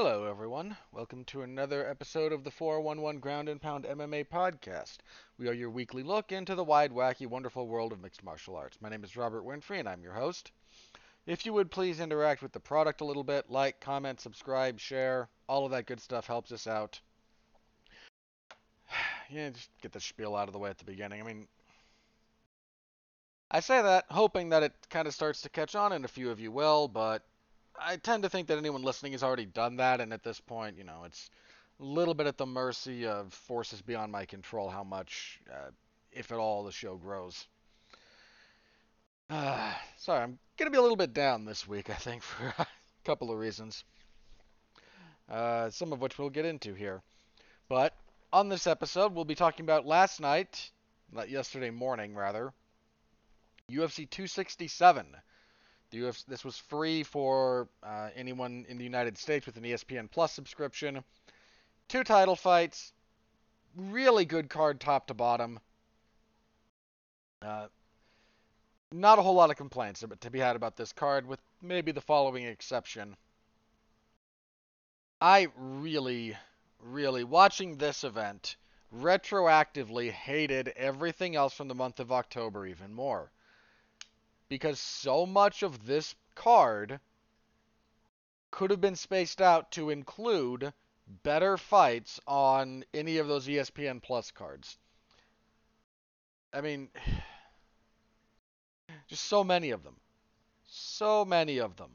Hello, everyone. Welcome to another episode of the 411 Ground and Pound MMA podcast. We are your weekly look into the wide, wacky, wonderful world of mixed martial arts. My name is Robert Winfree, and I'm your host. If you would please interact with the product a little bit, like, comment, subscribe, share, all of that good stuff helps us out. yeah, just get the spiel out of the way at the beginning. I mean, I say that hoping that it kind of starts to catch on and a few of you will, but I tend to think that anyone listening has already done that, and at this point, you know, it's a little bit at the mercy of forces beyond my control how much, uh, if at all, the show grows. Uh, sorry, I'm going to be a little bit down this week, I think, for a couple of reasons. Uh, some of which we'll get into here. But on this episode, we'll be talking about last night, yesterday morning, rather, UFC 267 Uf- this was free for uh, anyone in the United States with an ESPN Plus subscription. Two title fights, really good card top to bottom. Uh, not a whole lot of complaints to be had about this card, with maybe the following exception. I really, really, watching this event, retroactively hated everything else from the month of October even more because so much of this card could have been spaced out to include better fights on any of those ESPN Plus cards. I mean, just so many of them. So many of them.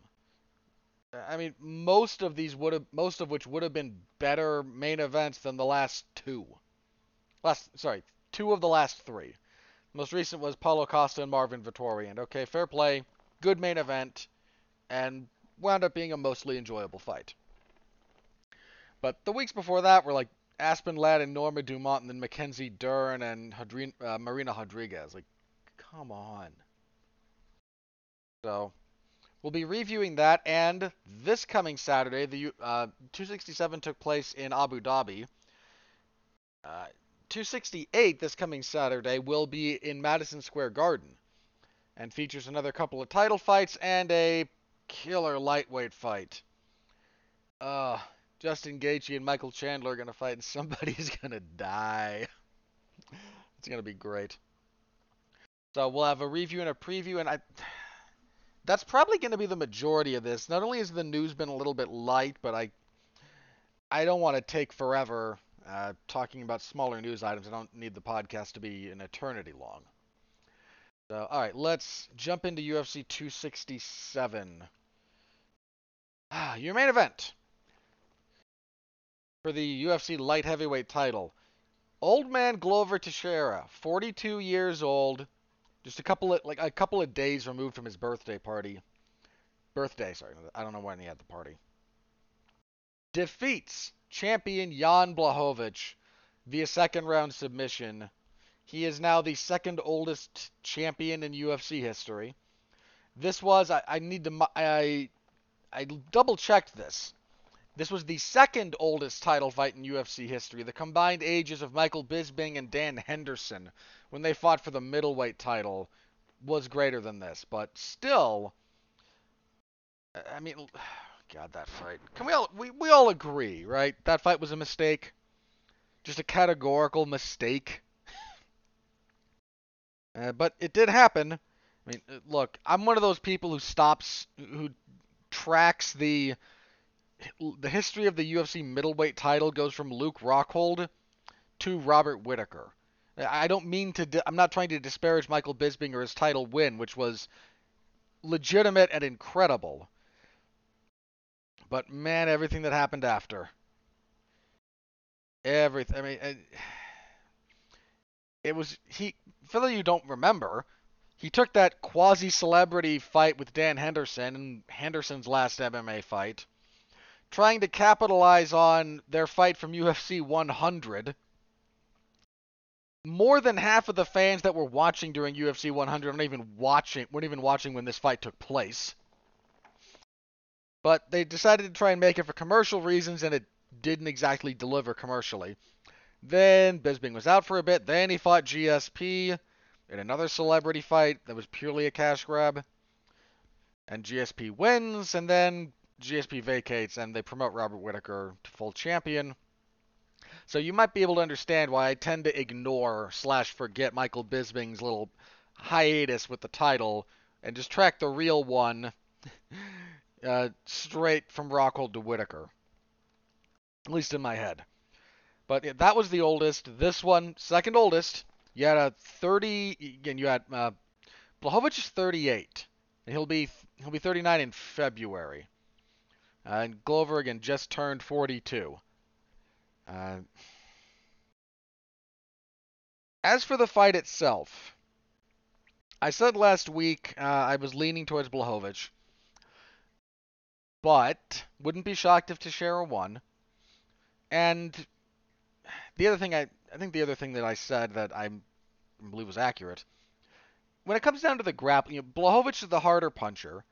I mean, most of these would have, most of which would have been better main events than the last two. Last, sorry, two of the last three. Most recent was Paulo Costa and Marvin Vettori. And okay, fair play, good main event, and wound up being a mostly enjoyable fight. But the weeks before that were like Aspen Ladd and Norma Dumont, and then Mackenzie Dern and uh, Marina Rodriguez. Like, come on. So, we'll be reviewing that, and this coming Saturday, the uh, 267 took place in Abu Dhabi. Uh, 268 this coming Saturday will be in Madison Square Garden and features another couple of title fights and a killer lightweight fight. Uh, Justin Gaethje and Michael Chandler are going to fight and somebody's going to die. it's going to be great. So we'll have a review and a preview and I that's probably going to be the majority of this. Not only has the news been a little bit light, but I I don't want to take forever uh, talking about smaller news items. I don't need the podcast to be an eternity long. So, all right, let's jump into UFC 267. Ah, your main event for the UFC light heavyweight title. Old man Glover Teixeira, 42 years old, just a couple of like a couple of days removed from his birthday party. Birthday, sorry. I don't know when he had the party. Defeats champion Jan Blachowicz via second round submission. He is now the second oldest champion in UFC history. This was I, I need to I I double checked this. This was the second oldest title fight in UFC history. The combined ages of Michael Bisping and Dan Henderson when they fought for the middleweight title was greater than this, but still I mean God, that fight. Can we all we, we all agree, right? That fight was a mistake. Just a categorical mistake. uh, but it did happen. I mean, uh, look, I'm one of those people who stops who tracks the the history of the UFC middleweight title goes from Luke Rockhold to Robert Whitaker. I don't mean to. Di- I'm not trying to disparage Michael Bisping or his title win, which was legitimate and incredible. But man, everything that happened after. Everything. I mean, it, it was he. Those you don't remember, he took that quasi celebrity fight with Dan Henderson in Henderson's last MMA fight, trying to capitalize on their fight from UFC 100. More than half of the fans that were watching during UFC 100 weren't even watching weren't even watching when this fight took place. But they decided to try and make it for commercial reasons, and it didn't exactly deliver commercially. Then Bisping was out for a bit. Then he fought GSP in another celebrity fight that was purely a cash grab. And GSP wins, and then GSP vacates and they promote Robert Whitaker to full champion. So you might be able to understand why I tend to ignore slash forget Michael Bisping's little hiatus with the title and just track the real one uh, straight from Rockhold to Whitaker. At least in my head. But yeah, that was the oldest. This one, second oldest. You had a 30. Again, you had uh, Blachowicz is 38, and he'll be he'll be 39 in February. Uh, and Glover again just turned 42. Uh, as for the fight itself, I said last week uh, I was leaning towards Blachowicz, but wouldn't be shocked if Teixeira won. And the other thing I, I think the other thing that I said that I believe was accurate, when it comes down to the grappling, you know, is the harder puncher.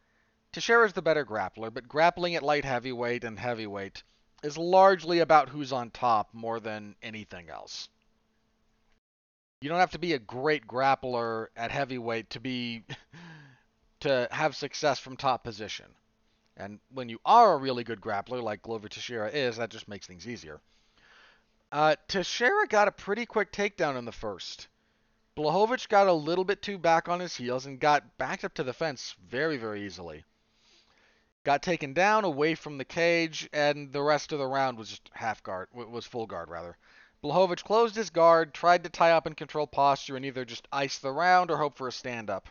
Teixeira is the better grappler, but grappling at light heavyweight and heavyweight is largely about who's on top more than anything else. You don't have to be a great grappler at heavyweight to be to have success from top position. And when you are a really good grappler like Glover Teixeira is, that just makes things easier. Uh, Teixeira got a pretty quick takedown in the first. Blachowicz got a little bit too back on his heels and got backed up to the fence very, very easily. Got taken down away from the cage, and the rest of the round was just half guard, was full guard rather. Blachowicz closed his guard, tried to tie up and control posture, and either just ice the round or hope for a stand up.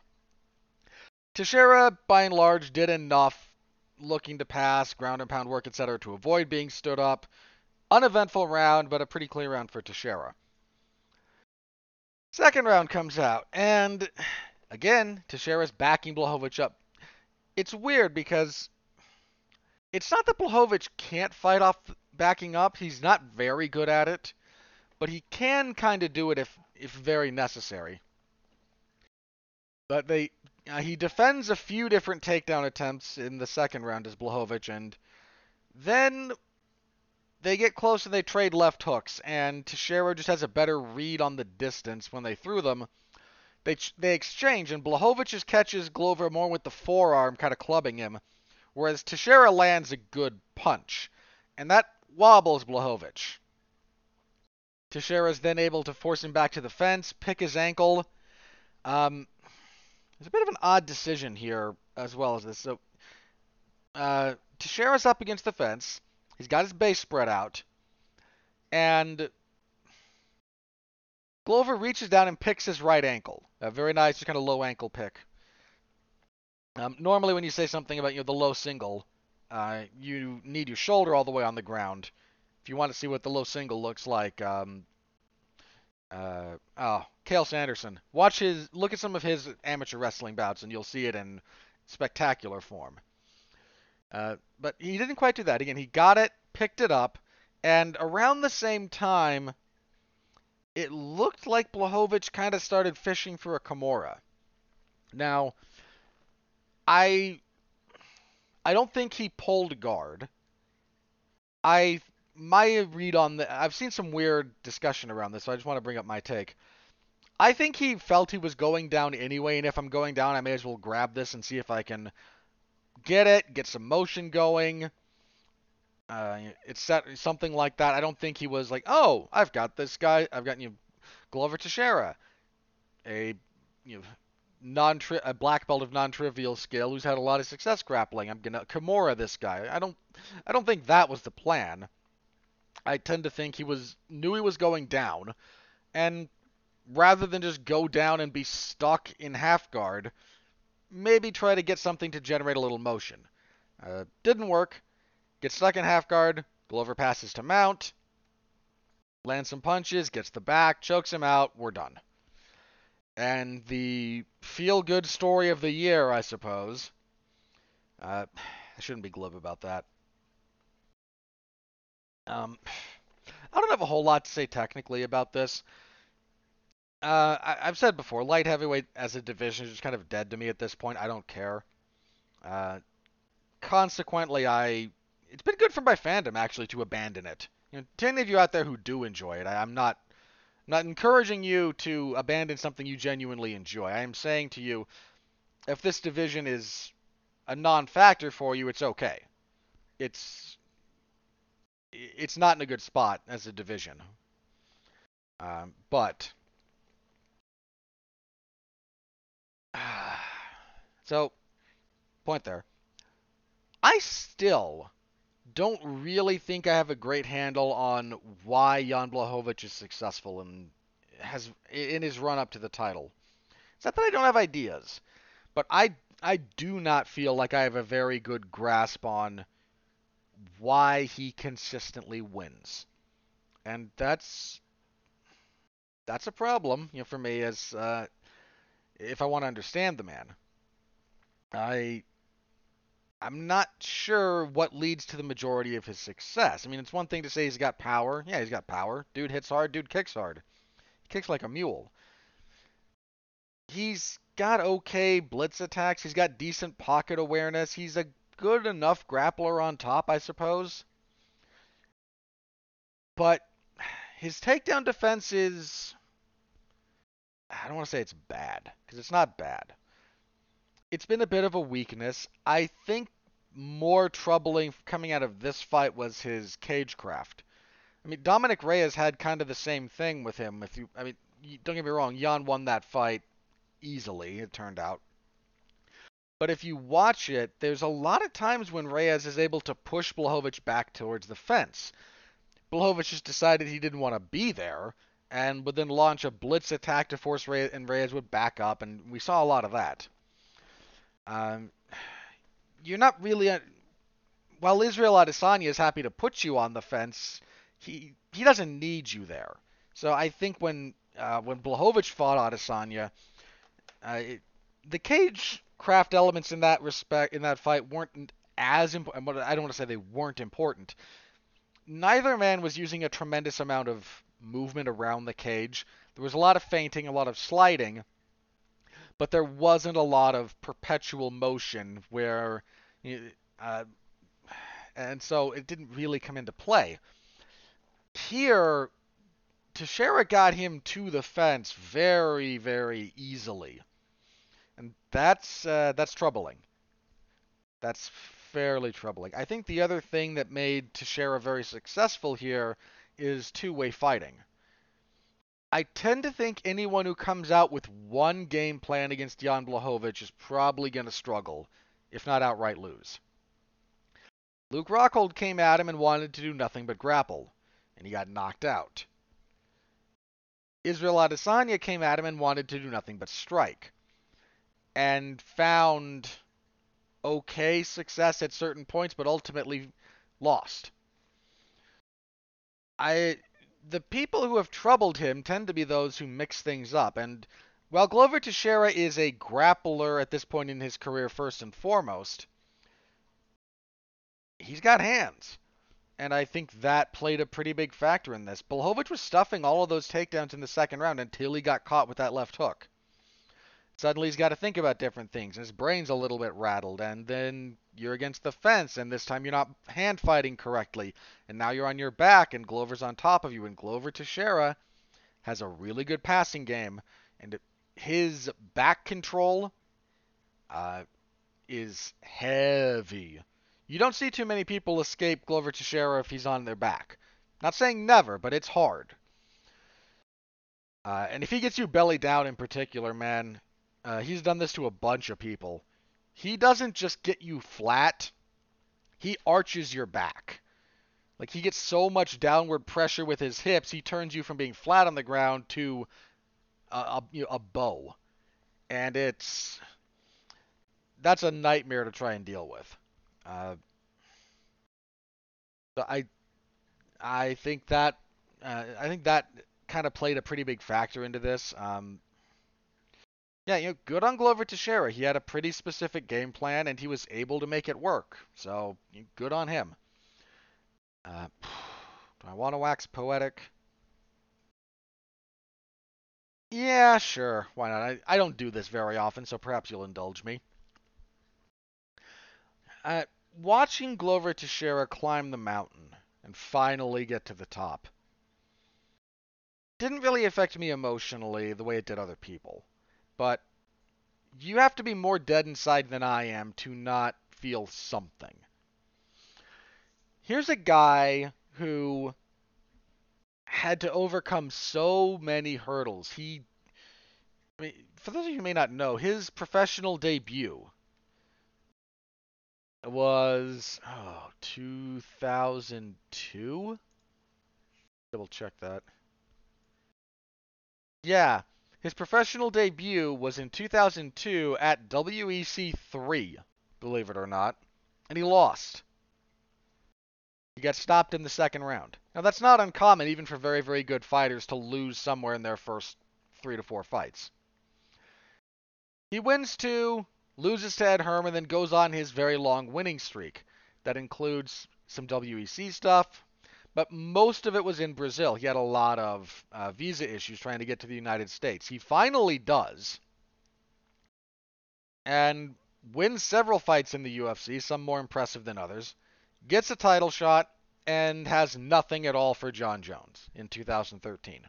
Teixeira, by and large, did enough looking to pass, ground and pound work, etc., to avoid being stood up. Uneventful round, but a pretty clear round for Teixeira. Second round comes out, and again, Teixeira's backing Blachowicz up. It's weird because it's not that Blachowicz can't fight off backing up. He's not very good at it, but he can kind of do it if if very necessary. But they uh, he defends a few different takedown attempts in the second round as Blachowicz, and then they get close and they trade left hooks, and Teixeira just has a better read on the distance when they threw them. They they exchange, and Blachowicz just catches Glover more with the forearm, kind of clubbing him, whereas Teixeira lands a good punch, and that wobbles Blachowicz. Teixeira is then able to force him back to the fence, pick his ankle. Um, it's a bit of an odd decision here as well as this. So, uh, Teixeira's up against the fence. He's got his base spread out. And Glover reaches down and picks his right ankle. A very nice, just kind of low ankle pick. Um, normally, when you say something about you know the low single, uh, you need your shoulder all the way on the ground. If you want to see what the low single looks like, um, uh, oh, Cael Sanderson. Watch his, look at some of his amateur wrestling bouts, and you'll see it in spectacular form. Uh, but he didn't quite do that. Again, he got it, picked it up, and around the same time, it looked like Blachowicz kind of started fishing for a Kimura. Now, I I don't think he pulled guard. I my read on the I've seen some weird discussion around this, so I just want to bring up my take. I think he felt he was going down anyway, and if I'm going down, I may as well grab this and see if I can get it, get some motion going. Uh, it's set, something like that. I don't think he was like, oh, I've got this guy. I've got you, know, Glover Teixeira, a you know, non a black belt of non-trivial skill who's had a lot of success grappling. I'm gonna Kimura this guy. I don't, I don't think that was the plan. I tend to think he was knew he was going down, and rather than just go down and be stuck in half guard, maybe try to get something to generate a little motion. Uh, didn't work. Gets stuck in half guard. Glover passes to Mount. Lands some punches, gets the back, chokes him out. We're done. And the feel good story of the year, I suppose. Uh, I shouldn't be glib about that. Um, I don't have a whole lot to say technically about this. Uh, I, have said before, light heavyweight as a division is just kind of dead to me at this point. I don't care. Uh, consequently, I it's been good for my fandom actually to abandon it. You know, to any of you out there who do enjoy it, I, I'm not not encouraging you to abandon something you genuinely enjoy. I am saying to you, if this division is a non-factor for you, it's okay. it's it's not in a good spot as a division. Um, but so point there. I still don't really think I have a great handle on why Jan Blachowicz is successful and has in his run up to the title. It's not that I don't have ideas, but I I do not feel like I have a very good grasp on why he consistently wins. And that's that's a problem, you know, for me as uh, if I want to understand the man. I I'm not sure what leads to the majority of his success. I mean, it's one thing to say he's got power. Yeah, he's got power. Dude hits hard, dude kicks hard. He kicks like a mule. He's got okay blitz attacks. He's got decent pocket awareness. He's a good enough grappler on top, I suppose. But his takedown defense is. I don't want to say it's bad, because it's not bad. It's been a bit of a weakness. I think more troubling coming out of this fight was his cage craft. I mean, Dominic Reyes had kind of the same thing with him. If you, I mean, don't get me wrong, Jan won that fight easily. It turned out, but if you watch it, there's a lot of times when Reyes is able to push Blachowicz back towards the fence. Blachowicz just decided he didn't want to be there and would then launch a blitz attack to force Reyes, and Reyes would back up, and we saw a lot of that. Um, you're not really. A, while Israel Adesanya is happy to put you on the fence, he he doesn't need you there. So I think when uh, when Blachowicz fought Adesanya, uh, it, the cage craft elements in that respect in that fight weren't as important. I don't want to say they weren't important. Neither man was using a tremendous amount of movement around the cage. There was a lot of feinting, a lot of sliding, but there wasn't a lot of perpetual motion where, uh, and so it didn't really come into play. Here, Teixeira got him to the fence very, very easily and that's uh, that's troubling. That's fairly troubling. I think the other thing that made Teixeira very successful here is two-way fighting. I tend to think anyone who comes out with one game plan against Jan Blachowicz is probably going to struggle, if not outright lose. Luke Rockhold came at him and wanted to do nothing but grapple, and he got knocked out. Israel Adesanya came at him and wanted to do nothing but strike and found okay success at certain points, but ultimately lost. I the people who have troubled him tend to be those who mix things up, and while Glover Teixeira is a grappler at this point in his career first and foremost, he's got hands. And I think that played a pretty big factor in this. Blachowicz was stuffing all of those takedowns in the second round until he got caught with that left hook. Suddenly he's got to think about different things. His brain's a little bit rattled, and then you're against the fence, and this time you're not hand fighting correctly, and now you're on your back, and Glover's on top of you, and Glover Teixeira has a really good passing game, and his back control uh, is heavy. You don't see too many people escape Glover Teixeira if he's on their back. Not saying never, but it's hard. Uh, and if he gets you belly down in particular, man, uh, he's done this to a bunch of people. He doesn't just get you flat, he arches your back. Like he gets so much downward pressure with his hips, he turns you from being flat on the ground to a, a, you know, a bow, and it's that's a nightmare to try and deal with. Uh, I I think that uh, I think that kind of played a pretty big factor into this. Um, yeah, you know, good on Glover Teixeira. He had a pretty specific game plan, and he was able to make it work. So, good on him. Uh, do I want to wax poetic? Yeah, sure. Why not? I, I don't do this very often, so perhaps you'll indulge me. Uh, watching Glover Teixeira climb the mountain and finally get to the top didn't really affect me emotionally the way it did other people but you have to be more dead inside than I am to not feel something. here's a guy who had to overcome so many hurdles. He, I mean, for those of you who may not know, his professional debut was oh 2002. Double check that. Yeah, his professional debut was in 2002 at WEC 3, believe it or not, and he lost. He got stopped in the second round. Now that's not uncommon even for very very good fighters to lose somewhere in their first 3 to 4 fights. He wins two, loses to Ed Herman, then goes on his very long winning streak. That includes some WEC stuff, but most of it was in Brazil. He had a lot of uh, visa issues trying to get to the United States. He finally does, and wins several fights in the UFC, some more impressive than others. Gets a title shot and has nothing at all for Jon Jones in 2013.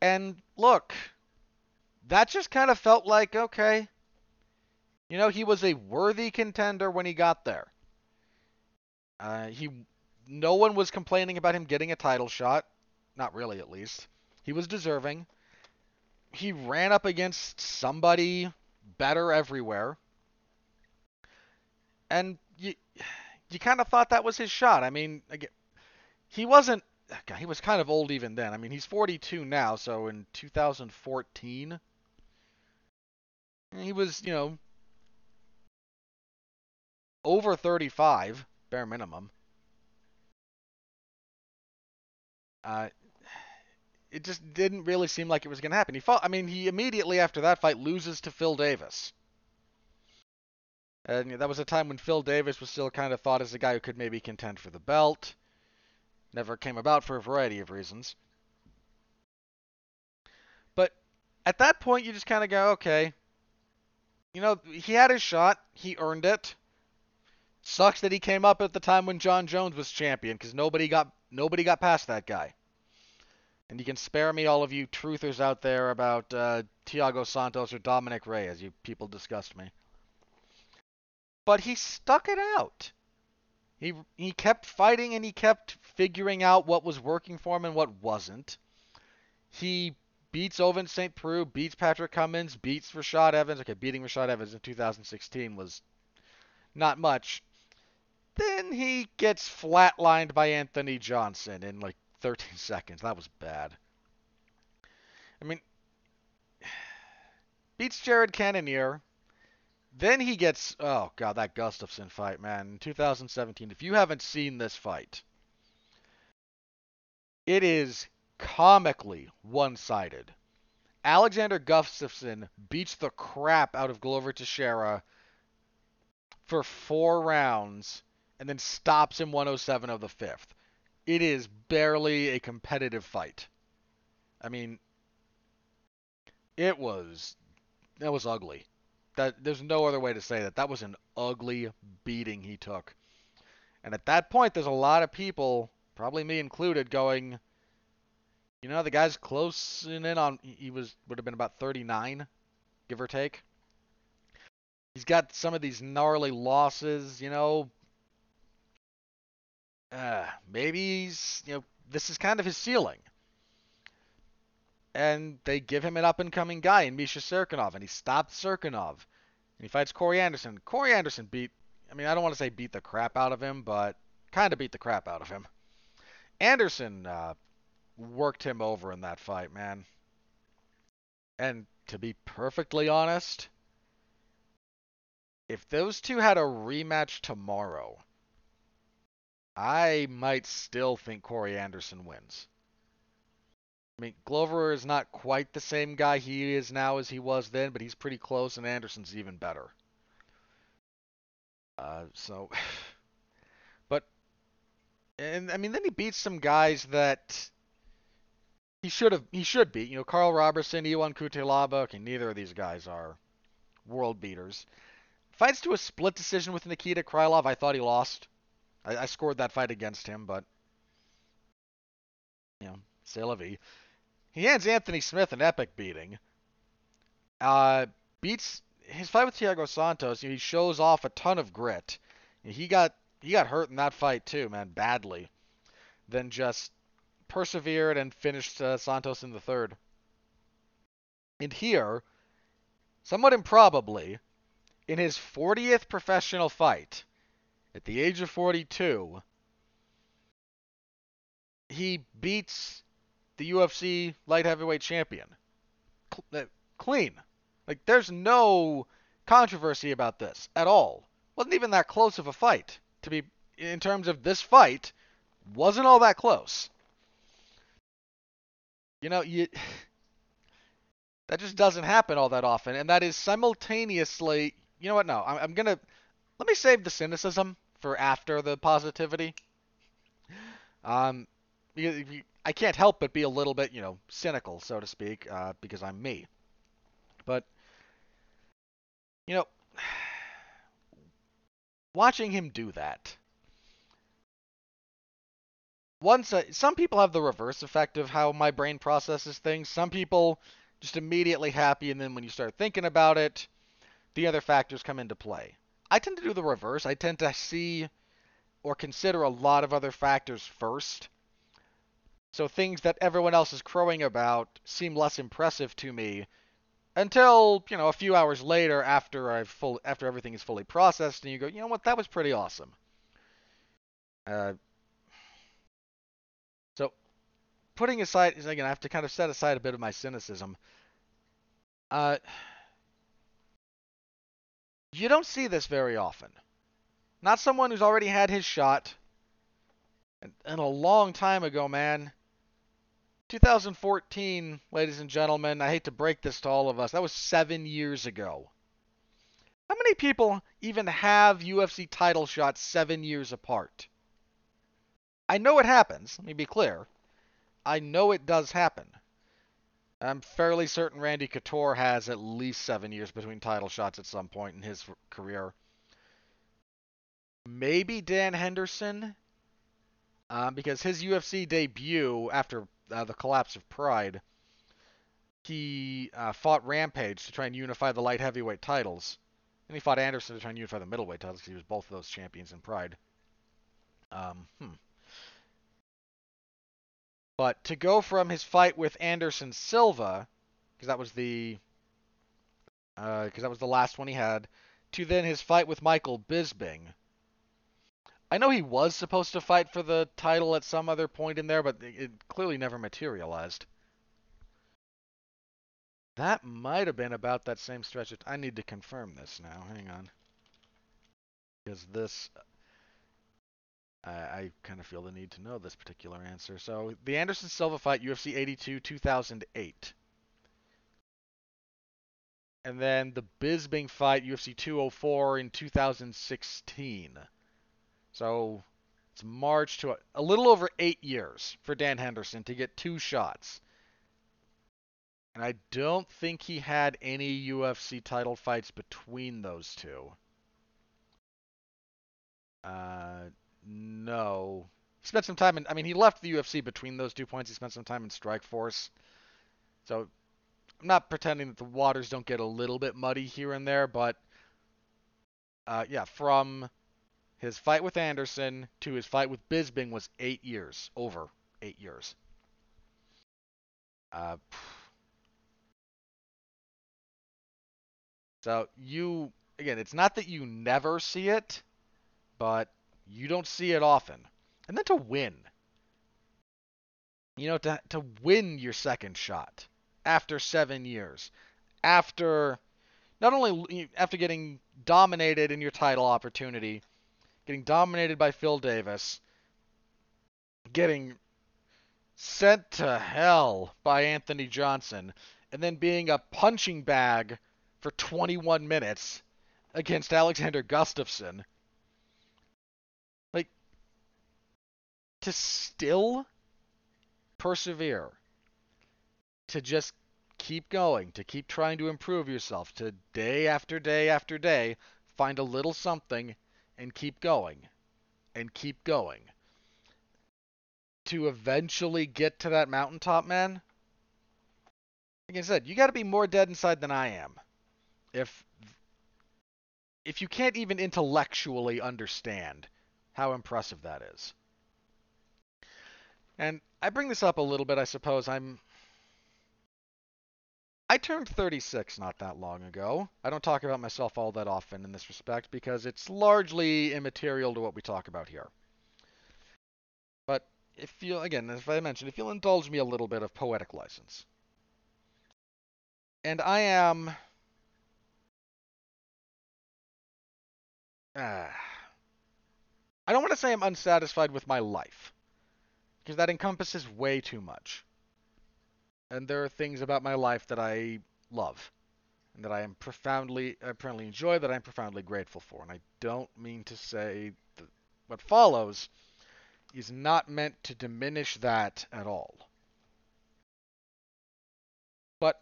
And look, that just kind of felt like okay. You know, he was a worthy contender when he got there. Uh, he, no one was complaining about him getting a title shot, not really at least. He was deserving. He ran up against somebody better everywhere, and you, you kind of thought that was his shot. I mean, again, he wasn't. God, he was kind of old even then. I mean, he's 42 now, so in 2014 he was, you know, over 35, bare minimum. Uh, it just didn't really seem like it was going to happen. He fought. I mean, he immediately after that fight loses to Phil Davis. And that was a time when Phil Davis was still kind of thought as a guy who could maybe contend for the belt. Never came about for a variety of reasons. But at that point, you just kind of go, okay, you know, he had his shot. He earned it. Sucks that he came up at the time when Jon Jones was champion because nobody got nobody got past that guy. And you can spare me all of you truthers out there about uh, Thiago Santos or Dominic Reyes. You people disgust me. But he stuck it out. He he kept fighting and he kept figuring out what was working for him and what wasn't. He beats Ovince St. Preux, beats Patrick Cummins, beats Rashad Evans. Okay, beating Rashad Evans in 2016 was not much. Then he gets flatlined by Anthony Johnson in like 13 seconds. That was bad. I mean, beats Jared Cannonier. Then he gets, oh god, that Gustafsson fight, man, in 2017. If you haven't seen this fight, it is comically one-sided. Alexander Gustafsson beats the crap out of Glover Teixeira for four rounds and then stops him 107 of the fifth. It is barely a competitive fight. I mean, it was that was ugly. That there's no other way to say that. That was an ugly beating he took. And at that point, there's a lot of people, probably me included, going, you know, the guy's close in on. He was would have been about 39, give or take. He's got some of these gnarly losses. You know, uh, maybe he's you know this is kind of his ceiling. And they give him an up and coming guy in Misha Cirkunov, and he stopped Cirkunov. And he fights Corey Anderson. Corey Anderson beat, I mean, I don't want to say beat the crap out of him, but kind of beat the crap out of him. Anderson uh, worked him over in that fight, man. And to be perfectly honest, if those two had a rematch tomorrow, I might still think Corey Anderson wins. I mean, Glover is not quite the same guy he is now as he was then, but he's pretty close, and Anderson's even better. Uh, so, but, and I mean, then he beats some guys that he should have he should beat. You know, Karl Roberson, Ion Cutelaba. Okay, neither of these guys are world beaters. Fights to a split decision with Nikita Krylov. I thought he lost. I, I scored that fight against him, but you know, c'est. He hands Anthony Smith an epic beating. Uh, beats his fight with Thiago Santos. He shows off a ton of grit. he got he got hurt in that fight too, man, badly. Then just persevered and finished uh, Santos in the third. And here, somewhat improbably, in his 40th professional fight, at the age of 42, he beats the UFC light heavyweight champion. Uh, clean. Like, there's no controversy about this at all. Wasn't even that close of a fight. To be, in terms of this fight, wasn't all that close. You know, you that just doesn't happen all that often, and that is simultaneously. You know what? No, I'm, I'm gonna let me save the cynicism for after the positivity. Um, I can't help but be a little bit, you know, cynical, so to speak, uh, because I'm me. But you know, watching him do that. Once, uh, some people have the reverse effect of how my brain processes things. Some people just immediately happy, and then when you start thinking about it, the other factors come into play. I tend to do the reverse. I tend to see or consider a lot of other factors first. So things that everyone else is crowing about seem less impressive to me until you know a few hours later after I've full after everything is fully processed, and you go, you know what, that was pretty awesome. Uh, so putting aside again, I have to kind of set aside a bit of my cynicism. Uh, you don't see this very often. Not someone who's already had his shot. And, and a long time ago, man. 2014, ladies and gentlemen, I hate to break this to all of us, that was seven years ago. How many people even have UFC title shots seven years apart? I know it happens, let me be clear. I know it does happen. I'm fairly certain Randy Couture has at least seven years between title shots at some point in his career. Maybe Dan Henderson, um, because his UFC debut after uh, the collapse of Pride, he uh, fought Rampage to try and unify the light heavyweight titles. And he fought Anderson to try and unify the middleweight titles because he was both of those champions in Pride. Um, hmm. But to go from his fight with Anderson Silva, because that was the because uh, that was the last one he had, to then his fight with Michael Bisping, I know he was supposed to fight for the title at some other point in there, but it clearly never materialized. That might have been about that same stretch. Of, I need to confirm this now. Hang on. Because this... I, I kind of feel the need to know this particular answer. So, the Anderson Silva fight, UFC 82, 2008. And then the Bisping fight, UFC 204 in 2016. So it's March to a, a little over eight years for Dan Henderson to get two shots. And I don't think he had any UFC title fights between those two. Uh, no. He spent some time in. I mean, he left the UFC between those two points. He spent some time in Strikeforce. So I'm not pretending that the waters don't get a little bit muddy here and there, but uh, yeah, from his fight with Anderson to his fight with Bisping was eight years, over eight years. Uh, so you again, it's not that you never see it, but you don't see it often. And then to win, you know, to to win your second shot after seven years, after not only after getting dominated in your title opportunity getting dominated by Phil Davis, getting sent to hell by Anthony Johnson, and then being a punching bag for 21 minutes against Alexander Gustafsson. To still persevere, to just keep going, to keep trying to improve yourself, to day after day after day find a little something and keep going and keep going to eventually get to that mountaintop, man. Like I said, you got to be more dead inside than I am. If if you can't even intellectually understand how impressive that is. And I bring this up a little bit, I suppose. I'm I turned 36 not that long ago. I don't talk about myself all that often in this respect because it's largely immaterial to what we talk about here. But if you, again, as I mentioned, if you'll indulge me a little bit of poetic license. And I am. Uh, I don't want to say I'm unsatisfied with my life, because that encompasses way too much and there are things about my life that I love and that I am profoundly, apparently enjoy, that I'm profoundly grateful for. And I don't mean to say that what follows is not meant to diminish that at all. But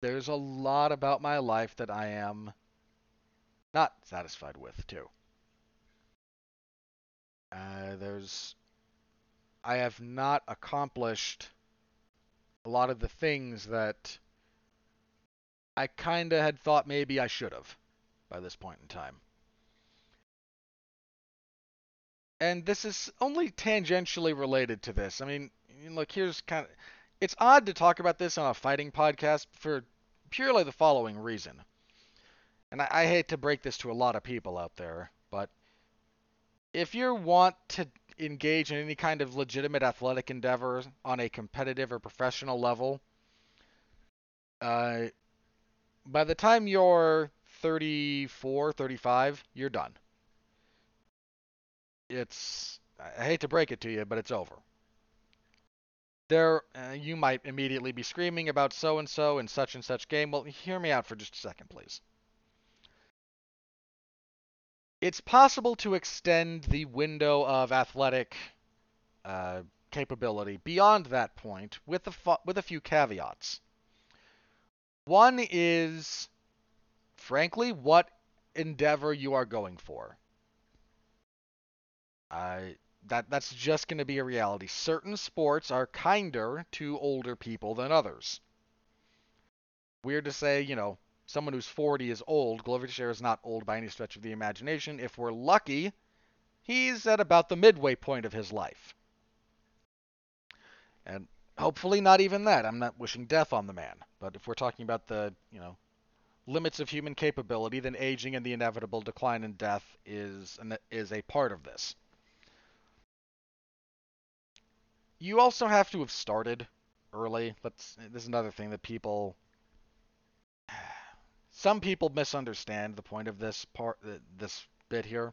there's a lot about my life that I am not satisfied with, too. Uh, there's. I have not accomplished a lot of the things that I kind of had thought maybe I should have by this point in time. And this is only tangentially related to this. I mean, look, here's kind of. It's odd to talk about this on a fighting podcast for purely the following reason. And I, I hate to break this to a lot of people out there, but if you want to engage in any kind of legitimate athletic endeavor on a competitive or professional level, uh, by the time you're 34, 35, you're done. It's, I hate to break it to you, but it's over. There, uh, you might immediately be screaming about so and so and such and such game. Well, hear me out for just a second, please it's possible to extend the window of athletic uh, capability beyond that point with a fu- with a few caveats. One is, frankly, what endeavor you are going for. I that that's just going to be a reality. Certain sports are kinder to older people than others. Weird to say, you know, someone who's 40 is old. Glover Teixeira is not old by any stretch of the imagination. If we're lucky, he's at about the midway point of his life. And hopefully not even that. I'm not wishing death on the man. But if we're talking about the, you know, limits of human capability, then aging and the inevitable decline in death is an, is a part of this. You also have to have started early. Let's this is another thing that people some people misunderstand the point of this part, uh, this bit here.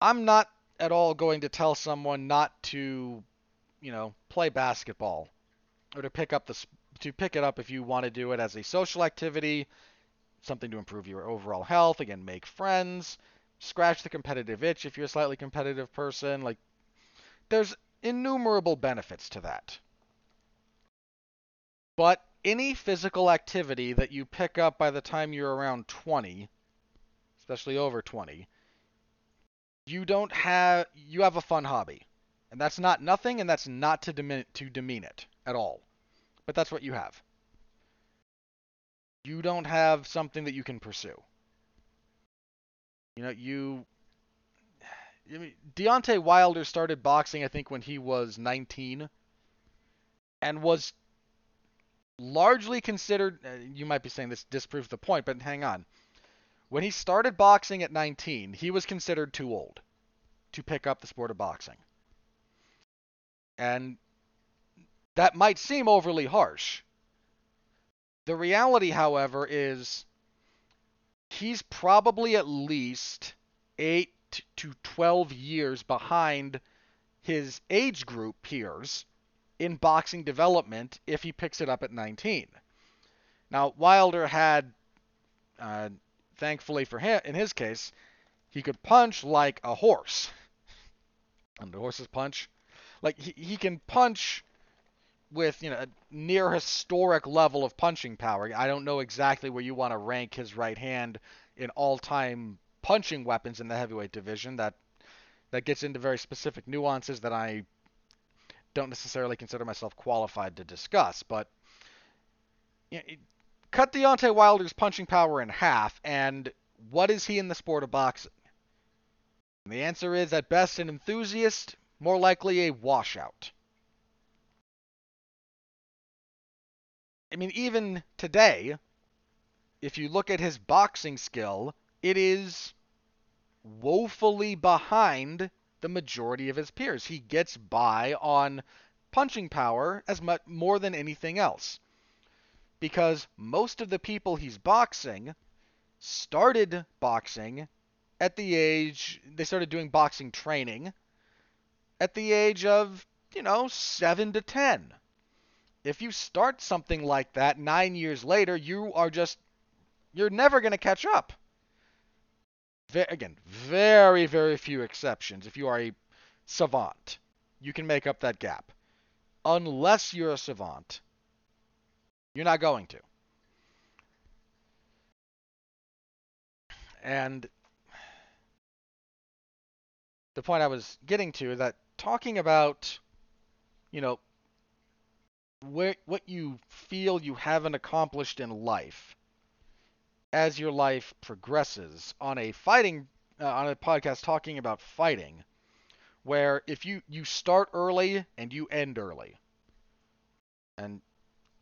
I'm not at all going to tell someone not to, you know, play basketball or to pick up the to pick it up if you want to do it as a social activity, something to improve your overall health, again, make friends, scratch the competitive itch if you're a slightly competitive person, like there's innumerable benefits to that. But any physical activity that you pick up by the time you're around 20, especially over 20, you don't have you have a fun hobby. And that's not nothing and that's not to demean to demean it at all. But that's what you have. You don't have something that you can pursue. You know, you I mean, Deontay Wilder started boxing, I think, when he was 19, and was largely considered, uh, you might be saying this disproves the point, but hang on. When he started boxing at 19, he was considered too old to pick up the sport of boxing. And that might seem overly harsh. The reality, however, is he's probably at least 8 to 12 years behind his age group peers in boxing development if he picks it up at 19. Now, Wilder had, uh, thankfully for him, in his case, he could punch like a horse. And the horse's punch, like he, he can punch with you know a near historic level of punching power. I don't know exactly where you want to rank his right hand in all-time punching weapons in the heavyweight division. That that gets into very specific nuances that I don't necessarily consider myself qualified to discuss. But you know, cut Deontay Wilder's punching power in half, and what is he in the sport of boxing? And the answer is at best an enthusiast, more likely a washout. I mean, even today, if you look at his boxing skill, it is woefully behind the majority of his peers. He gets by on punching power as much more than anything else. Because most of the people he's boxing started boxing at the age they started doing boxing training at the age of, you know, 7 to 10. If you start something like that 9 years later, you are just you're never going to catch up. Again, very very few exceptions if you are a savant. You can make up that gap. Unless you're a savant, you're not going to. And the point I was getting to is that talking about, you know, where, what you feel you haven't accomplished in life as your life progresses on a fighting uh, on a podcast talking about fighting where if you you start early and you end early and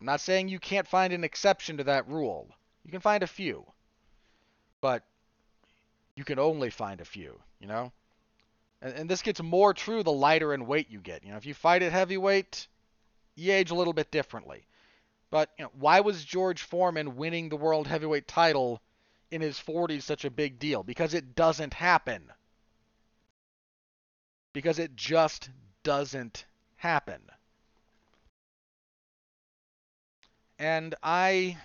I'm not saying you can't find an exception to that rule you can find a few but you can only find a few you know and, and this gets more true the lighter in weight you get. You know, if you fight at heavyweight, you age a little bit differently. But you know, why was George Foreman winning the world heavyweight title in his 40s such a big deal? Because it doesn't happen. Because it just doesn't happen. And I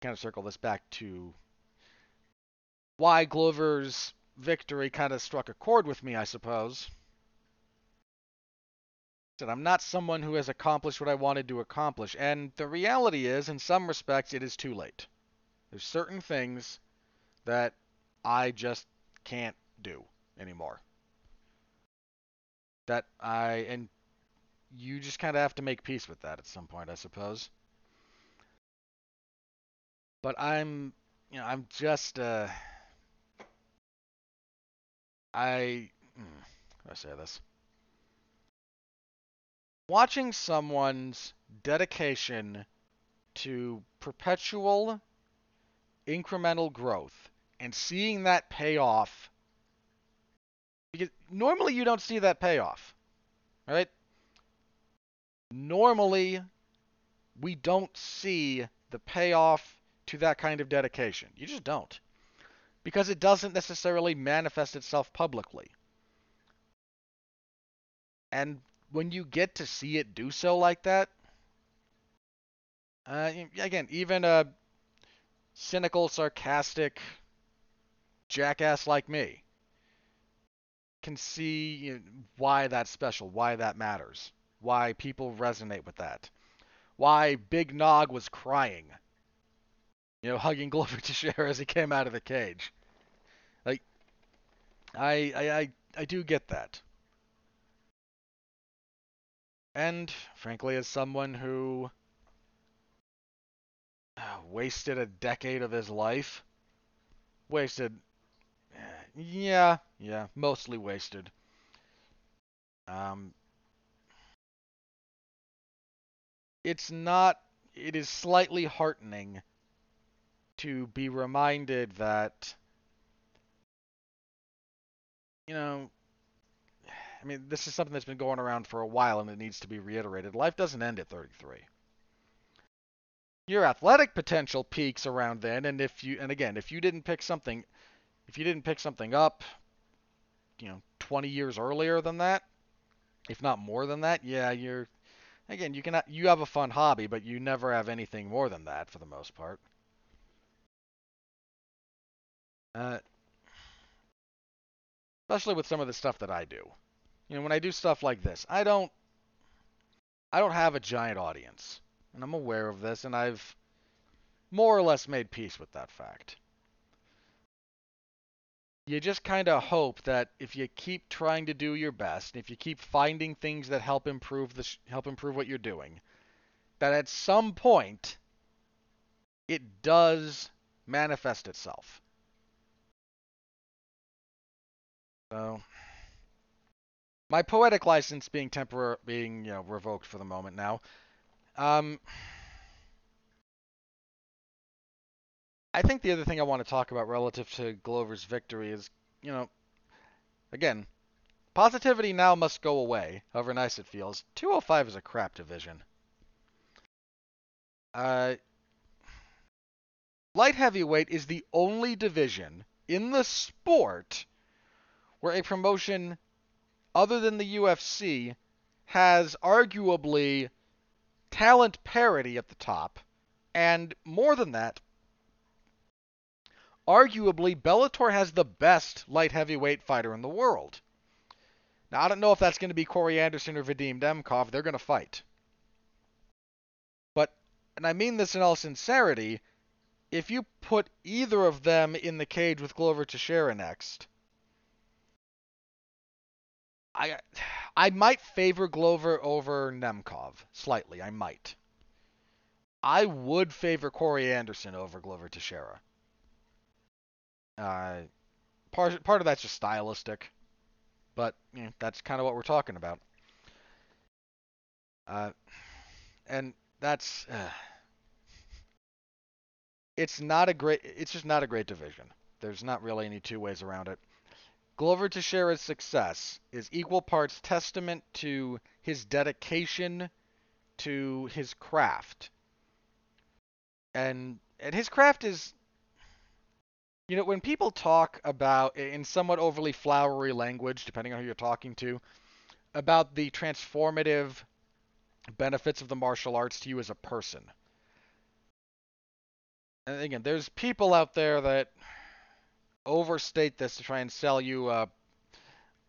kind of circle this back to why Glover's victory kind of struck a chord with me, I suppose. That I'm not someone who has accomplished what I wanted to accomplish, and the reality is, in some respects, it is too late. There's certain things that I just can't do anymore. That I and you just kind of have to make peace with that at some point, I suppose. But I'm, you know, I'm just uh I hmm, how do I say this? Watching someone's dedication to perpetual incremental growth and seeing that pay off because normally you don't see that payoff. Right? Normally we don't see the payoff to that kind of dedication. You just don't because it doesn't necessarily manifest itself publicly. And when you get to see it do so like that, uh, again, even a cynical, sarcastic jackass like me can see you know, why that's special, why that matters, why people resonate with that, why Big Nog was crying you know, hugging Glover Teixeira as he came out of the cage. Like, I, I, I, I do get that. And, frankly, as someone who uh, wasted a decade of his life, wasted, yeah, yeah, mostly wasted. Um, it's not, it is slightly heartening to be reminded that you know I mean this is something that's been going around for a while and it needs to be reiterated. Life doesn't end at 33. Your athletic potential peaks around then and if you and again, if you didn't pick something if you didn't pick something up you know 20 years earlier than that, if not more than that, yeah, you're again, you can you have a fun hobby, but you never have anything more than that for the most part. Uh, especially with some of the stuff that I do. You know, when I do stuff like this, I don't I don't have a giant audience. And I'm aware of this and I've more or less made peace with that fact. You just kind of hope that if you keep trying to do your best, and if you keep finding things that help improve the help improve what you're doing, that at some point it does manifest itself So my poetic license being temporary being, you know, revoked for the moment now. Um I think the other thing I want to talk about relative to Glover's victory is, you know, again, positivity now must go away, however nice it feels. 205 is a crap division. Uh, light heavyweight is the only division in the sport where a promotion other than the UFC has arguably talent parity at the top, and more than that, arguably Bellator has the best light heavyweight fighter in the world. Now I don't know if that's going to be Corey Anderson or Vadim Nemkov. They're going to fight. But and I mean this in all sincerity, if you put either of them in the cage with Glover Teixeira next, I I might favor Glover over Nemkov slightly. I might. I would favor Corey Anderson over Glover Teixeira. Uh, part part of that's just stylistic, but you know, that's kind of what we're talking about. Uh, and that's uh, it's not a great. It's just not a great division. There's not really any two ways around it. Glover Teixeira's success is equal parts testament to his dedication to his craft. And and his craft is you know, when people talk about in somewhat overly flowery language, depending on who you're talking to, about the transformative benefits of the martial arts to you as a person. And again, there's people out there that overstate this to try and sell you uh,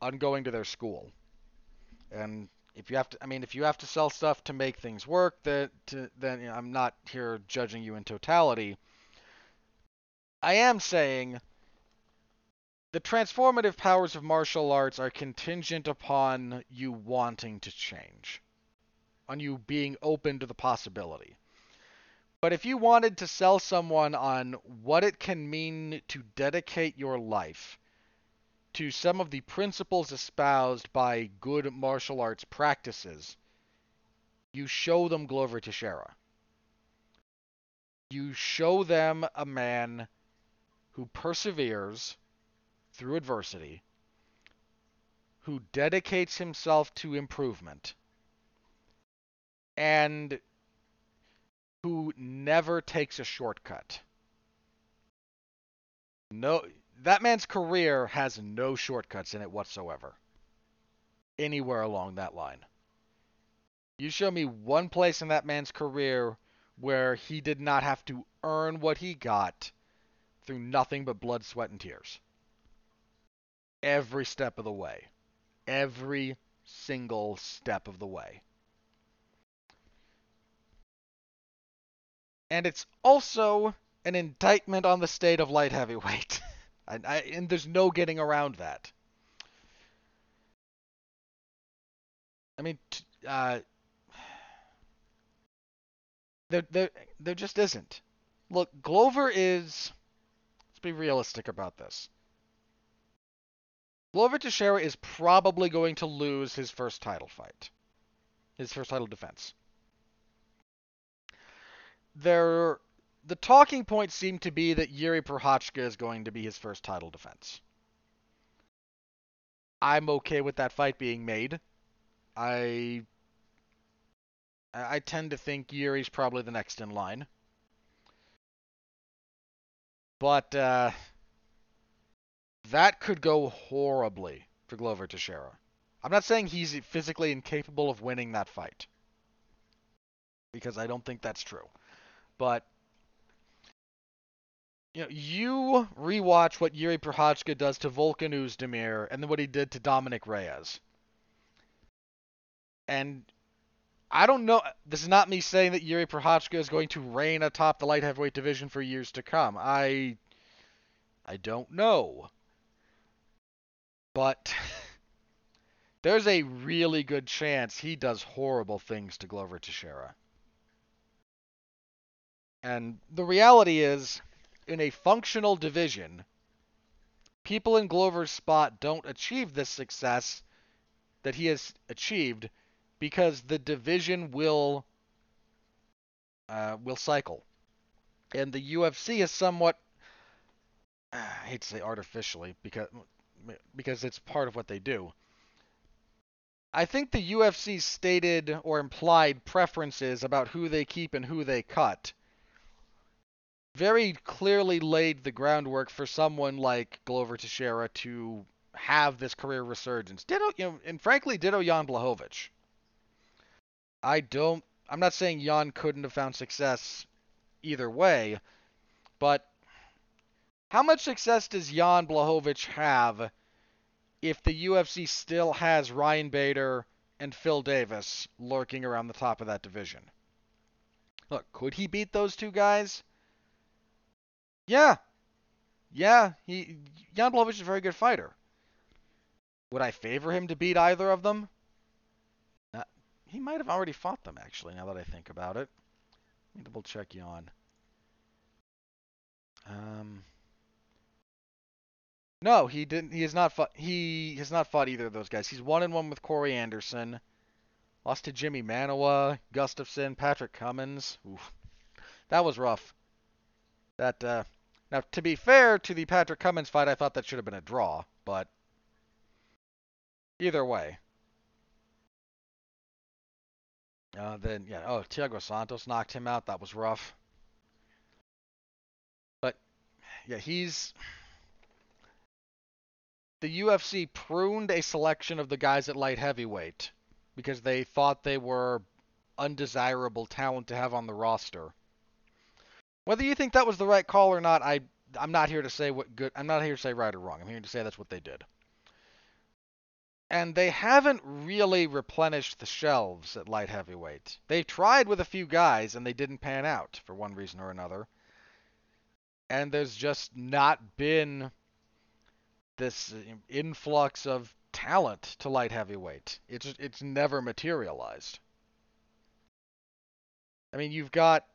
on going to their school. And if you have to, I mean, if you have to sell stuff to make things work, that then you know, I'm not here judging you in totality. I am saying the transformative powers of martial arts are contingent upon you wanting to change, on you being open to the possibility. But if you wanted to sell someone on what it can mean to dedicate your life to some of the principles espoused by good martial arts practices, you show them Glover Teixeira. You show them a man who perseveres through adversity, who dedicates himself to improvement, and who never takes a shortcut. No, that man's career has no shortcuts in it whatsoever. Anywhere along that line. You show me one place in that man's career where he did not have to earn what he got through nothing but blood, sweat, and tears. Every step of the way. Every single step of the way. And it's also an indictment on the state of light heavyweight. I, I, and there's no getting around that. I mean, uh, there, there, there just isn't. Look, Glover is. Let's be realistic about this. Glover Teixeira is probably going to lose his first title fight, his first title defense there the talking points seem to be that Yuri Prochazka is going to be his first title defense. I'm okay with that fight being made. I I tend to think Yuri's probably the next in line. But uh, that could go horribly for Glover Teixeira. I'm not saying he's physically incapable of winning that fight. Because I don't think that's true. But you know, you rewatch what Yuri Prochazka does to Volkan Oezdemir and then what he did to Dominic Reyes. And I don't know. This is not me saying that Yuri Prochazka is going to reign atop the light heavyweight division for years to come. I, I don't know. But there's a really good chance he does horrible things to Glover Teixeira. And the reality is, in a functional division, people in Glover's spot don't achieve this success that he has achieved because the division will uh, will cycle, and the UFC is somewhat I hate to say artificially because because it's part of what they do. I think the UFC's stated or implied preferences about who they keep and who they cut very clearly laid the groundwork for someone like Glover Teixeira to have this career resurgence. Ditto, you know, and frankly, ditto Jan Blachowicz. I don't. I'm not saying Jan couldn't have found success either way, but how much success does Jan Blachowicz have if the UFC still has Ryan Bader and Phil Davis lurking around the top of that division? Look, could he beat those two guys? Yeah. Yeah, he Jan is a very good fighter. Would I favor him to beat either of them? Uh, he might have already fought them, actually, now that I think about it. Let me double check Jan. Um, no, he didn't. He has not fought. He has not fought either of those guys. He's one and one with Corey Anderson. Lost to Jimi Manuwa, Gustafsson, Patrick Cummins. Oof. That was rough. That uh, now, to be fair to the Patrick Cummins fight, I thought that should have been a draw, but either way. Uh, then yeah, oh, Thiago Santos knocked him out. That was rough. But yeah, he's the UFC pruned a selection of the guys at light heavyweight because they thought they were undesirable talent to have on the roster. Whether you think that was the right call or not, I I'm not here to say what good. I'm not here to say right or wrong. I'm here to say that's what they did. And they haven't really replenished the shelves at light heavyweight. They've tried with a few guys and they didn't pan out for one reason or another. And there's just not been this uh, influx of talent to light heavyweight. It's it's never materialized. I mean, you've got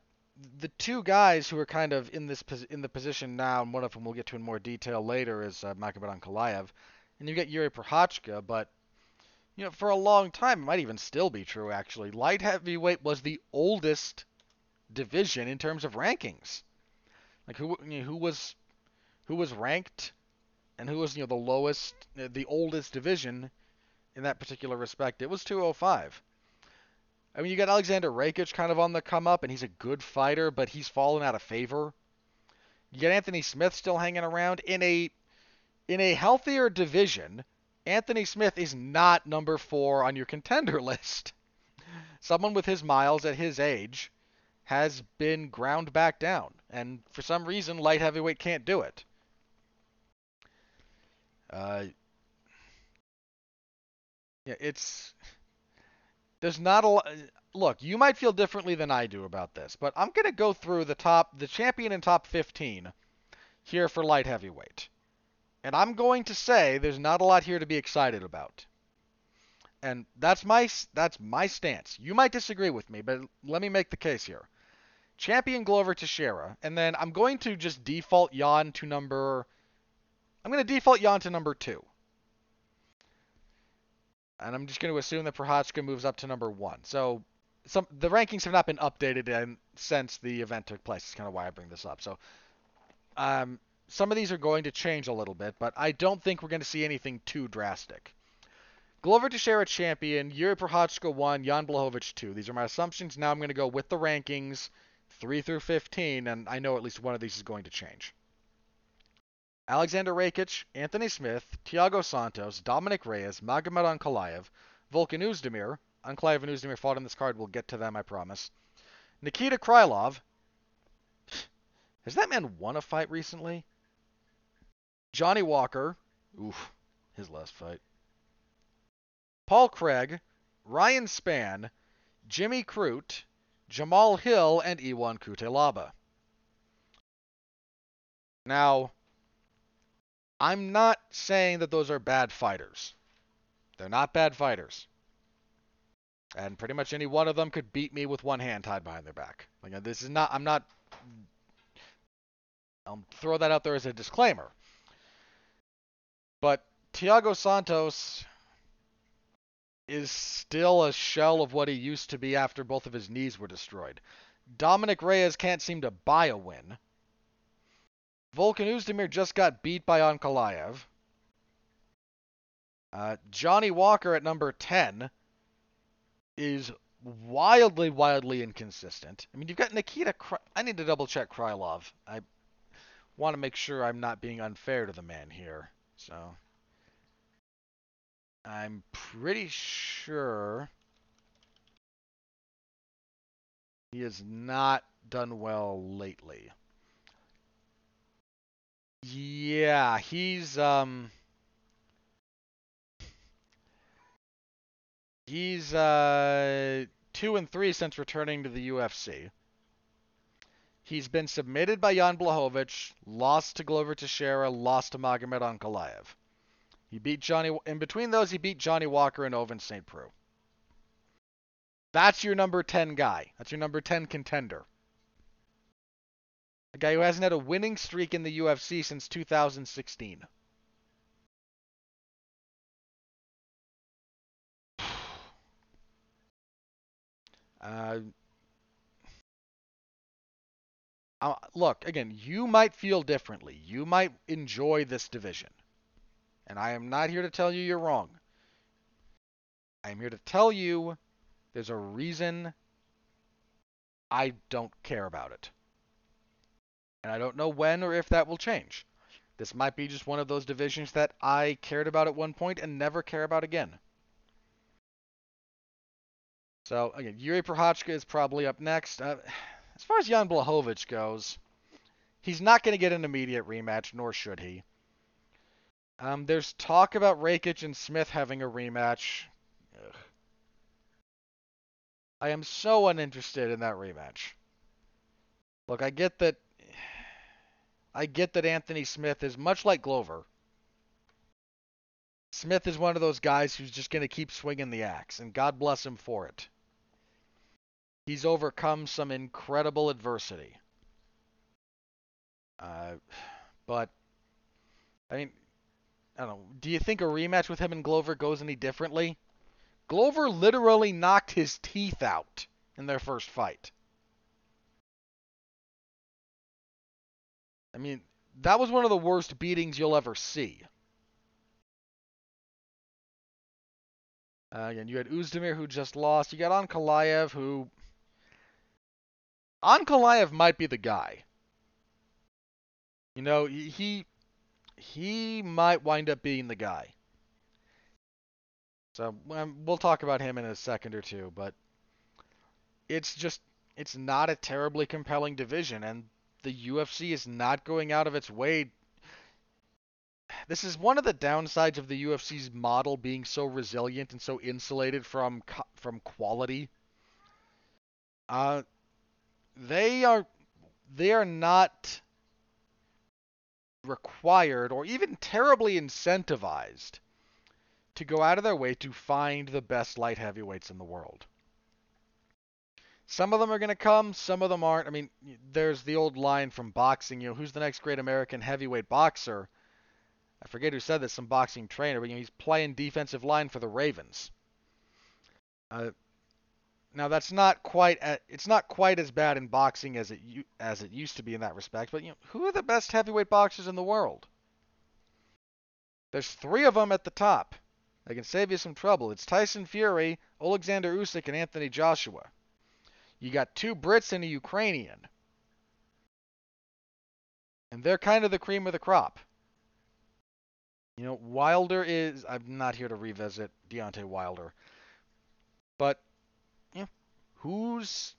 the two guys who are kind of in this in the position now, and one of them we'll get to in more detail later is uh, Magomed Ankalaev, and you get Yuri Prochazka, but you know, for a long time, it might even still be true actually. Light heavyweight was the oldest division in terms of rankings. Like who you know, who was who was ranked and who was you know the lowest, the oldest division in that particular respect. It was 205. I mean, you got Alexander Rakic kind of on the come up, and he's a good fighter, but he's fallen out of favor. You got Anthony Smith still hanging around in a in a healthier division. Anthony Smith is not number four on your contender list. Someone with his miles at his age has been ground back down, and for some reason, light heavyweight can't do it. Uh, yeah, it's there's not a. Look, you might feel differently than I do about this, but I'm gonna go through the top, the champion and top 15 here for light heavyweight, and I'm going to say there's not a lot here to be excited about. And that's my that's my stance. You might disagree with me, but let me make the case here. Champion Glover Teixeira, and then I'm going to just default Jan to number I'm going to default Jan to number two. And I'm just going to assume that Prochazka moves up to number one. So some the rankings have not been updated in, since the event took place. That's kind of why I bring this up. So um, some of these are going to change a little bit, but I don't think we're going to see anything too drastic. Glover Teixeira champion, Yuri Prochazka 1, Jan Blachowicz 2. These are my assumptions. Now I'm going to go with the rankings 3 through 15, and I know at least one of these is going to change. Alexander Rakic, Anthony Smith, Thiago Santos, Dominic Reyes, Magomed Ankalaev, Volkan Oezdemir. Ankalaev and Oezdemir fought in this card. We'll get to them, I promise. Nikita Krylov. Has that man won a fight recently? Johnny Walker. Oof, his last fight. Paul Craig, Ryan Spann, Jimmy Crute, Jamal Hill, and Ion Cutelaba. Now, I'm not saying that those are bad fighters. They're not bad fighters. And pretty much any one of them could beat me with one hand tied behind their back. Like uh, this is not I'm not I'll throw that out there as a disclaimer. But Thiago Santos is still a shell of what he used to be after both of his knees were destroyed. Dominic Reyes can't seem to buy a win. Volkan Oezdemir just got beat by Ankalaev. Uh, Johnny Walker at number 10 is wildly, wildly inconsistent. I mean, you've got Nikita. Kry- I need to double check Krylov. I want to make sure I'm not being unfair to the man here. So I'm pretty sure he has not done well lately. Yeah, he's um he's uh 2 and 3 since returning to the UFC. He's been submitted by Jan Blachowicz, lost to Glover Teixeira, lost to Magomed Ankalaev. He beat Johnny. In between those, he beat Johnny Walker and Ovince St. Preux. That's your number 10 guy. That's your number 10 contender. A guy who hasn't had a winning streak in the UFC since 2016. Uh, uh, look, again, you might feel differently. You might enjoy this division. And I am not here to tell you you're wrong. I am here to tell you there's a reason I don't care about it. And I don't know when or if that will change. This might be just one of those divisions that I cared about at one point and never care about again. So, again, Yuri Prochazka is probably up next. Uh, as far as Jan Blachowicz goes, he's not going to get an immediate rematch, nor should he. Um, there's talk about Rakic and Smith having a rematch. Ugh. I am so uninterested in that rematch. Look, I get that. I get that Anthony Smith is much like Glover. Smith is one of those guys who's just going to keep swinging the axe, and God bless him for it. He's overcome some incredible adversity. Uh, but, I mean, I don't know. Do you think a rematch with him and Glover goes any differently? Glover literally knocked his teeth out in their first fight. I mean, that was one of the worst beatings you'll ever see. Uh, again, you had Oezdemir who just lost. You got Ankalaev who. Ankalaev might be the guy. You know, he he might wind up being the guy. So um, we'll talk about him in a second or two, but it's just it's not a terribly compelling division, and the UFC is not going out of its way. This is one of the downsides of the UFC's model being so resilient and so insulated from from quality. Uh, they are they are not required or even terribly incentivized to go out of their way to find the best light heavyweights in the world. Some of them are going to come, some of them aren't. I mean, there's the old line from boxing, you know, who's the next great American heavyweight boxer? I forget who said this, some boxing trainer, but you know, he's playing defensive line for the Ravens. Uh, now that's not quite it's not quite as bad in boxing as it as it used to be in that respect, but you know, who are the best heavyweight boxers in the world? There's three of them at the top. I can save you some trouble. It's Tyson Fury, Alexander Usyk, and Anthony Joshua. You got two Brits and a Ukrainian. And they're kind of the cream of the crop. You know, Wilder is. I'm not here to revisit Deontay Wilder. But who's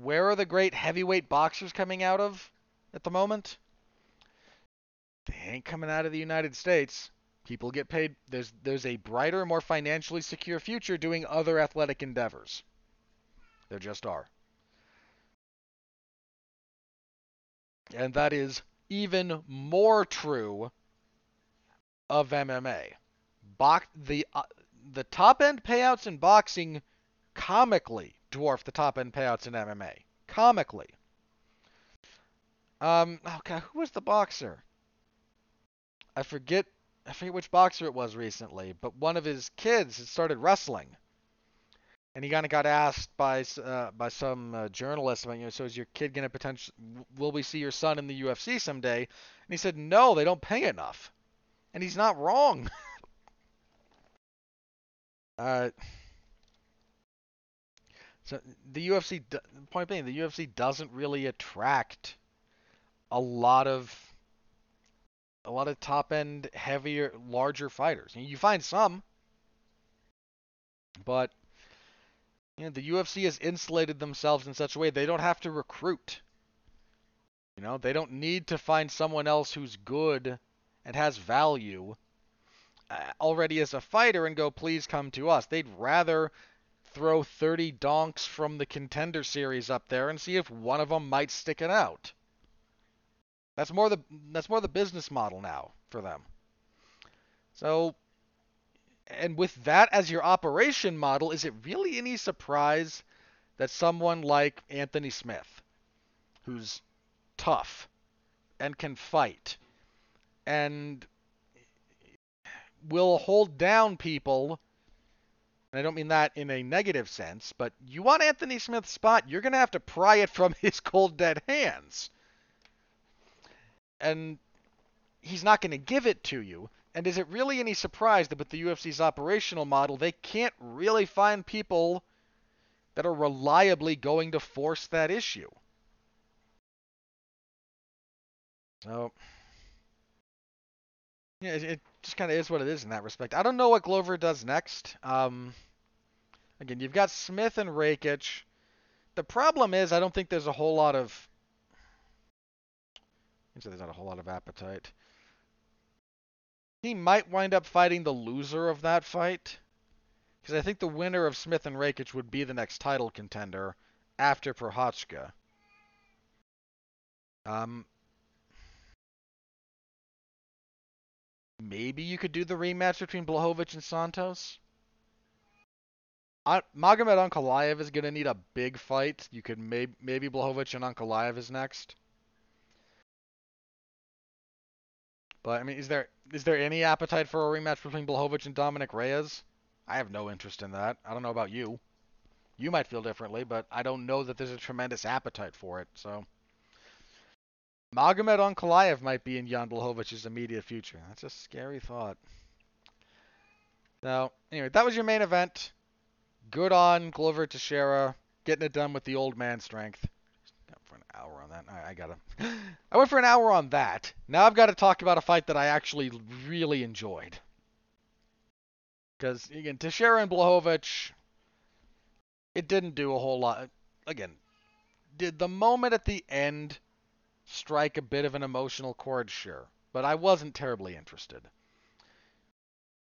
where are the great heavyweight boxers coming out of at the moment? They ain't coming out of the United States. People get paid. There's there's a brighter, more financially secure future doing other athletic endeavors. There just are. And that is even more true of MMA. Box the uh, the top end payouts in boxing comically dwarf the top end payouts in MMA. Comically. Um, okay, who was the boxer? I forget I forget which boxer it was recently, but one of his kids had started wrestling, and he kind of got asked by uh, by some uh, journalist about, you know, so is your kid gonna potential? Will we see your son in the UFC someday? And he said, no, they don't pay enough, and he's not wrong. uh, so the UFC, point being, the UFC doesn't really attract a lot of a lot of top end, heavier, larger fighters. You find some, but the UFC has insulated themselves in such a way they don't have to recruit. You know, they don't need to find someone else who's good and has value uh, already as a fighter and go, please come to us. They'd rather throw 30 donks from the contender series up there and see if one of them might stick it out. That's more the that's more the business model now for them. So and with that as your operation model, is it really any surprise that someone like Anthony Smith, who's tough and can fight and will hold down people and I don't mean that in a negative sense, but you want Anthony Smith's spot, you're going to have to pry it from his cold, dead hands. And he's not going to give it to you. And is it really any surprise that with the UFC's operational model, they can't really find people that are reliably going to force that issue? So, yeah, it, it just kind of is what it is in that respect. I don't know what Glover does next. Um, Again, you've got Smith and Rakic. The problem is, I don't think there's a whole lot of. So there's not a whole lot of appetite. He might wind up fighting the loser of that fight. Because I think the winner of Smith and Rakic would be the next title contender after Prochazka. Um, maybe you could do the rematch between Blachowicz and Santos. Magomed Ankalaev is going to need a big fight. You could may- maybe Blachowicz and Ankalaev is next. But I mean, is there is there any appetite for a rematch between Blachowicz and Dominic Reyes? I have no interest in that. I don't know about you. You might feel differently, but I don't know that there's a tremendous appetite for it. So Magomed Ankalaev might be in Jan Blachowicz's immediate future. That's a scary thought. Now, anyway, that was your main event. Good on Glover Teixeira getting it done with the old man strength. For an hour on that. I, I gotta. I went for an hour on that. Now I've got to talk about a fight that I actually really enjoyed. Because again, Teixeira and Blachowicz, it didn't do a whole lot. Again, did the moment at the end strike a bit of an emotional chord? Sure, but I wasn't terribly interested.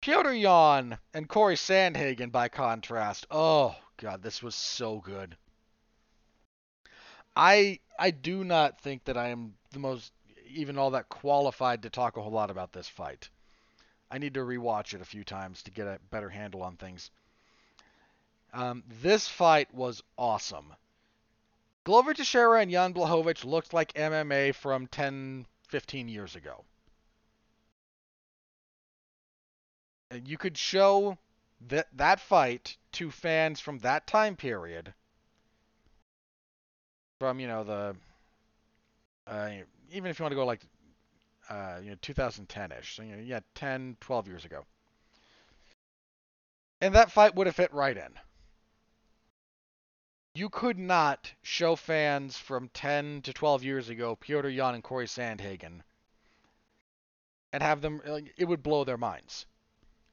Petr Yan and Corey Sandhagen, by contrast, oh god, this was so good. I I do not think that I am the most even all that qualified to talk a whole lot about this fight. I need to rewatch it a few times to get a better handle on things. Um, this fight was awesome. Glover Teixeira and Jan Blachowicz looked like MMA from 10, 15 years ago. And you could show that that fight to fans from that time period from you know the uh, even if you want to go like uh, you know 2010ish so you know yeah 10 12 years ago. And that fight would have fit right in. You could not show fans from 10 to 12 years ago Petr Yan and Corey Sandhagen and have them it would blow their minds.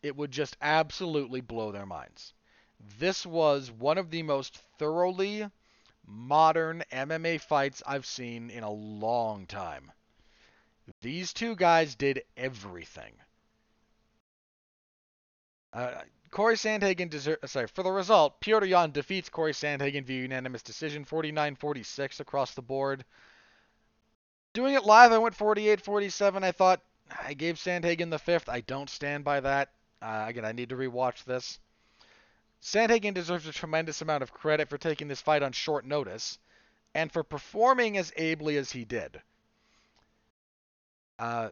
It would just absolutely blow their minds. This was one of the most thoroughly modern MMA fights I've seen in a long time. These two guys did everything. Uh, Corey Sandhagen deserves. Sorry, for the result, Petr Yan defeats Corey Sandhagen via unanimous decision, 49-46 across the board. Doing it live, I went 48-47. I thought I gave Sandhagen the fifth. I don't stand by that. Uh, again, I need to rewatch this. Sandhagen deserves a tremendous amount of credit for taking this fight on short notice and for performing as ably as he did. Uh,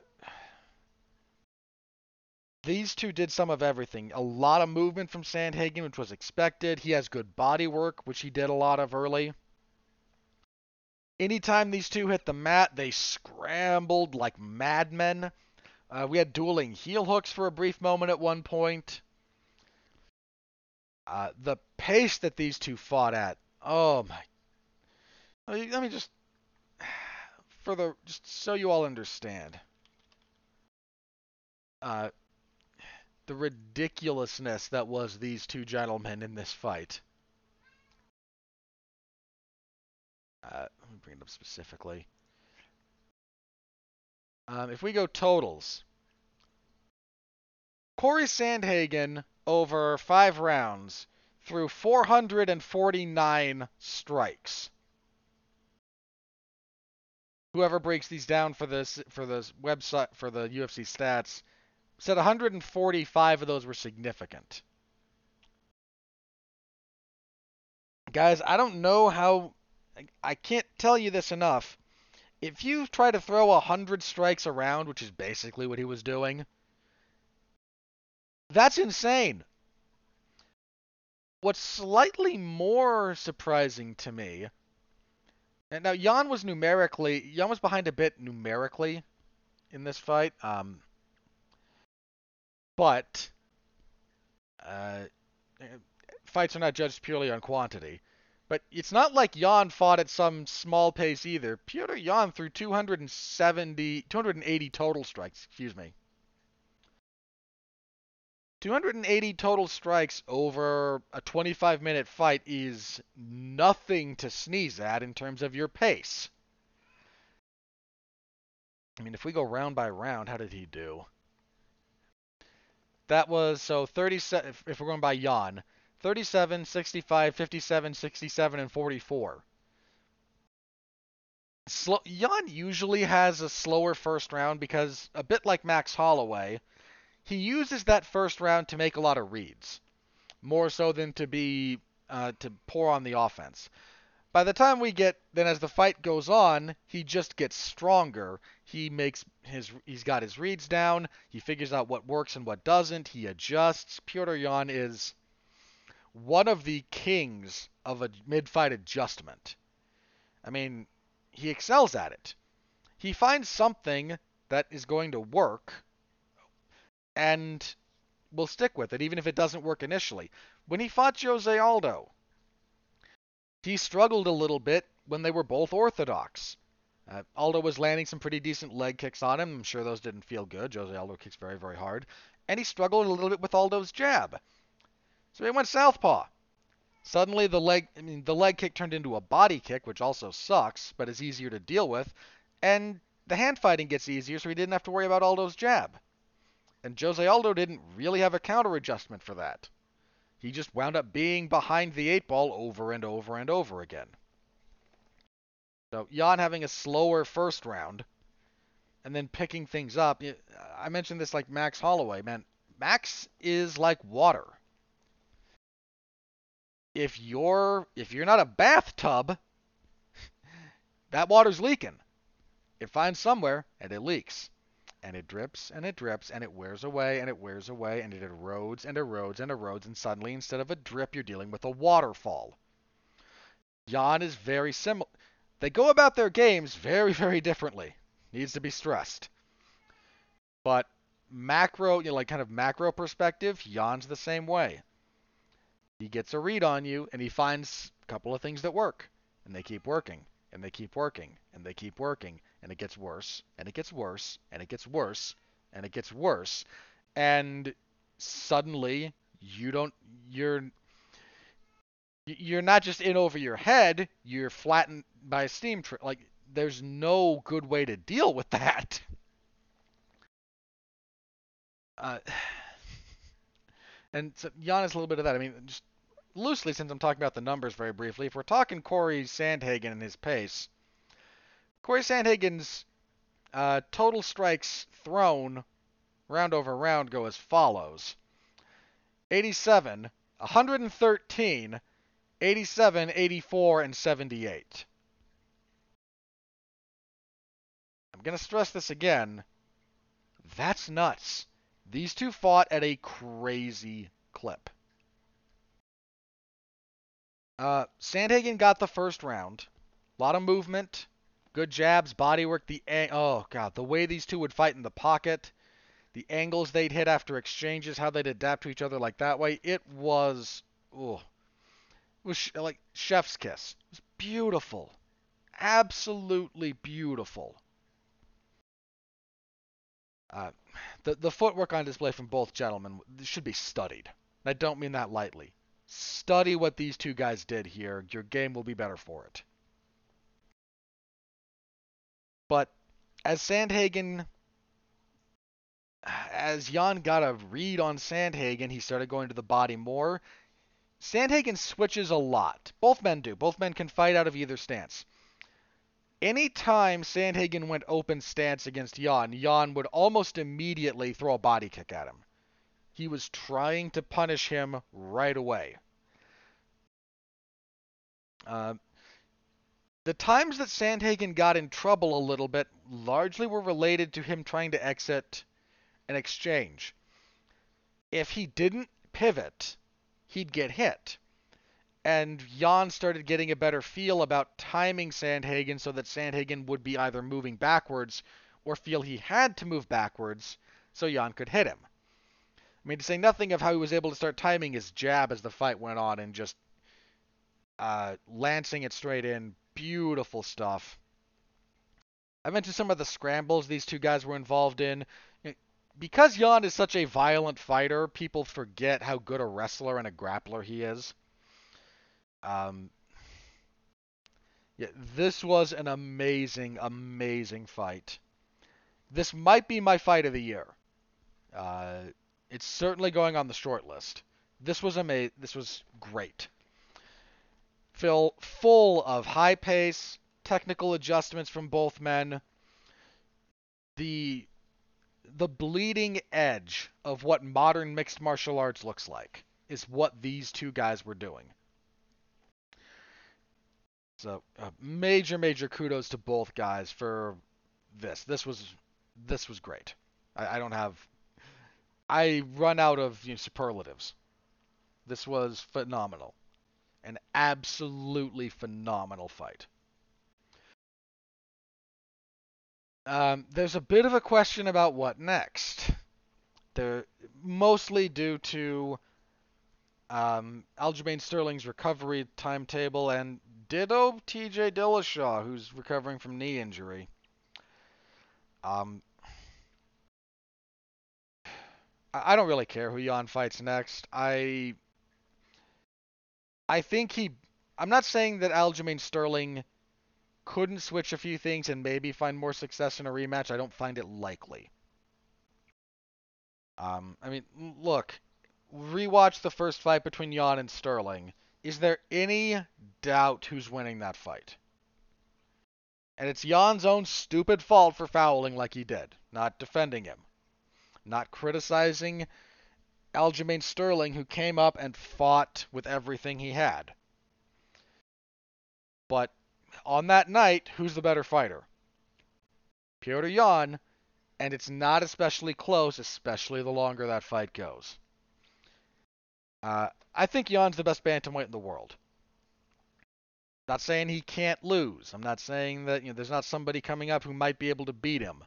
these two did some of everything. A lot of movement from Sandhagen, which was expected. He has good body work, which he did a lot of early. Anytime these two hit the mat, they scrambled like madmen. Uh, we had dueling heel hooks for a brief moment at one point. Uh, the pace that these two fought at, oh my! Let me just, for the just so you all understand, uh, the ridiculousness that was these two gentlemen in this fight. Uh, let me bring it up specifically. Um, if we go totals, Corey Sandhagen over five rounds threw 449 strikes. Whoever breaks these down for this for this website for the UFC stats said 145 of those were significant. Guys, I don't know how I can't tell you this enough. If you try to throw 100 strikes around, which is basically what he was doing, that's insane. What's slightly more surprising to me, and now Yan was numerically, Yan was behind a bit numerically in this fight, um, but uh, fights are not judged purely on quantity. But it's not like Yan fought at some small pace either. Petr Yan threw 270, 280 total strikes, excuse me. 280 total strikes over a 25 minute fight is nothing to sneeze at in terms of your pace. I mean, if we go round by round, how did he do? That was so 37. If, we're going by Yan, 37, 65, 57, 67, and 44. Slow, Yan usually has a slower first round because, a bit like Max Holloway, he uses that first round to make a lot of reads, more so than to be uh, to pour on the offense. By the time we get then as the fight goes on, he just gets stronger. He makes his he's got his reads down. He figures out what works and what doesn't. He adjusts. Pyotr Yan is one of the kings of a mid-fight adjustment. I mean, he excels at it. He finds something that is going to work and will stick with it, even if it doesn't work initially. When he fought Jose Aldo, he struggled a little bit when they were both orthodox. Uh, Aldo was landing some pretty decent leg kicks on him. I'm sure those didn't feel good. Jose Aldo kicks very, very hard. And he struggled a little bit with Aldo's jab. So he went southpaw. Suddenly the leg I mean the leg kick turned into a body kick, which also sucks, but is easier to deal with, and the hand fighting gets easier so he didn't have to worry about Aldo's jab. And Jose Aldo didn't really have a counter adjustment for that. He just wound up being behind the eight ball over and over and over again. So Yan having a slower first round and then picking things up. I mentioned this like Max Holloway, man. Max is like water if you're if you're not a bathtub, that water's leaking. It finds somewhere and it leaks. And it drips and it drips and it wears away and it wears away and it erodes and erodes and erodes and suddenly instead of a drip you're dealing with a waterfall. Yan is very similar. They go about their games very, very differently. Needs to be stressed. But macro, you know, like kind of macro perspective, Yan's the same way. He gets a read on you and he finds a couple of things that work. And they keep working and they keep working and they keep working and it gets worse and it gets worse and it gets worse and it gets worse and suddenly you don't you're you're not just in over your head you're flattened by a steam trip like there's no good way to deal with that uh, and so Giannis a little bit of that. I mean, just loosely, since I'm talking about the numbers very briefly, if we're talking Corey Sandhagen and his pace, Corey Sandhagen's uh, total strikes thrown round over round go as follows 87, 113, 87, 84, and 78. I'm going to stress this again. That's nuts. These two fought at a crazy clip. Uh, Sandhagen got the first round. A lot of movement, good jabs, body work. The oh god, the way these two would fight in the pocket, the angles they'd hit after exchanges, how they'd adapt to each other like that way. It was, oh, was sh- like chef's kiss. It was beautiful, absolutely beautiful. Uh, the the footwork on display from both gentlemen should be studied. I don't mean that lightly. Study what these two guys did here. Your game will be better for it. But as Sandhagen, as Yan got a read on Sandhagen, he started going to the body more. Sandhagen switches a lot. Both men do. Both men can fight out of either stance. Anytime Sandhagen went open stance against Yan, Yan would almost immediately throw a body kick at him. He was trying to punish him right away. Uh, the times that Sandhagen got in trouble a little bit largely were related to him trying to exit an exchange. If he didn't pivot, he'd get hit. And Yan started getting a better feel about timing Sandhagen so that Sandhagen would be either moving backwards or feel he had to move backwards so Yan could hit him. I mean, to say nothing of how he was able to start timing his jab as the fight went on and just uh, lancing it straight in. Beautiful stuff. I mentioned some of the scrambles these two guys were involved in. Because Yan is such a violent fighter, people forget how good a wrestler and a grappler he is. Um, yeah, this was an amazing, amazing fight. This might be my fight of the year. Uh, it's certainly going on the short list. This was ama- This was great. Phil, full of high pace, technical adjustments from both men. The the bleeding edge of what modern mixed martial arts looks like is what these two guys were doing. So, uh, major, major kudos to both guys for this. This was this was great. I, I don't have I run out of you know, superlatives. This was phenomenal. An absolutely phenomenal fight. Um, there's a bit of a question about what next. They're mostly due to um, Aljamain Sterling's recovery timetable and ditto TJ Dillashaw, who's recovering from knee injury. Um, I don't really care who Yan fights next. I I think he I'm not saying that Aljamain Sterling couldn't switch a few things and maybe find more success in a rematch. I don't find it likely. Um, I mean, look, rewatch the first fight between Yan and Sterling. Is there any doubt who's winning that fight? And it's Yan's own stupid fault for fouling like he did, not defending him not criticizing Aljamain Sterling, who came up and fought with everything he had. But on that night, who's the better fighter? Petr Yan, and it's not especially close, especially the longer that fight goes. Uh, I think Yan's the best bantamweight in the world. Not saying he can't lose. I'm not saying that you know there's not somebody coming up who might be able to beat him.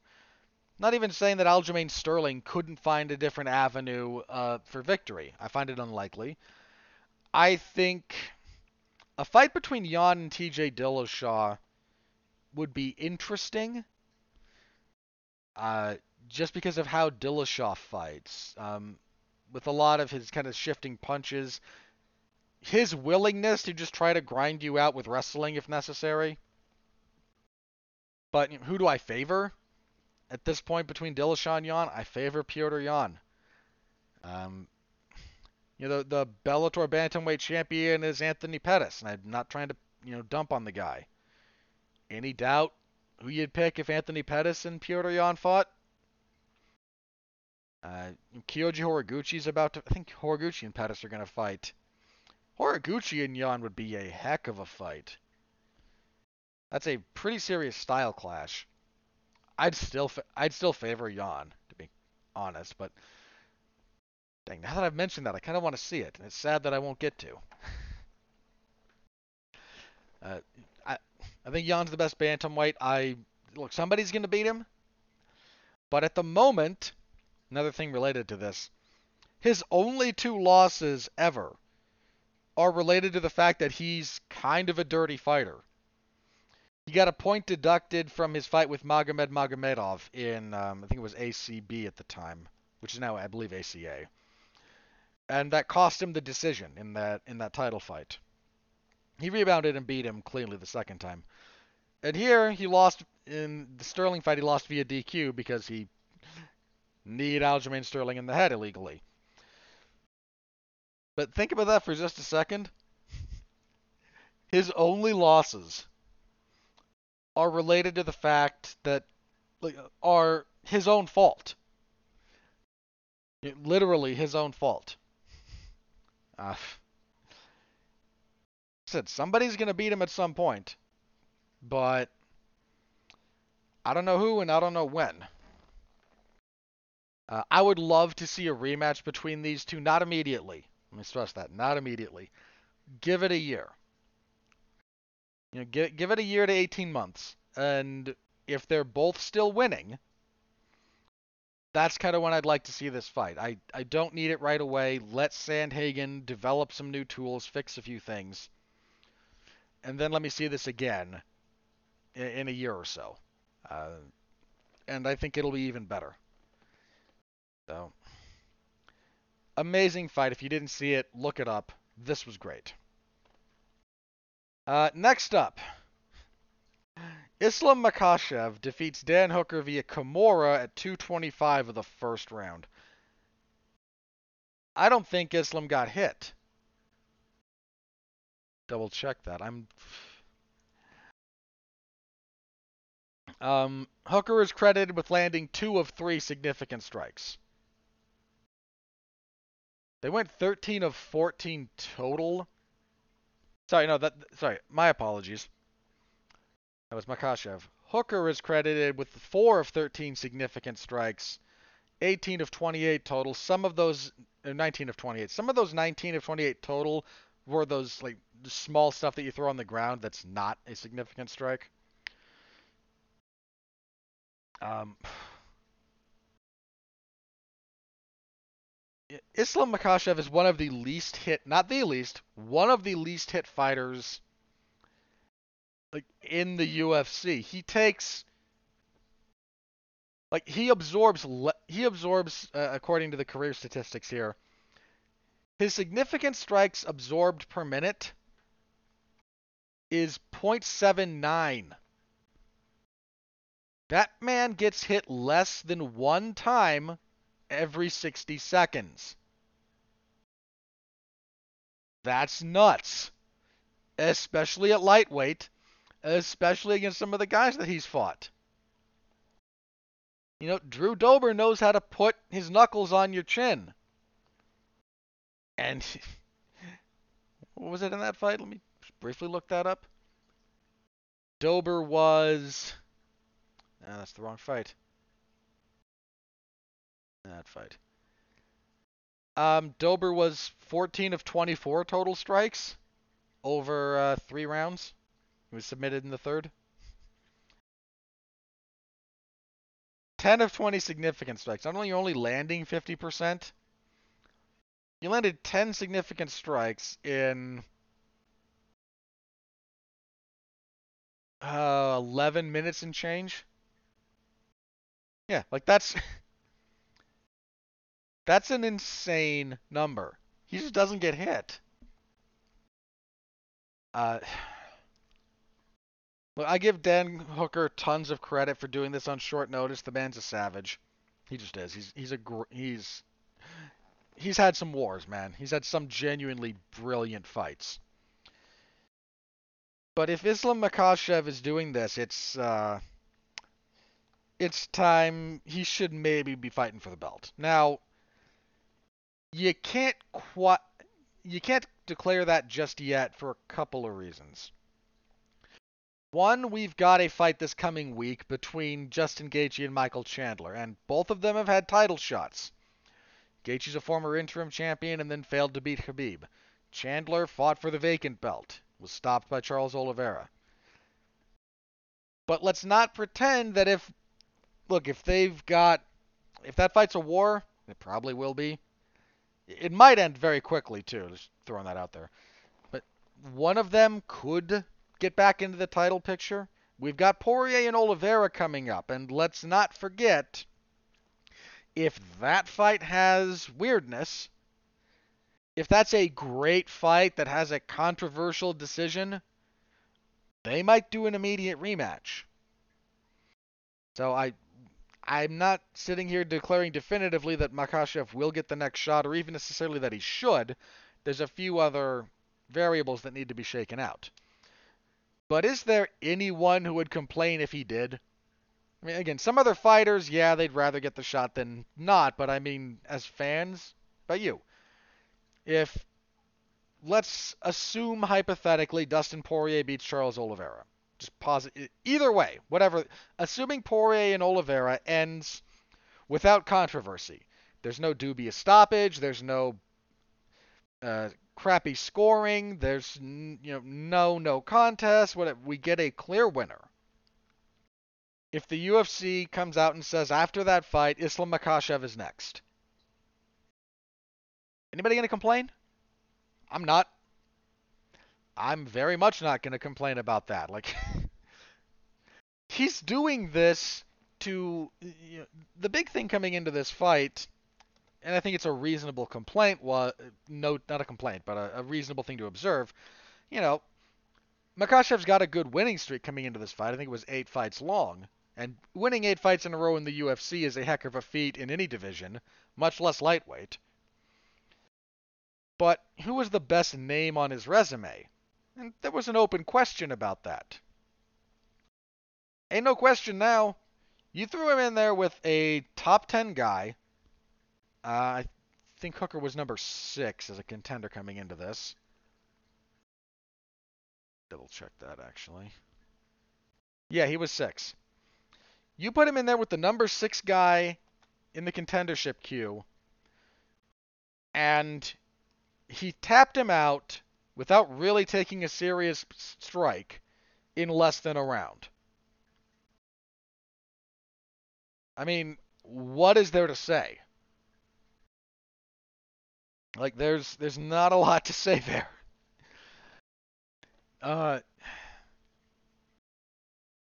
Not even saying that Aljamain Sterling couldn't find a different avenue uh, for victory. I find it unlikely. I think a fight between Yan and TJ Dillashaw would be interesting. Uh, just because of how Dillashaw fights. Um, with a lot of his kind of shifting punches, his willingness to just try to grind you out with wrestling if necessary. But who do I favor? At this point between Dillashaw and Yan, I favor Petr Yan. Um, you know, the, the Bellator bantamweight champion is Anthony Pettis, and I'm not trying to, you know, dump on the guy. Any doubt who you'd pick if Anthony Pettis and Petr Yan fought? Uh, Kyoji Horiguchi's about to. I think Horiguchi and Pettis are going to fight. Horiguchi and Yan would be a heck of a fight. That's a pretty serious style clash. I'd still I'd still favor Yan to be honest, but Dang, now that I've mentioned that, I kind of want to see it, and it's sad that I won't get to. uh, I I think Yan's the best bantamweight. I look, somebody's going to beat him, but at the moment, another thing related to this, his only two losses ever are related to the fact that he's kind of a dirty fighter. He got a point deducted from his fight with Magomed Magomedov in, um, I think it was ACB at the time, which is now, I believe, ACA, and that cost him the decision in that in that title fight. He rebounded and beat him cleanly the second time. And here he lost in the Sterling fight. He lost via DQ because he kneed Aljamain Sterling in the head illegally. But think about that for just a second. His only losses are related to the fact that like, are his own fault. Literally his own fault. Uh, said somebody's going to beat him at some point, but I don't know who and I don't know when. Uh, I would love to see a rematch between these two, not immediately. Let me stress that, not immediately. Give it a year. You know, give, give it a year to 18 months. And if they're both still winning, that's kind of when I'd like to see this fight. I, I don't need it right away. Let Sandhagen develop some new tools, fix a few things. And then let me see this again in, in a year or so. Uh, and I think it'll be even better. So, amazing fight. If you didn't see it, look it up. This was great. Uh, next up, Islam Makhachev defeats Dan Hooker via Kimura at 225 of the first round. I don't think Islam got hit. Double check that. I'm. Um, Hooker is credited with landing two of three significant strikes. They went 13 of 14 total. Sorry, no, that sorry, my apologies. That was Makhachev. Hooker is credited with 4 of 13 significant strikes, 18 of 28 total. Some of those uh, 19 of 28. Some of those 19 of 28 total were those like small stuff that you throw on the ground that's not a significant strike. Um Islam Makhachev is one of the least hit, not the least, one of the least hit fighters like in the UFC. He takes like he absorbs he absorbs uh, according to the career statistics here. His significant strikes absorbed per minute is 0.79. That man gets hit less than one time every 60 seconds. That's nuts. Especially at lightweight, especially against some of the guys that he's fought. You know, Drew Dober knows how to put his knuckles on your chin. And what was it in that fight? Let me briefly look that up. Dober was. Ah, that's the wrong fight that fight. Um, Dober was 14 of 24 total strikes over uh, three rounds. He was submitted in the third. 10 of 20 significant strikes. Not only you're only landing 50%, you landed 10 significant strikes in uh, 11 minutes and change. Yeah, like that's That's an insane number. He just doesn't get hit. Uh, look, I give Dan Hooker tons of credit for doing this on short notice. The man's a savage. He just is. He's he's a gr- he's he's had some wars, man. He's had some genuinely brilliant fights. But if Islam Makhachev is doing this, it's uh, it's time he should maybe be fighting for the belt. Now, you can't quite you can't declare that just yet for a couple of reasons. One, we've got a fight this coming week between Justin Gaethje and Michael Chandler, and both of them have had title shots. Gaethje's a former interim champion and then failed to beat Khabib. Chandler fought for the vacant belt, was stopped by Charles Oliveira. But let's not pretend that if, look, if they've got, if that fight's a war, it probably will be. It might end very quickly, too, just throwing that out there. But one of them could get back into the title picture. We've got Poirier and Oliveira coming up, and let's not forget if that fight has weirdness, if that's a great fight that has a controversial decision, they might do an immediate rematch. So I I'm not sitting here declaring definitively that Makhachev will get the next shot or even necessarily that he should. There's a few other variables that need to be shaken out. But is there anyone who would complain if he did? I mean, again, some other fighters, yeah, they'd rather get the shot than not, but I mean, as fans, but you. If, let's assume hypothetically, Dustin Poirier beats Charles Oliveira. Just pause it. Either way, whatever. Assuming Poirier and Oliveira ends without controversy. There's no dubious stoppage. There's no uh, crappy scoring. There's you know no no contest. What we get a clear winner if the UFC comes out and says after that fight, Islam Makhachev is next. Anybody to complain? I'm not. I'm very much not going to complain about that. Like, he's doing this to. You know, the big thing coming into this fight, and I think it's a reasonable complaint, was. No, not a complaint, but a, a reasonable thing to observe. You know, Makhachev's got a good winning streak coming into this fight. I think it was eight fights long. And winning eight fights in a row in the UFC is a heck of a feat in any division, much less lightweight. But who was the best name on his resume? And there was an open question about that. Ain't no question now. You threw him in there with a top 10 guy. Uh, I think Hooker was number 6 as a contender coming into this. Double check that, actually. Yeah, he was 6. You put him in there with the number six guy in the contendership queue, and he tapped him out without really taking a serious strike in less than a round. I mean, what is there to say? Like there's there's not a lot to say there. Uh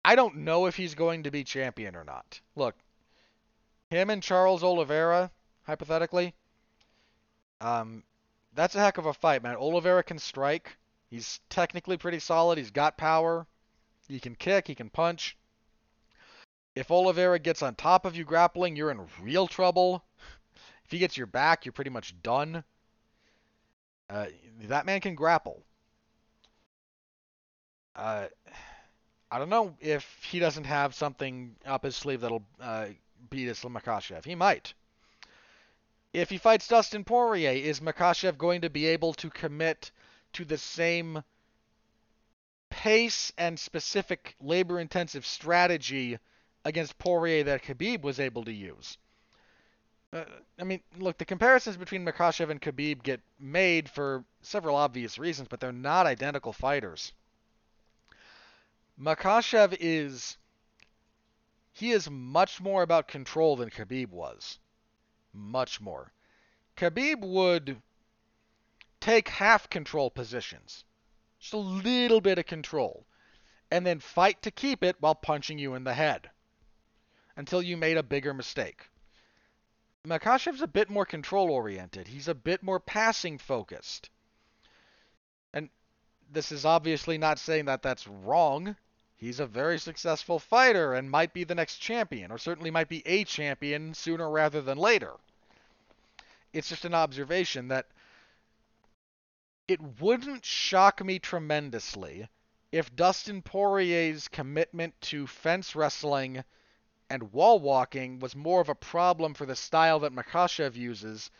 I don't know if he's going to be champion or not. Look, him and Charles Oliveira, hypothetically, um, that's a heck of a fight, man. Oliveira can strike. He's technically pretty solid. He's got power. He can kick. He can punch. If Oliveira gets on top of you grappling, you're in real trouble. If he gets your back, you're pretty much done. Uh, that man can grapple. Uh, I don't know if he doesn't have something up his sleeve that'll uh, beat Islam Makhachev. He might. If he fights Dustin Poirier, is Makhachev going to be able to commit to the same pace and specific labor intensive strategy against Poirier that Khabib was able to use? Uh, I mean, look, the comparisons between Makhachev and Khabib get made for several obvious reasons, but they're not identical fighters. Makhachev is he is much more about control than Khabib was. Much more. Khabib would take half control positions. Just a little bit of control. And then fight to keep it while punching you in the head. Until you made a bigger mistake. Makhachev's a bit more control oriented. He's a bit more passing focused. And this is obviously not saying that that's wrong. He's a very successful fighter and might be the next champion, or certainly might be a champion sooner rather than later. It's just an observation that it wouldn't shock me tremendously if Dustin Poirier's commitment to fence wrestling and wall walking was more of a problem for the style that Makhachev uses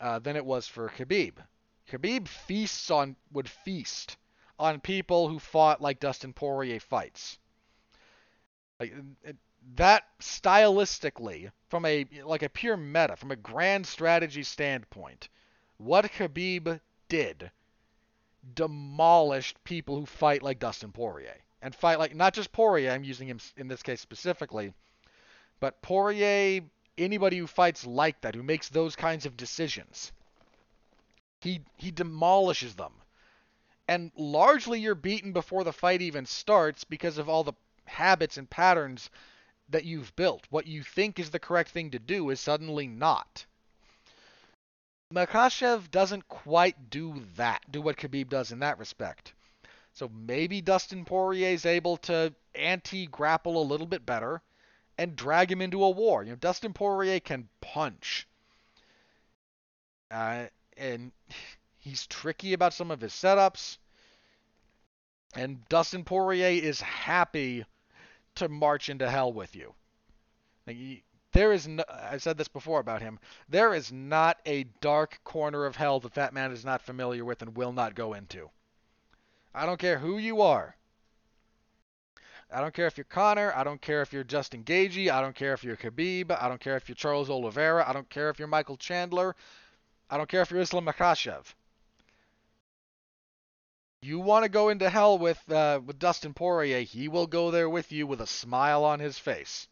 uh, than it was for Khabib. Khabib feasts on would feast on people who fought like Dustin Poirier fights. Like that stylistically, from a like a pure meta, from a grand strategy standpoint, what Khabib did demolished people who fight like Dustin Poirier and fight like not just Poirier. I'm using him in this case specifically, but Poirier, anybody who fights like that, who makes those kinds of decisions, he he demolishes them. And largely you're beaten before the fight even starts because of all the habits and patterns that you've built. What you think is the correct thing to do is suddenly not. Makhachev doesn't quite do that, do what Khabib does in that respect. So maybe Dustin Poirier is able to anti-grapple a little bit better and drag him into a war. You know, Dustin Poirier can punch. Uh, and he's tricky about some of his setups. And Dustin Poirier is happy to march into hell with you. Like, there is no, I said this before about him. There is not a dark corner of hell that that man is not familiar with and will not go into. I don't care who you are. I don't care if you're Conor. I don't care if you're Justin Gaethje. I don't care if you're Khabib. I don't care if you're Charles Oliveira. I don't care if you're Michael Chandler. I don't care if you're Islam Makhachev. You want to go into hell with uh, with Dustin Poirier, he will go there with you with a smile on his face.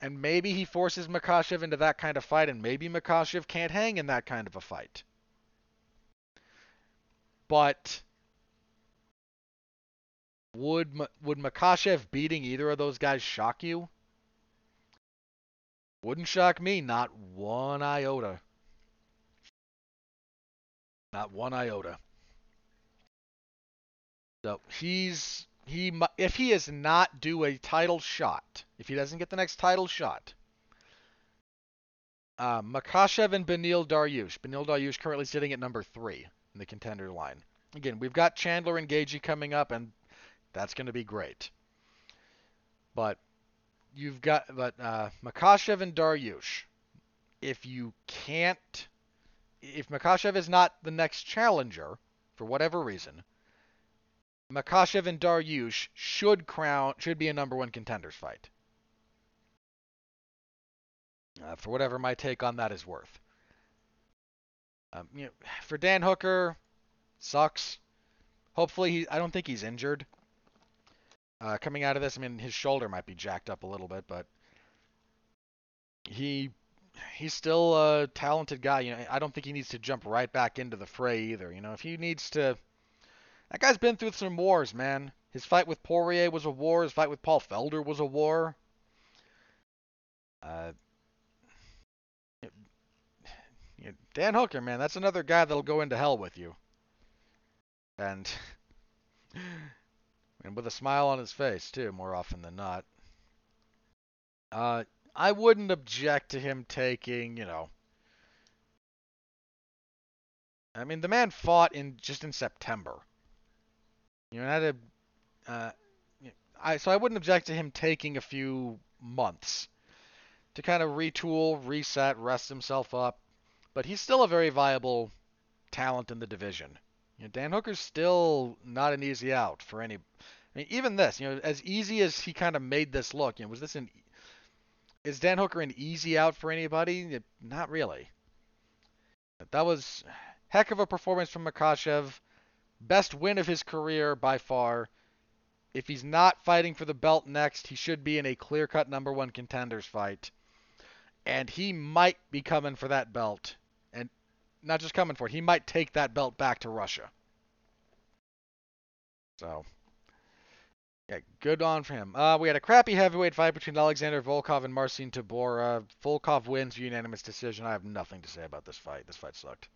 And maybe he forces Makhachev into that kind of fight, and maybe Makhachev can't hang in that kind of a fight. But would would Makhachev beating either of those guys shock you? Wouldn't shock me, not one iota. Not one iota. So he's he if he is not due a title shot, if he doesn't get the next title shot, uh, Makhachev and Beneil Dariush. Beneil Dariush currently sitting at number three in the contender line. Again, we've got Chandler and Gaethje coming up, and that's going to be great. But you've got but uh, Makhachev and Dariush. If you can't, if Makhachev is not the next challenger for whatever reason, Makhachev and Dariush should crown should be a number one contenders fight. Uh, for whatever my take on that is worth. Um, you know, for Dan Hooker, sucks. Hopefully, he, I don't think he's injured. Uh, coming out of this, I mean, his shoulder might be jacked up a little bit, but he he's still a talented guy. You know, I don't think he needs to jump right back into the fray either. You know, if he needs to that guy's been through some wars, man. His fight with Poirier was a war. His fight with Paul Felder was a war. Uh, Dan Hooker, man, that's another guy that'll go into hell with you. And and with a smile on his face too, more often than not. Uh, I wouldn't object to him taking, you know. I mean, the man fought in just in September. You know, had a, uh, I so I wouldn't object to him taking a few months to kind of retool, reset, rest himself up, but he's still a very viable talent in the division. You know, Dan Hooker's still not an easy out for any. I mean, even this, you know, as easy as he kind of made this look, you know, was this an is Dan Hooker an easy out for anybody? Not really. That was heck of a performance from Makhachev. Best win of his career by far. If he's not fighting for the belt next, he should be in a clear cut number one contenders fight. And he might be coming for that belt. And not just coming for it, he might take that belt back to Russia. So, yeah, good on for him. Uh, we had a crappy heavyweight fight between Alexander Volkov and Marcin Tybura. Volkov wins unanimous decision. I have nothing to say about this fight. This fight sucked.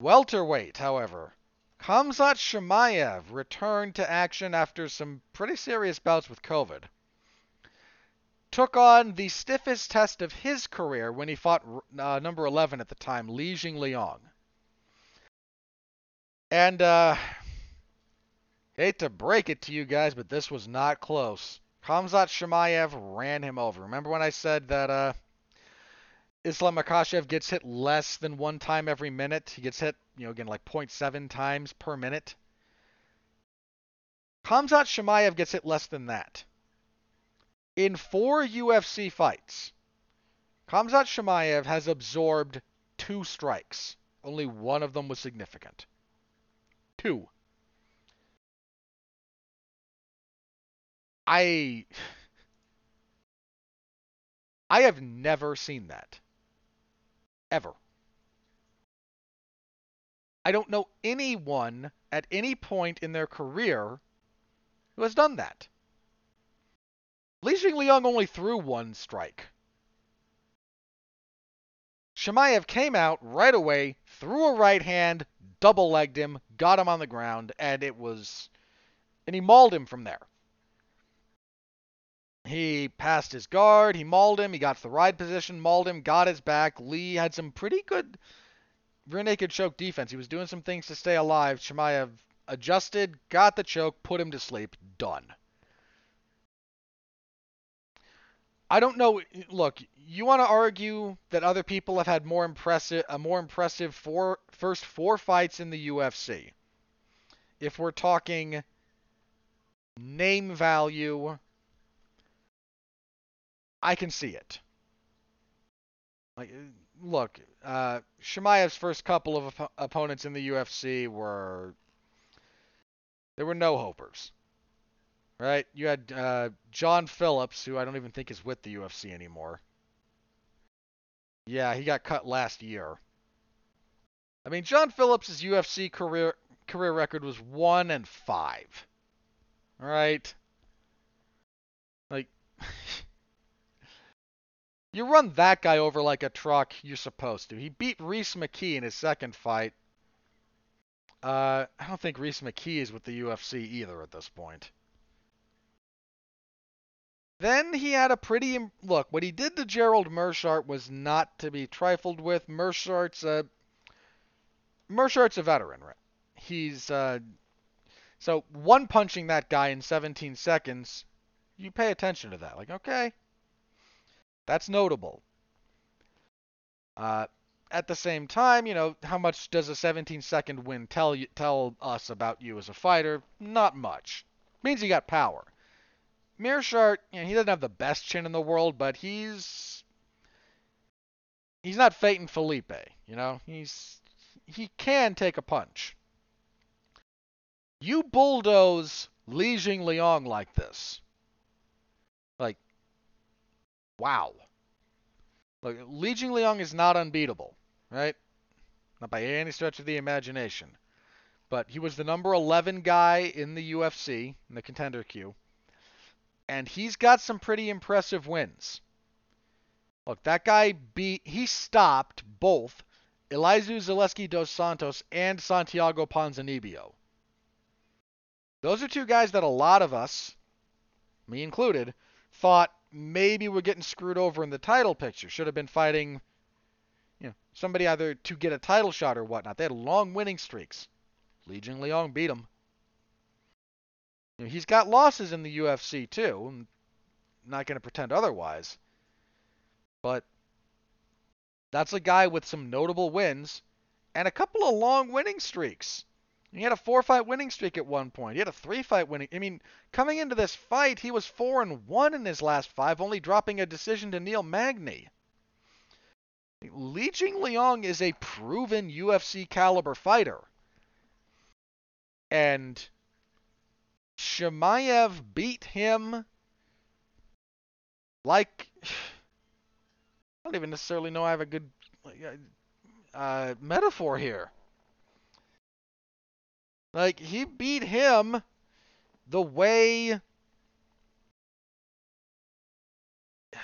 Welterweight, however. Khamzat Chimaev returned to action after some pretty serious bouts with COVID. Took on the stiffest test of his career when he fought uh, number 11 at the time, Li Jingliang. And, uh, hate to break it to you guys, but this was not close. Khamzat Chimaev ran him over. Remember when I said that, uh, Islam Makhachev gets hit less than one time every minute. He gets hit, you know, again, like 0.7 times per minute. Khamzat Chimaev gets hit less than that. In four UFC fights, Khamzat Chimaev has absorbed two strikes. Only one of them was significant. Two. I I have never seen that. Ever. I don't know anyone at any point in their career who has done that. Li Jingliang only threw one strike. Chimaev came out right away, threw a right hand, double legged him, got him on the ground, and it was. And he mauled him from there. He passed his guard, he mauled him, he got to the ride position, mauled him, got his back. Li had some pretty good rear naked choke defense. He was doing some things to stay alive. Chimaev adjusted, got the choke, put him to sleep, done. I don't know. Look, you want to argue that other people have had more impressive, a more impressive four first four fights in the UFC. If we're talking name value, I can see it. Like, look, uh, first couple of op- opponents in the UFC were there were no hopers, right? You had uh, John Phillips, who I don't even think is with the UFC anymore. Yeah, he got cut last year. I mean, John Phillips' UFC career career record was one and five. All right. Like You run that guy over like a truck, you're supposed to. He beat Rhys McKee in his second fight. Uh, I don't think Rhys McKee is with the UFC either at this point. Then he had a pretty look. What he did to Gerald Meerschaert was not to be trifled with. Meerschaert's a Meerschaert's a veteran, right? He's uh, so one punching that guy in 17 seconds. You pay attention to that, like okay, that's notable. Uh, at the same time, you know, how much does a 17 second win tell you, tell us about you as a fighter? Not much. Means you got power. Meerschaert, you know, he doesn't have the best chin in the world, but he's he's not Phaeton Felipe, you know. He's he can take a punch. You bulldoze Li Jingliang like this. Wow. Look, Li Jingliang is not unbeatable, right? Not by any stretch of the imagination. But he was the number 11 guy in the UFC, in the contender queue. And he's got some pretty impressive wins. Look, that guy beat, he stopped both Elizeu Zaleski dos Santos and Santiago Ponzinibbio. Those are two guys that a lot of us, me included, thought maybe we're getting screwed over in the title picture. Should have been fighting, you know, somebody either to get a title shot or whatnot. They had long winning streaks. Li Jingliang beat him. You know, he's got losses in the UFC too. I'm not going to pretend otherwise. But that's a guy with some notable wins and a couple of long winning streaks. He had a four fight winning streak at one point. He had a three fight winning. I mean, coming into this fight, he was four and one in his last five, only dropping a decision to Neil Magny. Li Jingliang is a proven UFC caliber fighter. And Chimaev beat him like I don't even necessarily know I have a good uh, metaphor here. Like he beat him the way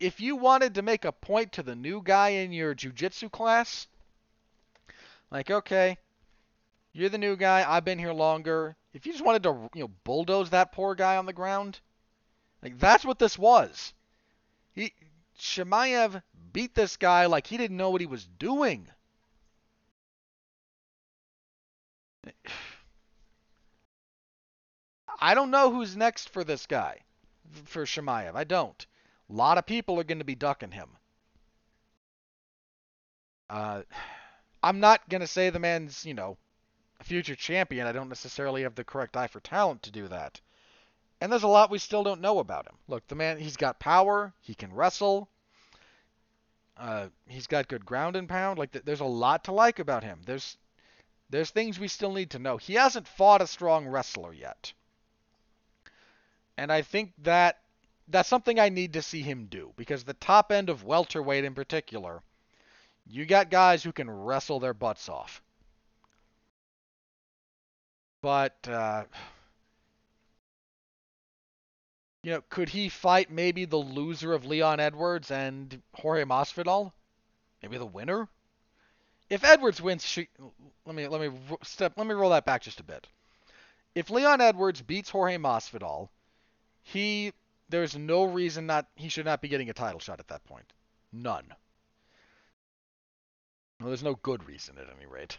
if you wanted to make a point to the new guy in your jujitsu class, like okay, you're the new guy, I've been here longer. If you just wanted to, you know, bulldoze that poor guy on the ground, like that's what this was. He Chimaev beat this guy like he didn't know what he was doing. I don't know who's next for this guy, for Chimaev. I don't. A lot of people are going to be ducking him. Uh, I'm not going to say the man's, you know, a future champion. I don't necessarily have the correct eye for talent to do that. And there's a lot we still don't know about him. Look, the man, he's got power. He can wrestle. Uh, he's got good ground and pound. Like, th- there's a lot to like about him. There's, there's things we still need to know. He hasn't fought a strong wrestler yet, and I think that that's something I need to see him do because the top end of welterweight in particular, you got guys who can wrestle their butts off. But uh, you know, could he fight maybe the loser of Leon Edwards and Jorge Masvidal? Maybe the winner? If Edwards wins, she, let me let me step let me roll that back just a bit. If Leon Edwards beats Jorge Masvidal, he there's no reason not he should not be getting a title shot at that point. None. Well, there's no good reason at any rate.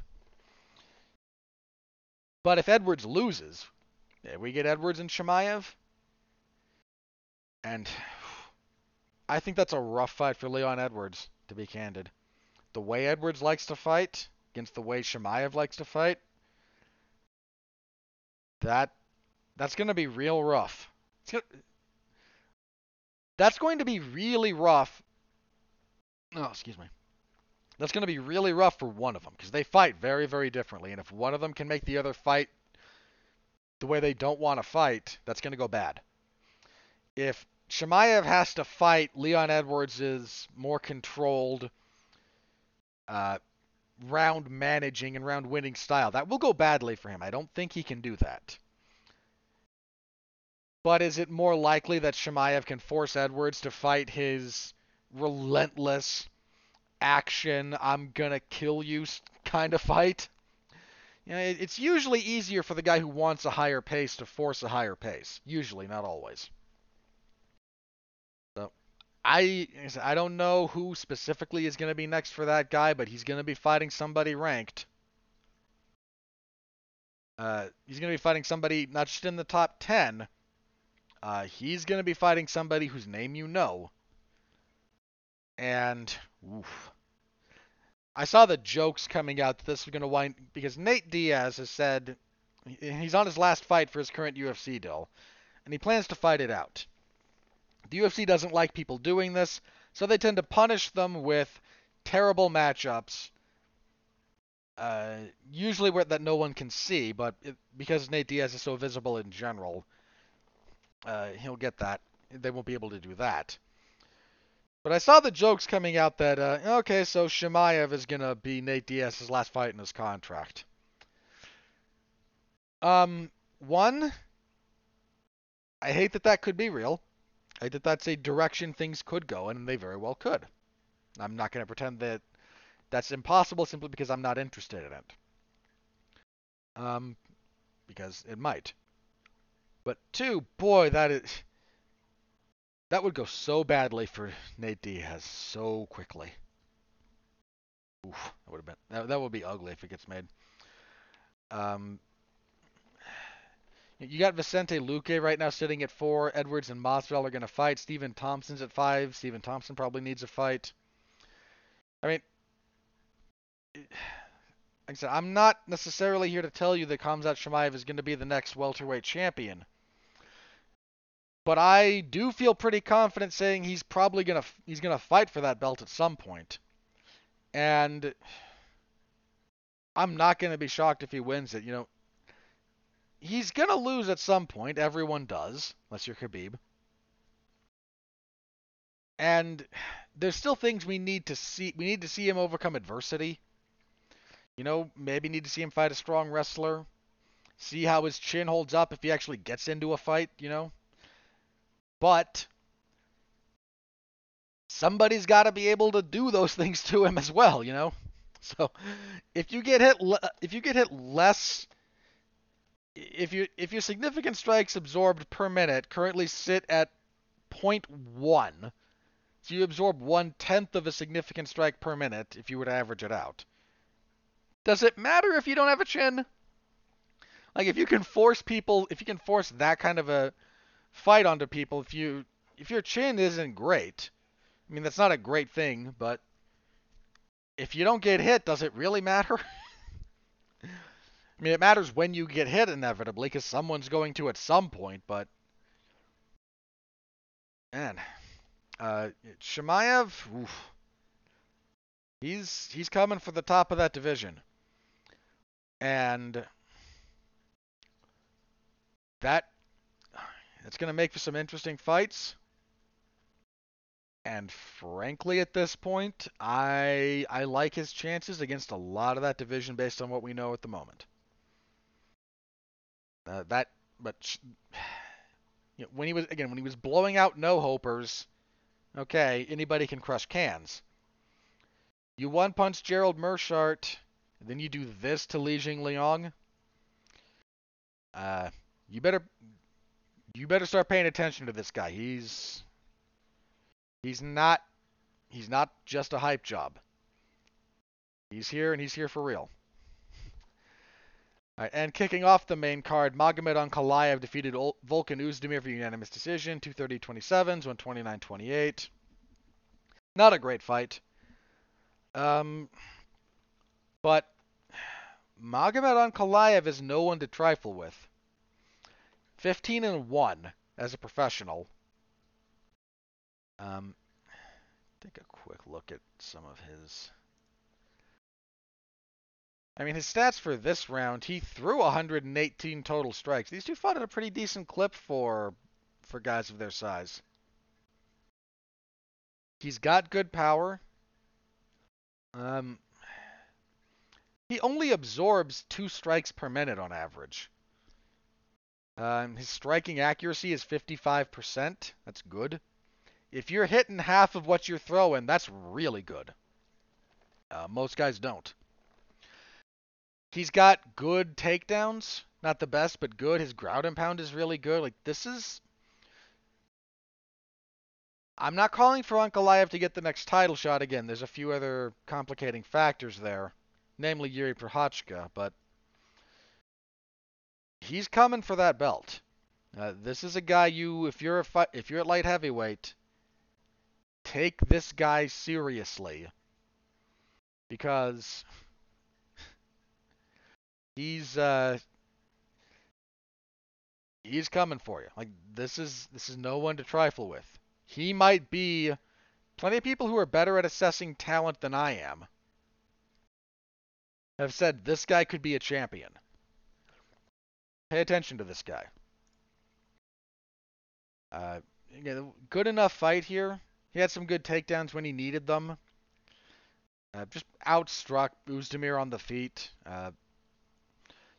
But if Edwards loses, yeah, we get Edwards and Chimaev. And I think that's a rough fight for Leon Edwards, to be candid. The way Edwards likes to fight against the way Chimaev likes to fight, that that's going to be real rough. Gonna, that's going to be really rough. Oh, excuse me. That's going to be really rough for one of them because they fight very, very differently. And if one of them can make the other fight the way they don't want to fight, that's going to go bad. If Chimaev has to fight Leon Edwards' is more controlled, uh, round managing and round winning style, that will go badly for him. I don't think he can do that. But is it more likely that Chimaev can force Edwards to fight his relentless action, I'm gonna kill you kind of fight? You know, it's usually easier for the guy who wants a higher pace to force a higher pace. Usually, not always. I I don't know who specifically is going to be next for that guy, but he's going to be fighting somebody ranked. Uh, he's going to be fighting somebody not just in the top 10, uh, he's going to be fighting somebody whose name you know. And, oof. I saw the jokes coming out that this was going to wind because Nate Diaz has said he's on his last fight for his current UFC deal, and he plans to fight it out. The UFC doesn't like people doing this, so they tend to punish them with terrible matchups. Uh, usually where that no one can see, but it, because Nate Diaz is so visible in general, uh, he'll get that. They won't be able to do that. But I saw the jokes coming out that, uh, okay, so Chimaev is going to be Nate Diaz's last fight in his contract. Um, one, I hate that that could be real. Hate that that's a direction things could go, and they very well could. I'm not going to pretend that that's impossible simply because I'm not interested in it. Um, because it might. But two, boy, that is that would go so badly for Nate Diaz so quickly. Oof, that would have been that, that would be ugly if it gets made. Um, you got Vicente Luque right now sitting at four. Edwards and Masvidal are going to fight. Stephen Thompson's at five. Stephen Thompson probably needs a fight. I mean, like I said, I'm not necessarily here to tell you that Khamzat Chimaev is going to be the next welterweight champion. But I do feel pretty confident saying he's probably gonna he's gonna fight for that belt at some point. and I'm not gonna be shocked if he wins it. You know, he's gonna lose at some point. Everyone does, unless you're Khabib. And there's still things we need to see. We need to see him overcome adversity. You know, maybe need to see him fight a strong wrestler. See how his chin holds up if he actually gets into a fight. You know. But somebody's got to be able to do those things to him as well, you know. So if you get hit, if you get hit less, if you if your significant strikes absorbed per minute currently sit at 0.1, so you absorb one tenth of a significant strike per minute if you were to average it out. Does it matter if you don't have a chin? Like if you can force people, if you can force that kind of a fight onto people if you if your chin isn't great. I mean, that's not a great thing, but if you don't get hit, does it really matter? I mean, it matters when you get hit inevitably because someone's going to at some point, but man, uh, Chimaev, oof, he's he's coming for the top of that division, and that it's going to make for some interesting fights. And frankly, at this point, I I like his chances against a lot of that division based on what we know at the moment. Uh, that, but you know, when he was again when he was blowing out no hopers, okay, anybody can crush cans. You one punch Gerald Meerschaert, then you do this to Li Jingliang. Uh, you better you better start paying attention to this guy. He's he's not he's not just a hype job. He's here and he's here for real. Right, and kicking off the main card, Magomed Ankalaev defeated Volkan Oezdemir for unanimous decision, 230-27, 129-28. Not a great fight. Um, but Magomed Ankalaev is no one to trifle with. 15 and 1 as a professional. Um, take a quick look at some of his I mean, his stats for this round, he threw 118 total strikes. These two fought at a pretty decent clip for for guys of their size. He's got good power. Um, he only absorbs two strikes per minute on average. Um, his striking accuracy is 55%. That's good. If you're hitting half of what you're throwing, that's really good. Uh, most guys don't. He's got good takedowns. Not the best, but good. His ground and pound is really good. Like, this is. I'm not calling for Ankalaev to get the next title shot again. There's a few other complicating factors there, namely Jiri Prochazka, but he's coming for that belt. Uh, this is a guy you, if you're a fi- if you're at light heavyweight, take this guy seriously because he's uh he's coming for you. Like this is this is no one to trifle with. He might be plenty of people who are better at assessing talent than I am have said this guy could be a champion. Pay attention to this guy. Uh, good enough fight here. He had some good takedowns when he needed them. Uh, just outstruck Oezdemir on the feet. Uh,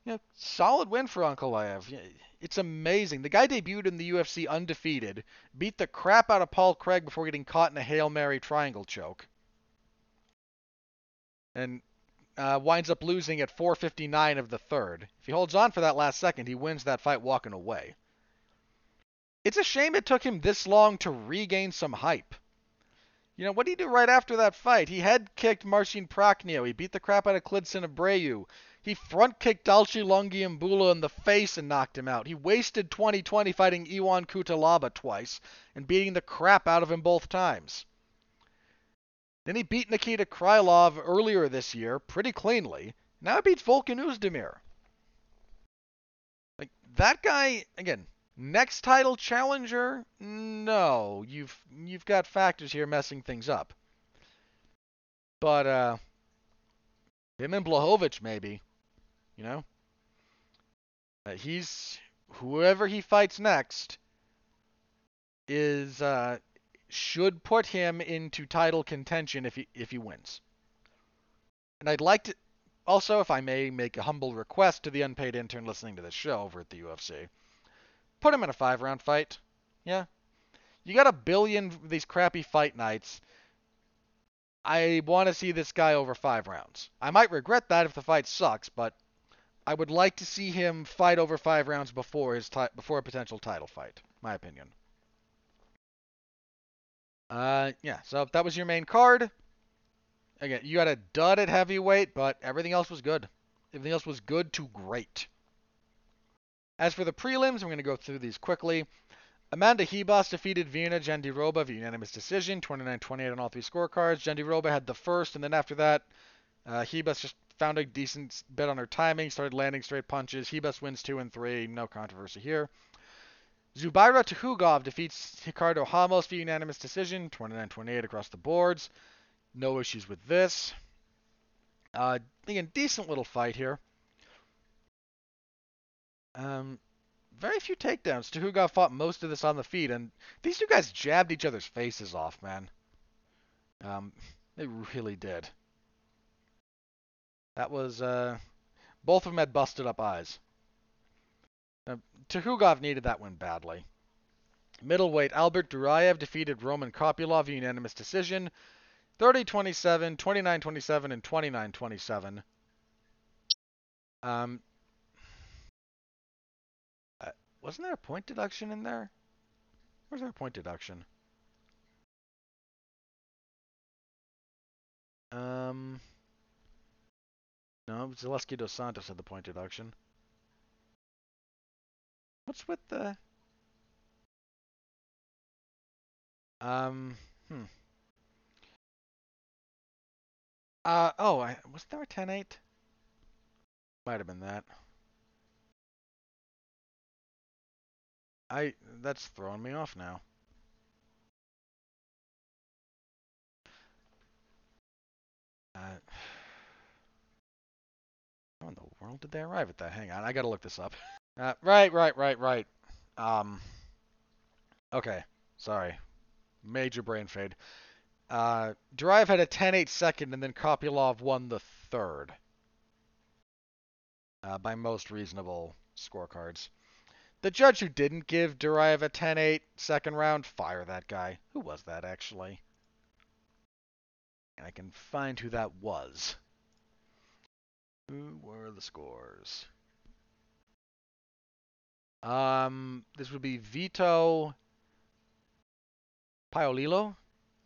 you know, solid win for Uncle Ankalaev. It's amazing. The guy debuted in the UFC undefeated, beat the crap out of Paul Craig before getting caught in a Hail Mary triangle choke. And uh, winds up losing at 4:59 of the third. If he holds on for that last second, he wins that fight walking away. It's a shame it took him this long to regain some hype. You know, what did he do right after that fight? He head kicked Marcin Prachnio. He beat the crap out of Klidson Abreu. He front kicked Dalcha Lungiambula in the face and knocked him out. He wasted 2020 fighting Ion Cutelaba twice and beating the crap out of him both times. Then he beat Nikita Krylov earlier this year pretty cleanly. Now he beats Volkan Oezdemir. Like that guy again, next title challenger? No, you've you've got factors here messing things up. But uh him and Blachowicz maybe. You know, uh, he's whoever he fights next is uh, should put him into title contention if he if he wins. And I'd like to also, if I may, make a humble request to the unpaid intern listening to this show over at the UFC. Put him in a five round fight. Yeah. You got a billion these crappy fight nights. I want to see this guy over five rounds. I might regret that if the fight sucks, but I would like to see him fight over five rounds before his ti- before a potential title fight. My opinion. Uh, yeah. So that was your main card. Again, you had a dud at heavyweight, but everything else was good. Everything else was good to great. As for the prelims, I'm going to go through these quickly. Amanda Ribas defeated Virna Jandiroba via unanimous decision, 29-28 on all three scorecards. Jandiroba had the first, and then after that, uh, Ribas just found a decent bit on her timing, started landing straight punches. Ribas wins two and three, no controversy here. Zubaira Tuhugov defeats Ricardo Ramos via unanimous decision, 29-28 across the boards. No issues with this. Uh, again, decent little fight here. Um, very few takedowns. Tuhugov fought most of this on the feet, and these two guys jabbed each other's faces off, man. Um, they really did. That was, uh, both of them had busted up eyes. Uh, Tuhugov needed that one badly. Middleweight, Albert Duraev defeated Roman Kopylov unanimous decision. 30-27, 29-27, and 29-27. Um, uh, wasn't there a point deduction in there? Where's there a point deduction? Um, no, Zaleski dos Santos had the point deduction. What's with the... Um, hmm. Uh, oh, I, was there a 10-8? Might have been that. I, that's throwing me off now. Uh, world did they arrive at that? Hang on, I gotta look this up. Uh, right, right, right, right. Um, okay, sorry. Major brain fade. Uh, Duraev had a 10-8 second, and then Kopylov won the third. Uh, by most reasonable scorecards. The judge who didn't give Duraev a 10-8 second round, fire that guy. Who was that, actually? And I can find who that was. Who were the scores? Um, this would be Vito Paolillo.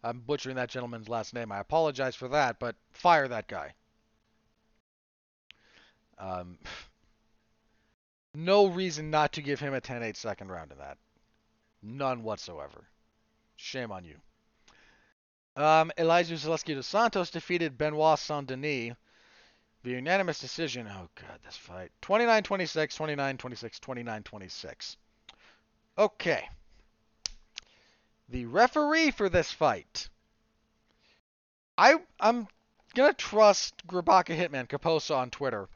I'm butchering that gentleman's last name. I apologize for that, but fire that guy. Um, no reason not to give him a 10-8 second round in that. None whatsoever. Shame on you. Um, Elizeu Zaleski dos Santos defeated Benoit Saint Denis via unanimous decision. Oh, God, this fight. 29 26, 29 26, 29 26. Okay. The referee for this fight. I I'm gonna trust Grabaka Hitman Kaposa on Twitter,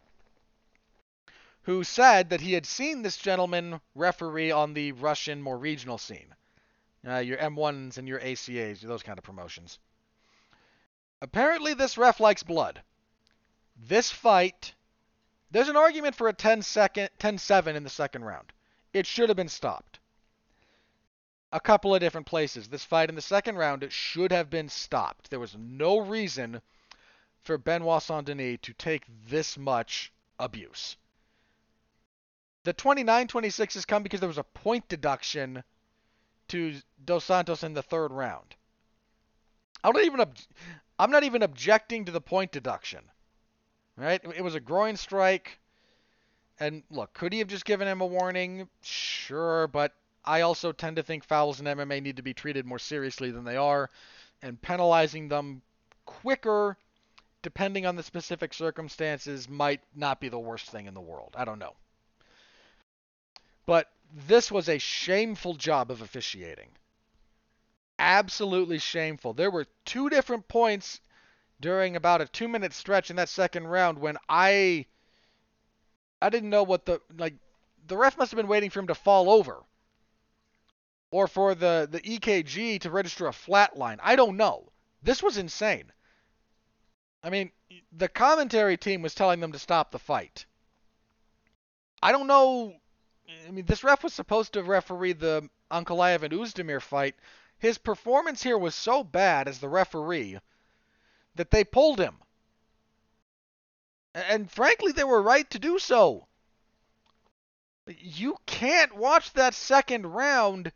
who said that he had seen this gentleman referee on the Russian more regional scene, uh, your M1s and your ACAs, those kind of promotions. Apparently, this ref likes blood. This fight, there's an argument for a 10 second 10-7 in the second round. It should have been stopped a couple of different places. This fight in the second round it should have been stopped. There was no reason for Benoit Saint Denis to take this much abuse. The 29-26 has come because there was a point deduction to Dos Santos in the third round. I'm not even ob- I'm not even objecting to the point deduction. Right? It was a groin strike. And look, could he have just given him a warning? Sure, but I also tend to think fouls in MMA need to be treated more seriously than they are, and penalizing them quicker, depending on the specific circumstances, might not be the worst thing in the world. I don't know. But this was a shameful job of officiating. Absolutely shameful. There were two different points during about a two minute stretch in that second round when I I didn't know what the like the ref must have been waiting for him to fall over or for the, the EKG to register a flat line. I don't know. This was insane. I mean, the commentary team was telling them to stop the fight. I don't know. I mean, this ref was supposed to referee the Ankalaev and Oezdemir fight. His performance here was so bad as the referee that they pulled him. And frankly, they were right to do so. You can't watch that second round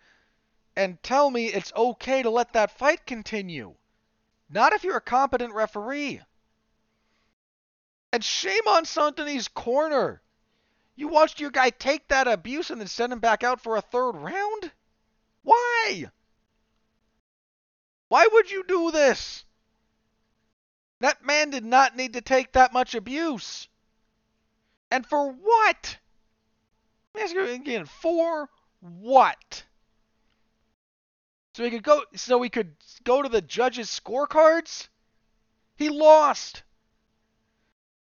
and tell me it's okay to let that fight continue. Not if you're a competent referee. And shame on Saint corner. You watched your guy take that abuse and then send him back out for a third round? Why? Why would you do this? That man did not need to take that much abuse. And for what? Let me ask you again, for what? So he could go so he could go to the judges' scorecards? He lost.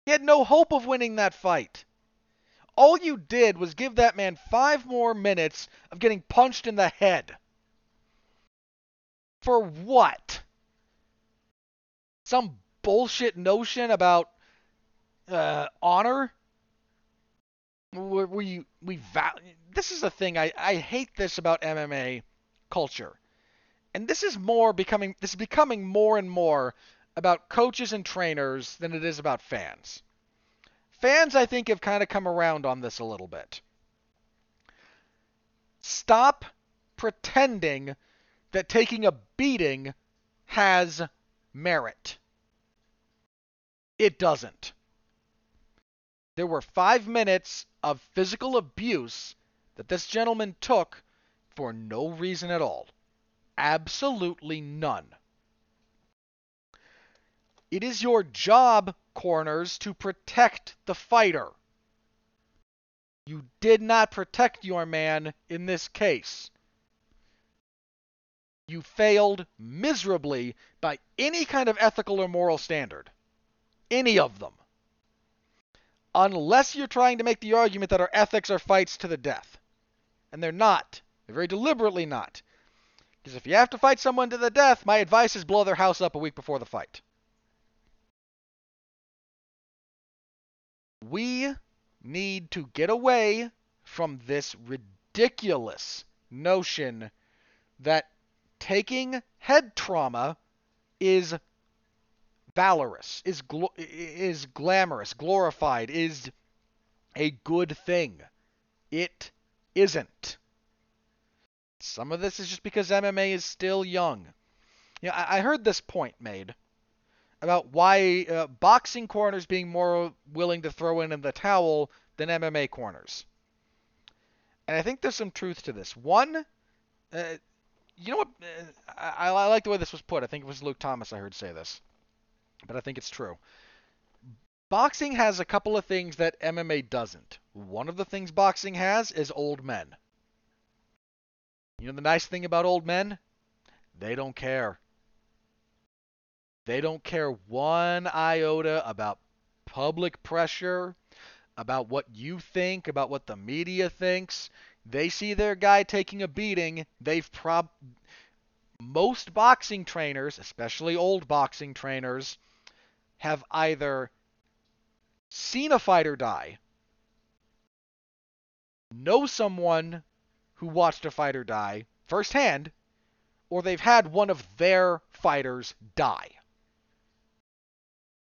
He had no hope of winning that fight. All you did was give that man five more minutes of getting punched in the head. For what? Some bullshit notion about uh, honor? We we val- this is the thing I, I hate this about MMA culture. And this is more becoming this is becoming more and more about coaches and trainers than it is about fans. Fans I think have kind of come around on this a little bit. Stop pretending that taking a beating has merit. It doesn't. There were five minutes of physical abuse that this gentleman took for no reason at all. Absolutely none. It is your job, corners, to protect the fighter. You did not protect your man in this case. You failed miserably by any kind of ethical or moral standard. Any of them unless you're trying to make the argument that our ethics are fights to the death. And they're not. They're very deliberately not. Because if you have to fight someone to the death, my advice is blow their house up a week before the fight. We need to get away from this ridiculous notion that taking head trauma is valorous, is gl- is glamorous, glorified, is a good thing. It isn't. Some of this is just because MMA is still young. You know, I, I heard this point made about why uh, boxing corners being more willing to throw in, the towel than MMA corners. And I think there's some truth to this. One, uh, you know what? Uh, I, I like the way this was put. I think it was Luke Thomas I heard say this but I think it's true. Boxing has a couple of things that MMA doesn't. One of the things boxing has is old men. You know the nice thing about old men? They don't care. They don't care one iota about public pressure, about what you think, about what the media thinks. They see their guy taking a beating. They've prob most boxing trainers, especially old boxing trainers, have either seen a fighter die, know someone who watched a fighter die firsthand, or they've had one of their fighters die.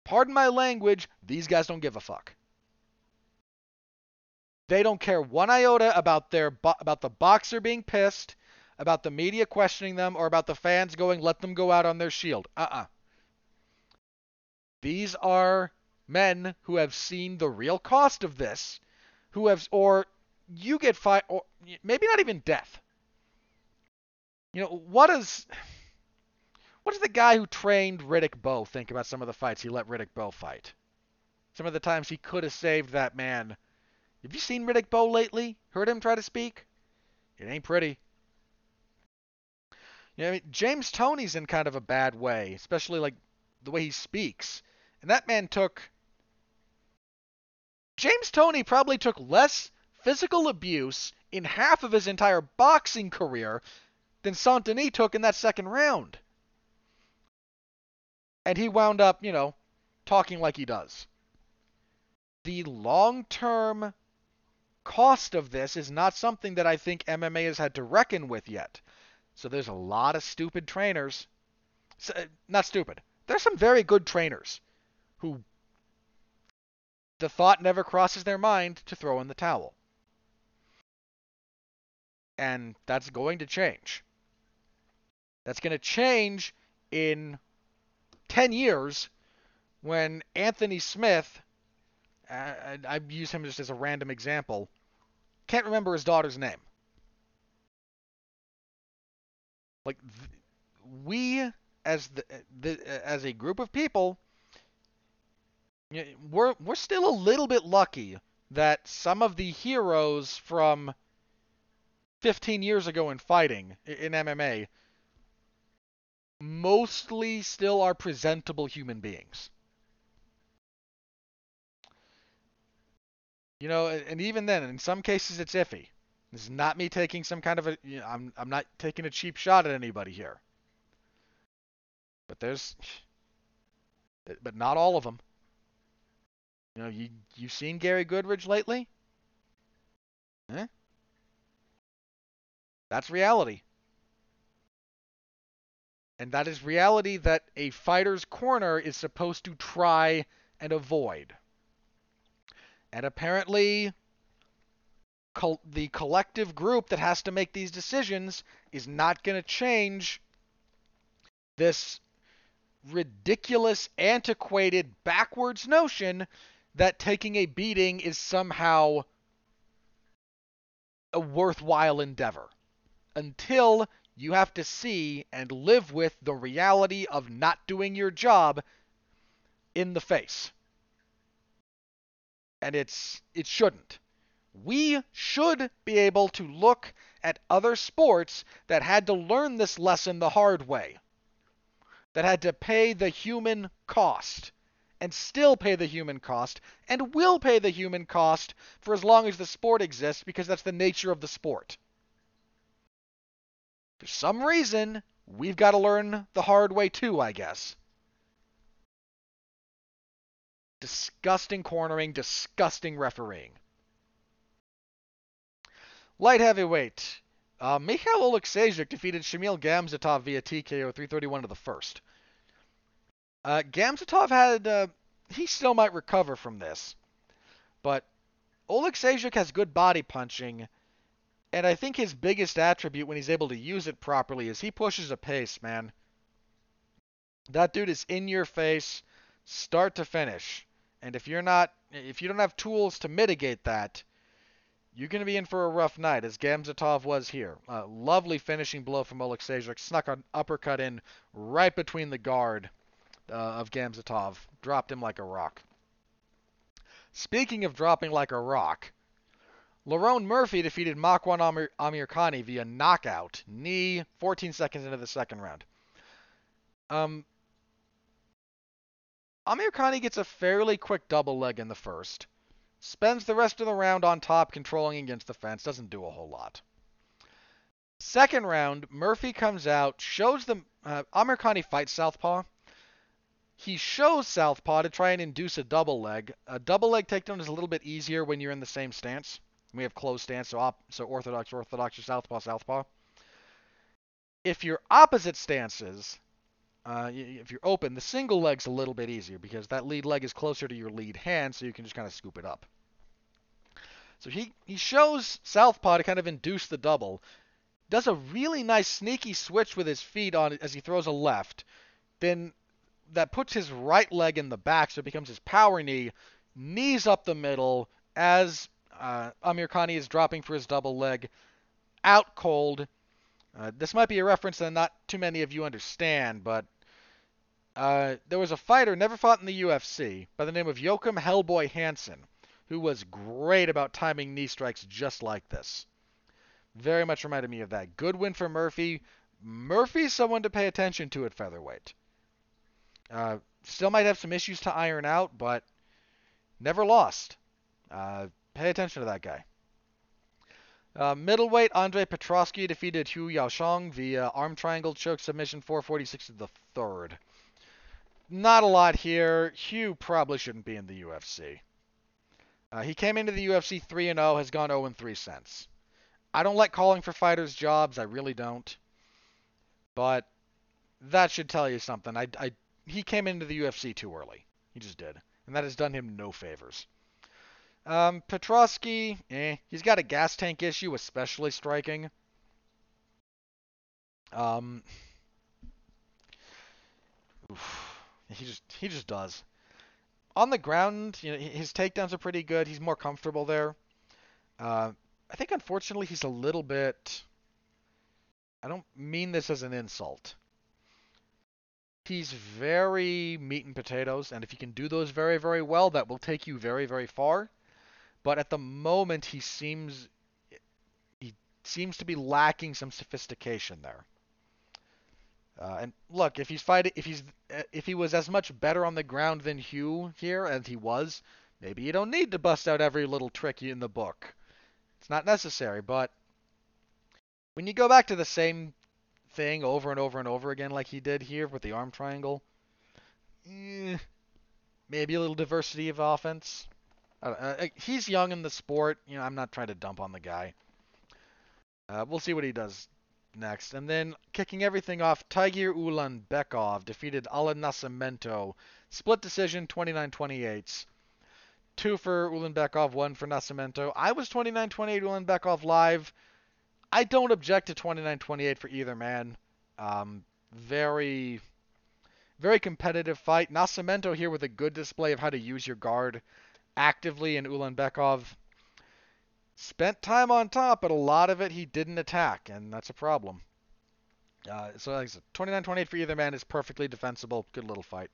Pardon my language, these guys don't give a fuck. They don't care one iota about their about the boxer being pissed, about the media questioning them, or about the fans going, "Let them go out on their shield." Uh-uh. These are men who have seen the real cost of this, who have, or you get fired, or maybe not even death. You know, what does, what does the guy who trained Riddick Bowe think about some of the fights he let Riddick Bowe fight? Some of the times he could have saved that man. Have you seen Riddick Bowe lately? Heard him try to speak? It ain't pretty. You know, I mean, James Toney's in kind of a bad way, especially like the way he speaks. And that man took. James Toney probably took less physical abuse in half of his entire boxing career than Saint Denis took in that second round. And he wound up, you know, talking like he does. The long term cost of this is not something that I think MMA has had to reckon with yet. So there's a lot of stupid trainers. Uh, not stupid. There's some very good trainers who the thought never crosses their mind to throw in the towel. And that's going to change. That's going to change in 10 years when Anthony Smith, I, I use him just as a random example, can't remember his daughter's name. Like, we as the, the as a group of people we're we're still a little bit lucky that some of the heroes from 15 years ago in fighting, in MMA, mostly still are presentable human beings. You know, and even then, in some cases, it's iffy. This is not me taking some kind of a. You know, I'm I'm not taking a cheap shot at anybody here. But there's, but not all of them. You know, you you seen Gary Goodridge lately? Eh? That's reality. And that is reality that a fighter's corner is supposed to try and avoid. And apparently, col- the collective group that has to make these decisions is not going to change this ridiculous, antiquated, backwards notion that taking a beating is somehow a worthwhile endeavor. Until you have to see and live with the reality of not doing your job in the face. And it's it shouldn't. We should be able to look at other sports that had to learn this lesson the hard way. That had to pay the human cost and still pay the human cost and will pay the human cost for as long as the sport exists because that's the nature of the sport. For some reason, we've got to learn the hard way too, I guess. Disgusting cornering, disgusting refereeing. Light heavyweight. Uh, Mikhail Oleksiejczuk defeated Shamil Gamzatov via TKO 331 to the first. Uh, Gamzatov had, uh, he still might recover from this, but Oleg Oleksiejczuk has good body punching, and I think his biggest attribute when he's able to use it properly is he pushes a pace, man. That dude is in your face, start to finish. And if you're not, if you don't have tools to mitigate that, you're going to be in for a rough night, as Gamzatov was here. Lovely finishing blow from Oleg Oleksiejczuk. Snuck an uppercut in right between the guard uh, of Gamzatov. Dropped him like a rock. Speaking of dropping like a rock, Lerone Murphy defeated Makwan Amir, via knockout, knee, 14 seconds into the second round. Um, gets a fairly quick double leg in the first. Spends the rest of the round on top, controlling against the fence. Doesn't do a whole lot. Second round, Murphy comes out, shows them. Uh, Amirkhani fights Southpaw. He shows Southpaw to try and induce a double leg. A double leg takedown is a little bit easier when you're in the same stance. We have closed stance, so op- so orthodox, orthodox, or southpaw, southpaw. If you're opposite stances, uh, if you're open, the single leg's a little bit easier because that lead leg is closer to your lead hand, so you can just kind of scoop it up. So he, he shows Southpaw to kind of induce the double. Does a really nice sneaky switch with his feet on as he throws a left. Then that puts his right leg in the back, so it becomes his power knee. Knees up the middle as uh, Amirkhani is dropping for his double leg. Out cold. Uh, this might be a reference that not too many of you understand, but uh, there was a fighter never fought in the UFC by the name of Joachim Hellboy Hansen, who was great about timing knee strikes just like this. Very much reminded me of that. Good win for Murphy. Murphy's someone to pay attention to at featherweight. Uh, still might have some issues to iron out, but never lost. Uh, pay attention to that guy. Uh, middleweight Andre Petroski defeated Hu Yaozong via arm triangle choke submission 446 to the third. Not a lot here. Hu probably shouldn't be in the UFC. Uh, he came into the UFC 3 and 0, has gone 0 and 3 since. I don't like calling for fighters' jobs. I really don't. But that should tell you something. I, I, he came into the UFC too early. He just did. And that has done him no favors. Um, Petroski, eh, he's got a gas tank issue, especially striking. Um, oof, he just he just does. On the ground, you know, his takedowns are pretty good. He's more comfortable there. Uh, I think unfortunately he's a little bit. I don't mean this as an insult. He's very meat and potatoes, and if you can do those very, very well, that will take you very, very far. But at the moment, he seems he seems to be lacking some sophistication there. Uh, and look, if he's fighting, if he's uh, if he was as much better on the ground than Hu here as he was, maybe you don't need to bust out every little trick in the book. It's not necessary, but when you go back to the same thing over and over and over again, like he did here with the arm triangle, eh, maybe a little diversity of offense. Uh, he's young in the sport. You know, I'm not trying to dump on the guy. Uh, we'll see what he does next. And then kicking everything off, Tagir Ulanbekov defeated Alan Nascimento. Split decision, 29-28. Two for Ulanbekov, one for Nascimento. I was 29-28 Ulanbekov live. I don't object to 29-28 for either man. Um, very, very competitive fight. Nascimento here with a good display of how to use your guard actively, and Ulanbekov spent time on top, but a lot of it he didn't attack, and that's a problem. Uh, so like I said, 29-28 for either man is perfectly defensible. Good little fight.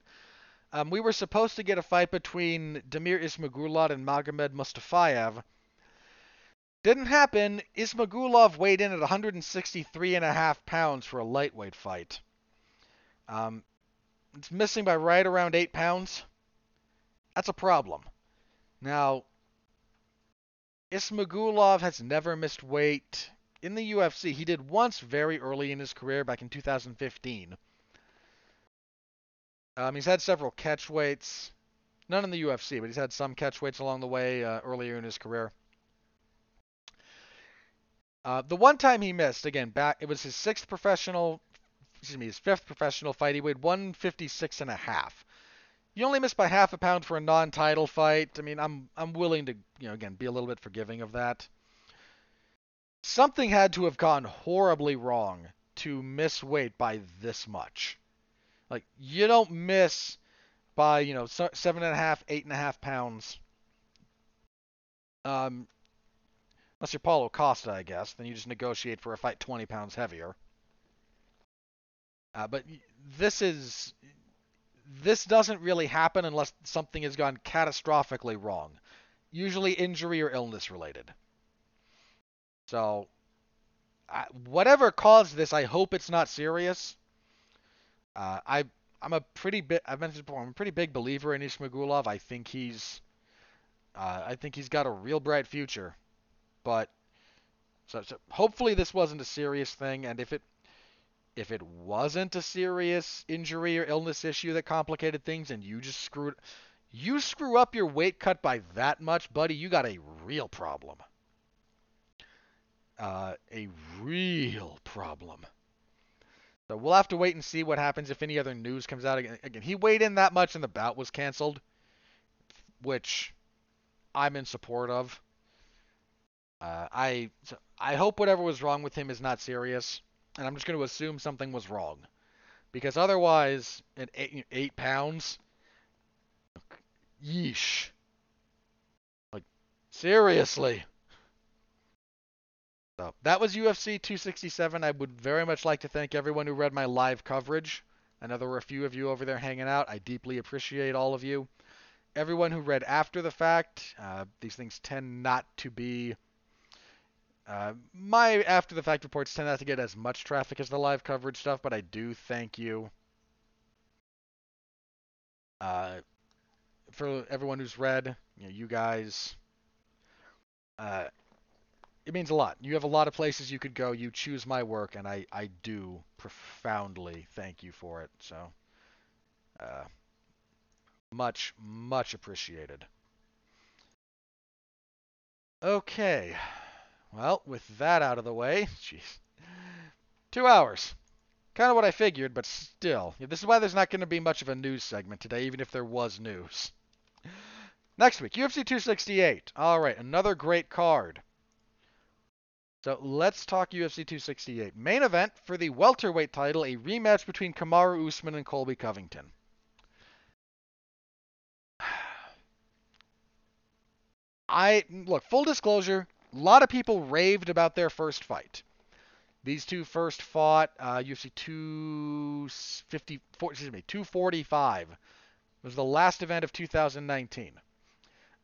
Um, we were supposed to get a fight between Damir Ismagulov and Magomed Mustafayev. Didn't happen. Ismagulov weighed in at 163 and a half pounds for a lightweight fight. Um, it's missing by right around eight pounds. That's a problem. Now, Ismagulov has never missed weight in the UFC. He did once very early in his career back in 2015. Um, he's had several catch weights, none in the UFC, but he's had some catch weights along the way uh, earlier in his career. Uh, the one time he missed, again, back it was his sixth professional, excuse me, his fifth professional fight. He weighed 156 and a half you only missed by half a pound for a non-title fight. I mean, I'm I'm willing to, you know, again, be a little bit forgiving of that. Something had to have gone horribly wrong to miss weight by this much. Like, you don't miss by, you know, seven and a half, eight and a half pounds. Um, unless you're Paulo Costa, I guess, then you just negotiate for a fight 20 pounds heavier. Uh, but this is this doesn't really happen unless something has gone catastrophically wrong, usually injury or illness related. So, I, whatever caused this, I hope it's not serious. Uh, I I'm a pretty big I've mentioned before I'm a pretty big believer in Ismagulov. I think he's uh, I think he's got a real bright future, but so, so hopefully this wasn't a serious thing, and if it if it wasn't a serious injury or illness issue that complicated things and you just screwed you screw up your weight cut by that much, buddy, you got a real problem. Uh, a real problem. So we'll have to wait and see what happens if any other news comes out again. Again, he weighed in that much and the bout was canceled, which I'm in support of. Uh, I I hope whatever was wrong with him is not serious and I'm just going to assume something was wrong, because otherwise, at eight, eight pounds, yeesh. Like seriously. So that was UFC 267. I would very much like to thank everyone who read my live coverage. I know there were a few of you over there hanging out. I deeply appreciate all of you. Everyone who read after the fact, uh, these things tend not to be uh, my after the fact reports tend not to get as much traffic as the live coverage stuff, but I do thank you uh, for everyone who's read. You know, you guys. Uh, it means a lot. You have a lot of places you could go. You choose my work, and I, I do profoundly thank you for it. So, uh, much, much appreciated. Okay. Well, with that out of the way, jeez, two hours. Kind of what I figured, but still. This is why there's not going to be much of a news segment today, even if there was news. Next week, UFC 268. All right, another great card. So let's talk UFC 268. Main event for the welterweight title, a rematch between Kamaru Usman and Colby Covington. I look, full disclosure, a lot of people raved about their first fight. These two first fought uh, UFC 250, excuse me, 245. It was the last event of 2019.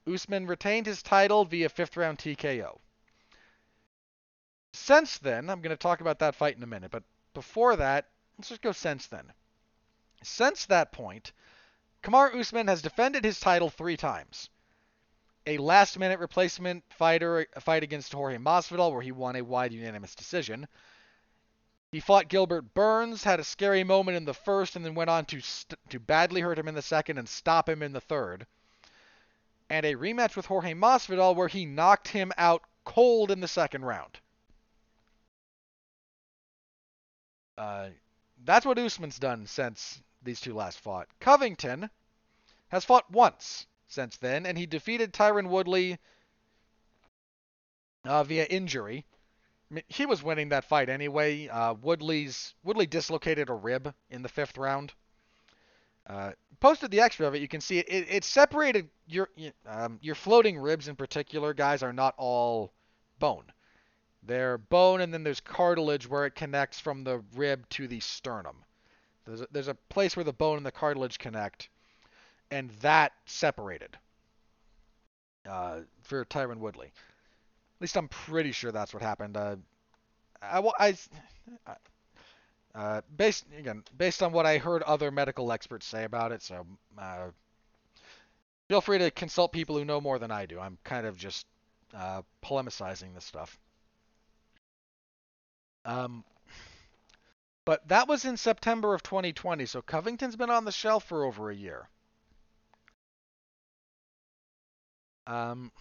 Usman retained his title via fifth round TKO. since then, I'm going to talk about that fight in a minute, but before that, let's just go since then. Since that point, Kamaru Usman has defended his title three times. A last-minute replacement fighter fight against Jorge Masvidal, where he won a wide unanimous decision. He fought Gilbert Burns, had a scary moment in the first, and then went on to st- to badly hurt him in the second and stop him in the third. And a rematch with Jorge Masvidal, where he knocked him out cold in the second round. Uh, that's what Usman's done since these two last fought. Covington has fought once since then, and he defeated Tyron Woodley uh, via injury. I mean, he was winning that fight anyway. Uh, Woodley's Woodley dislocated a rib in the fifth round. Uh, posted the extra of it. You can see it. It, it separated your um, your floating ribs in particular. Guys are not all bone. They're bone, and then there's cartilage where it connects from the rib to the sternum. There's a, there's a place where the bone and the cartilage connect, and that separated uh, for Tyron Woodley. At least I'm pretty sure that's what happened. Uh, I, I, uh, based again based on what I heard other medical experts say about it. So uh, feel free to consult people who know more than I do. I'm kind of just uh, polemicizing this stuff. Um, but that was in September of 2020, so Covington's been on the shelf for over a year. Um,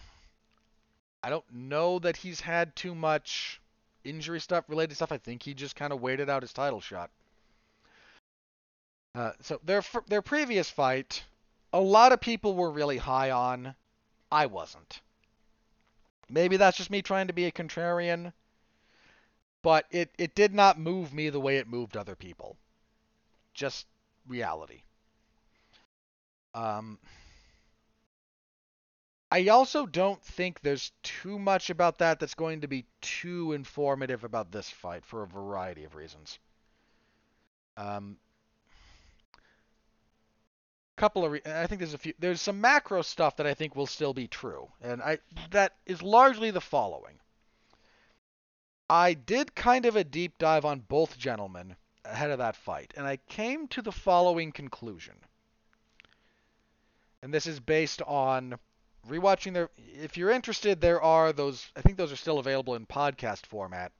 I don't know that he's had too much injury stuff, related stuff. I think he just kind of waited out his title shot. Uh, so their their previous fight, a lot of people were really high on. I wasn't. Maybe that's just me trying to be a contrarian but it, it did not move me the way it moved other people. Just reality. Um, I also don't think there's too much about that that's going to be too informative about this fight for a variety of reasons. Um, couple of re- I think there's a few there's some macro stuff that I think will still be true, and I that is largely the following. I did kind of a deep dive on both gentlemen ahead of that fight, and I came to the following conclusion. And this is based on rewatching their. If you're interested, there are those. I think those are still available in podcast format.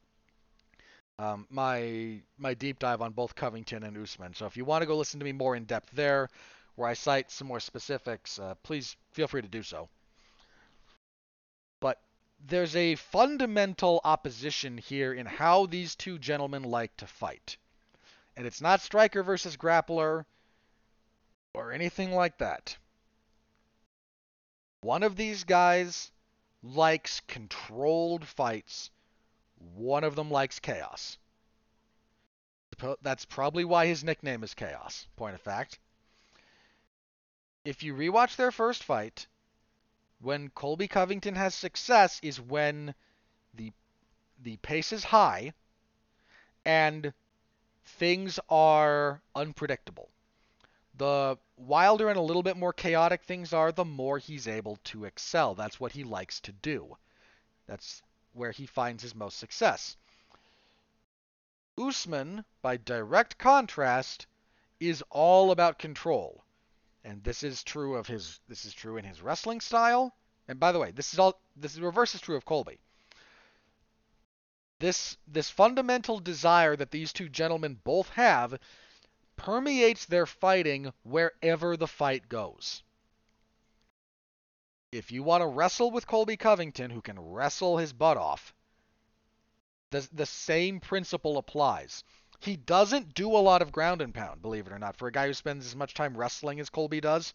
Um, my my deep dive on both Covington and Usman. So if you want to go listen to me more in depth there, where I cite some more specifics, uh, please feel free to do so But there's a fundamental opposition here in how these two gentlemen like to fight. And it's not striker versus grappler or anything like that. One of these guys likes controlled fights. One of them likes chaos. That's probably why his nickname is Chaos, point of fact. If you rewatch their first fight, when Colby Covington has success is when the the pace is high and things are unpredictable. The wilder and a little bit more chaotic things are, the more he's able to excel. That's what he likes to do. That's where he finds his most success. Usman, by direct contrast, is all about control. And this is true of his this is true in his wrestling style. And by the way, this is all this is reverse is true of Colby. This this fundamental desire that these two gentlemen both have permeates their fighting wherever the fight goes. If you want to wrestle with Colby Covington, who can wrestle his butt off, the, the same principle applies. He doesn't do a lot of ground and pound, believe it or not, for a guy who spends as much time wrestling as Colby does.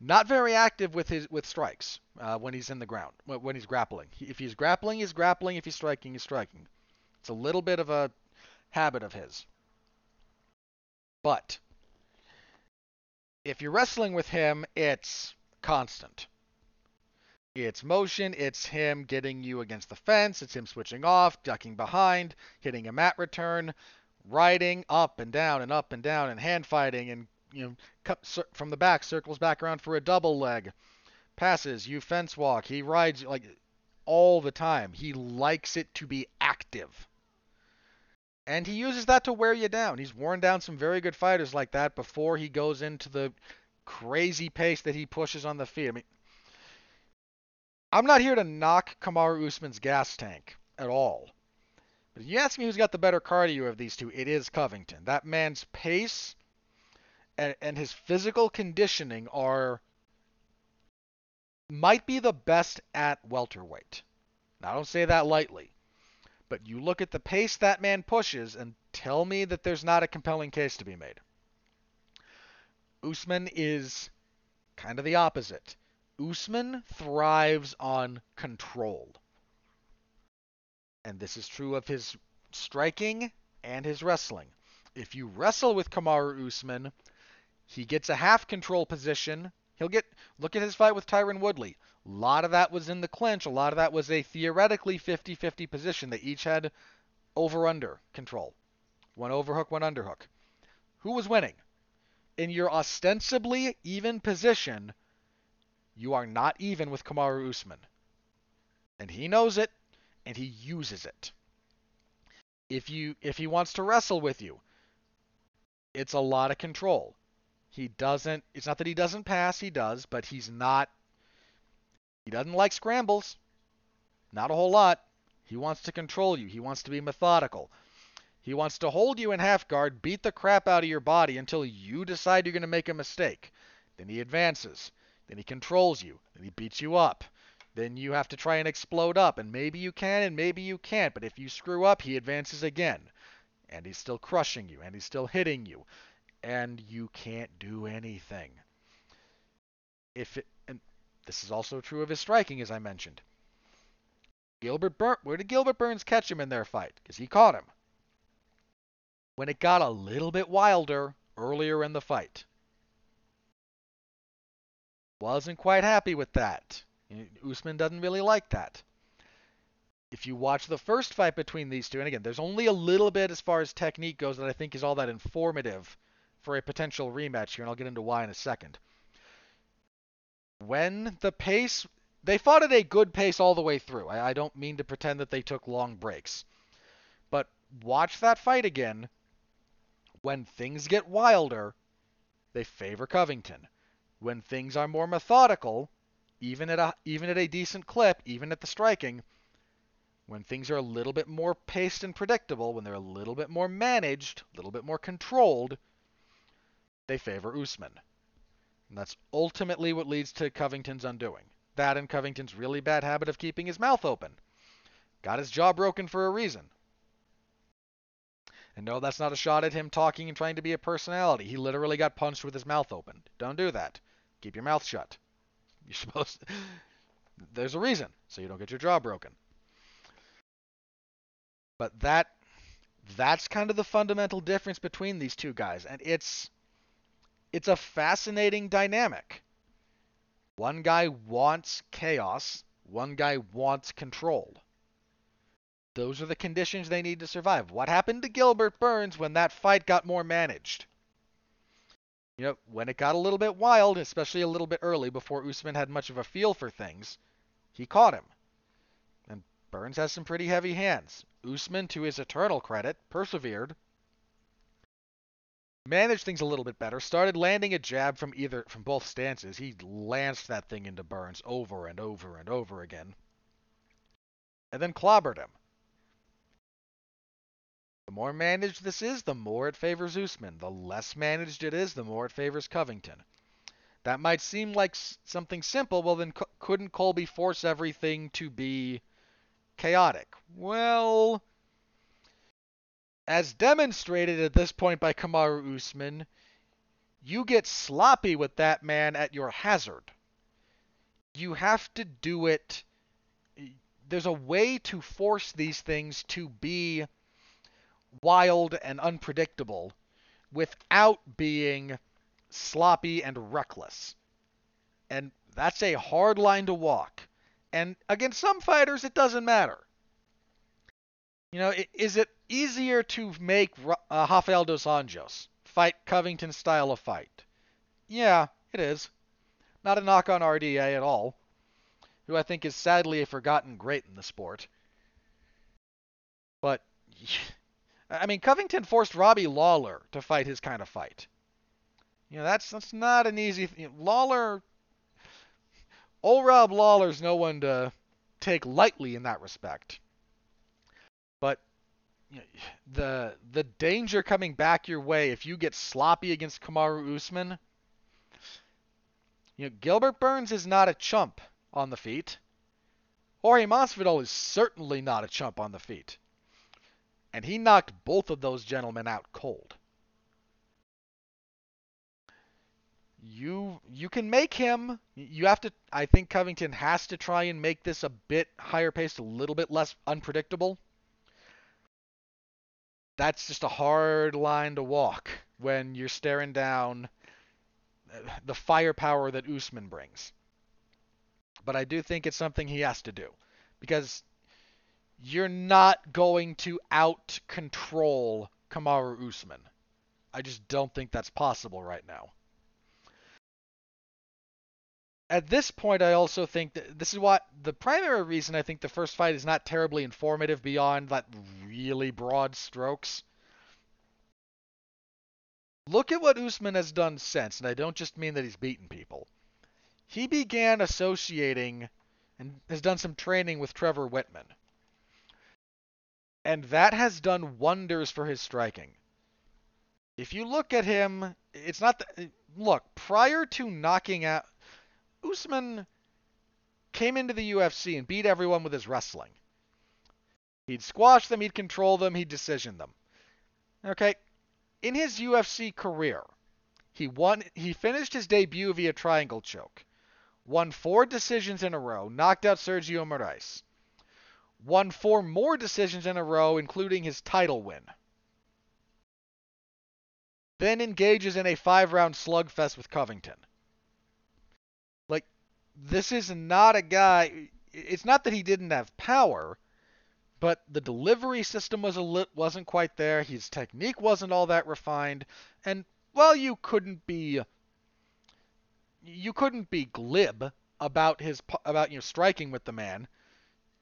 Not very active with his with strikes uh, when he's in the ground, when he's grappling. If he's grappling, he's grappling. If he's striking, he's striking. It's a little bit of a habit of his. But if you're wrestling with him, it's constant. It's motion, it's him getting you against the fence, it's him switching off, ducking behind, hitting a mat return, riding up and down and up and down and hand fighting and you know from the back circles back around for a double leg passes you fence walk he rides like all the time. He likes it to be active. And he uses that to wear you down. He's worn down some very good fighters like that before he goes into the crazy pace that he pushes on the feet. I mean, I'm not here to knock Kamaru Usman's gas tank at all. But if you ask me who's got the better cardio of these two, it is Covington. That man's pace and, and his physical conditioning are might be the best at welterweight. Now, I don't say that lightly. But you look at the pace that man pushes and tell me that there's not a compelling case to be made. Usman is kind of the opposite. Usman thrives on control. And this is true of his striking and his wrestling. If you wrestle with Kamaru Usman, he gets a half control position. He'll get look at his fight with Tyron Woodley. A lot of that was in the clinch. A lot of that was a theoretically 50 50 position. They each had over under control. One overhook, one underhook. Who was winning? In your ostensibly even position, you are not even with Kamaru Usman. And he knows it, and he uses it. If you if he wants to wrestle with you, it's a lot of control. He doesn't it's not that he doesn't pass, he does, but he's not he doesn't like scrambles. Not a whole lot. He wants to control you. He wants to be methodical. He wants to hold you in half guard, beat the crap out of your body until you decide you're going to make a mistake. Then he advances. Then he controls you. Then he beats you up. Then you have to try and explode up. And maybe you can and maybe you can't. But if you screw up, he advances again. And he's still crushing you. And he's still hitting you. And you can't do anything. If it, this is also true of his striking, as I mentioned. Gilbert Bur- where did Gilbert Burns catch him in their fight? Because he caught him. When it got a little bit wilder earlier in the fight. Wasn't quite happy with that. Usman doesn't really like that. If you watch the first fight between these two, and again, there's only a little bit as far as technique goes that I think is all that informative for a potential rematch here, and I'll get into why in a second when the pace they fought at a good pace all the way through. I, I, don't mean to pretend that they took long breaks. But watch that fight again. When things get wilder, they favor Covington. When things are more methodical, even at a even at a decent clip, even at the striking, when things are a little bit more paced and predictable, when they're a little bit more managed, a little bit more controlled, they favor Usman. And that's ultimately what leads to Covington's undoing. That and Covington's really bad habit of keeping his mouth open. Got his jaw broken for a reason. And no, that's not a shot at him talking and trying to be a personality. He literally got punched with his mouth open. Don't do that. Keep your mouth shut. You're supposed to... There's a reason, so you don't get your jaw broken. But that that's kind of the fundamental difference between these two guys. And it's it's a fascinating dynamic. One guy wants chaos, one guy wants control. Those are the conditions they need to survive. What happened to Gilbert Burns when that fight got more managed? You know, when it got a little bit wild, especially a little bit early before Usman had much of a feel for things, he caught him. And Burns has some pretty heavy hands. Usman, to his eternal credit, persevered managed things a little bit better. Started landing a jab from either from both stances. He lanced that thing into Burns over and over and over again. And then clobbered him. The more managed this is, the more it favors Usman. The less managed it is, the more it favors Covington. That might seem like something simple. Well, then couldn't Colby force everything to be chaotic? Well, as demonstrated at this point by Kamaru Usman, you get sloppy with that man at your hazard. You have to do it. There's a way to force these things to be wild and unpredictable without being sloppy and reckless. And that's a hard line to walk. And against some fighters, it doesn't matter. You know, is it easier to make uh, Rafael dos Anjos fight Covington style of fight? Yeah, it is. Not a knock on RDA at all. who I think is sadly a forgotten great in the sport. But I mean, Covington forced Robbie Lawler to fight his kind of fight. You know, that's that's not an easy. thing. Lawler, old Rob Lawler's no one to take lightly in that respect. The the danger coming back your way if you get sloppy against Kamaru Usman. You know, Gilbert Burns is not a chump on the feet. Jorge Masvidal is certainly not a chump on the feet. And he knocked both of those gentlemen out cold. You you can make him you have to I think Covington has to try and make this a bit higher paced, a little bit less unpredictable. That's just a hard line to walk when you're staring down uh, the firepower that Usman brings. But I do think it's something he has to do because you're not going to out control Kamaru Usman. I just don't think that's possible right now. At this point, I also think that this is what the primary reason I think the first fight is not terribly informative beyond that really broad strokes. Look at what Usman has done since, and I don't just mean that he's beaten people. He began associating and has done some training with Trevor Wittman. And that has done wonders for his striking. If you look at him, it's not the, look, prior to knocking out Usman came into the UFC and beat everyone with his wrestling. He'd squash them, he'd control them, he'd decision them. Okay, in his UFC career, he won he finished his debut via triangle choke. Won 4 decisions in a row, knocked out Sergio Moraes won four more decisions in a row, including his title win. Then engages in a five round slugfest with Covington. This is not a guy. It's not that he didn't have power, but the delivery system was a lit, wasn't quite there. His technique wasn't all that refined, and while you couldn't be you couldn't be glib about his about you know striking with the man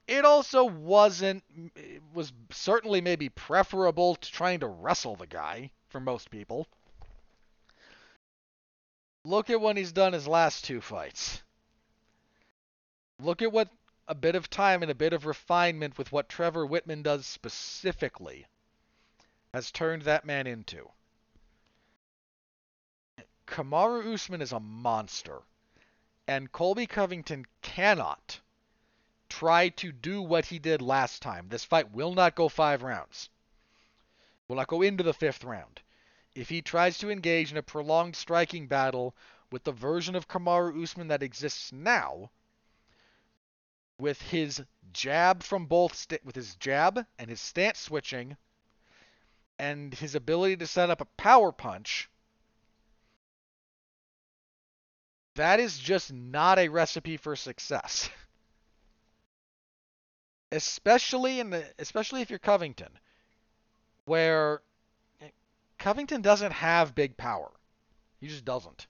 it also wasn't it was certainly maybe preferable to trying to wrestle the guy for most people. Look at when he's done his last two fights. Look at what a bit of time and a bit of refinement with what Trevor Wittman does specifically has turned that man into. Kamaru Usman is a monster, and Colby Covington cannot try to do what he did last time. This fight will not go five rounds. Will not go into the fifth round. If he tries to engage in a prolonged striking battle with the version of Kamaru Usman that exists now, with his jab from both st- with his jab and his stance switching and his ability to set up a power punch that is just not a recipe for success especially in the especially if you're Covington, where Covington doesn't have big power. He just doesn't.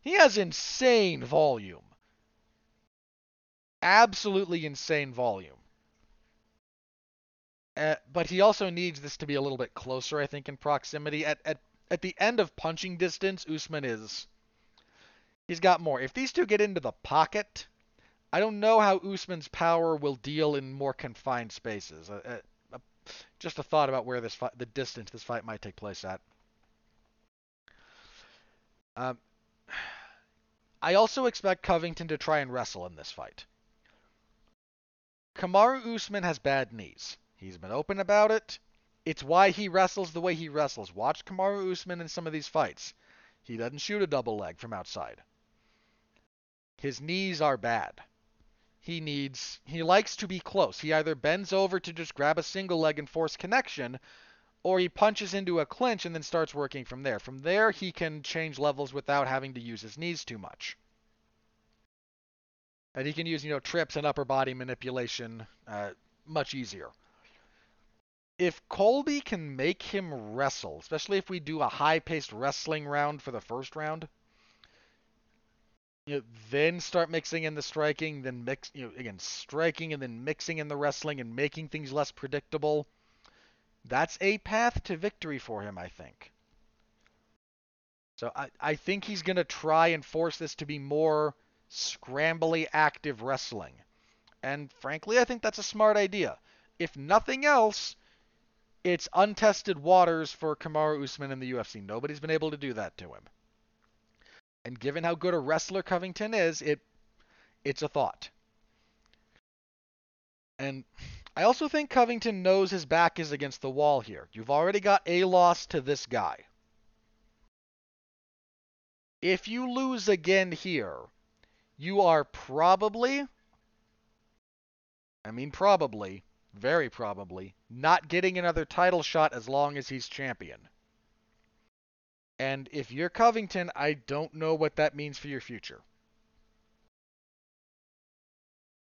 He has insane volume. Absolutely insane volume. Uh, but he also needs this to be a little bit closer, I think, in proximity. At, at at the end of punching distance, Usman is he's got more. If these two get into the pocket, I don't know how Usman's power will deal in more confined spaces. Uh, uh, just a thought about where this fight, the distance this fight might take place at. Um, I also expect Covington to try and wrestle in this fight. Kamaru Usman has bad knees. He's been open about it. It's why he wrestles the way he wrestles. Watch Kamaru Usman in some of these fights. He doesn't shoot a double leg from outside. His knees are bad he needs he likes to be close. He either bends over to just grab a single leg and force connection, or he punches into a clinch and then starts working from there. From there, he can change levels without having to use his knees too much. And he can use, you know, trips and upper body manipulation uh, much easier. If Colby can make him wrestle, especially if we do a high paced wrestling round for the first round, you know, then start mixing in the striking, then mix, you know, again, striking and then mixing in the wrestling and making things less predictable. That's a path to victory for him, I think. So I, I think he's going to try and force this to be more scrambly active wrestling. And frankly, I think that's a smart idea. If nothing else, it's untested waters for Kamaru Usman in the UFC. Nobody's been able to do that to him. And given how good a wrestler Covington is, it it's a thought. And I also think Covington knows his back is against the wall here. You've already got a loss to this guy. If you lose again here, you are probably, I mean probably, very probably, not getting another title shot as long as he's champion. And if you're Covington, I don't know what that means for your future.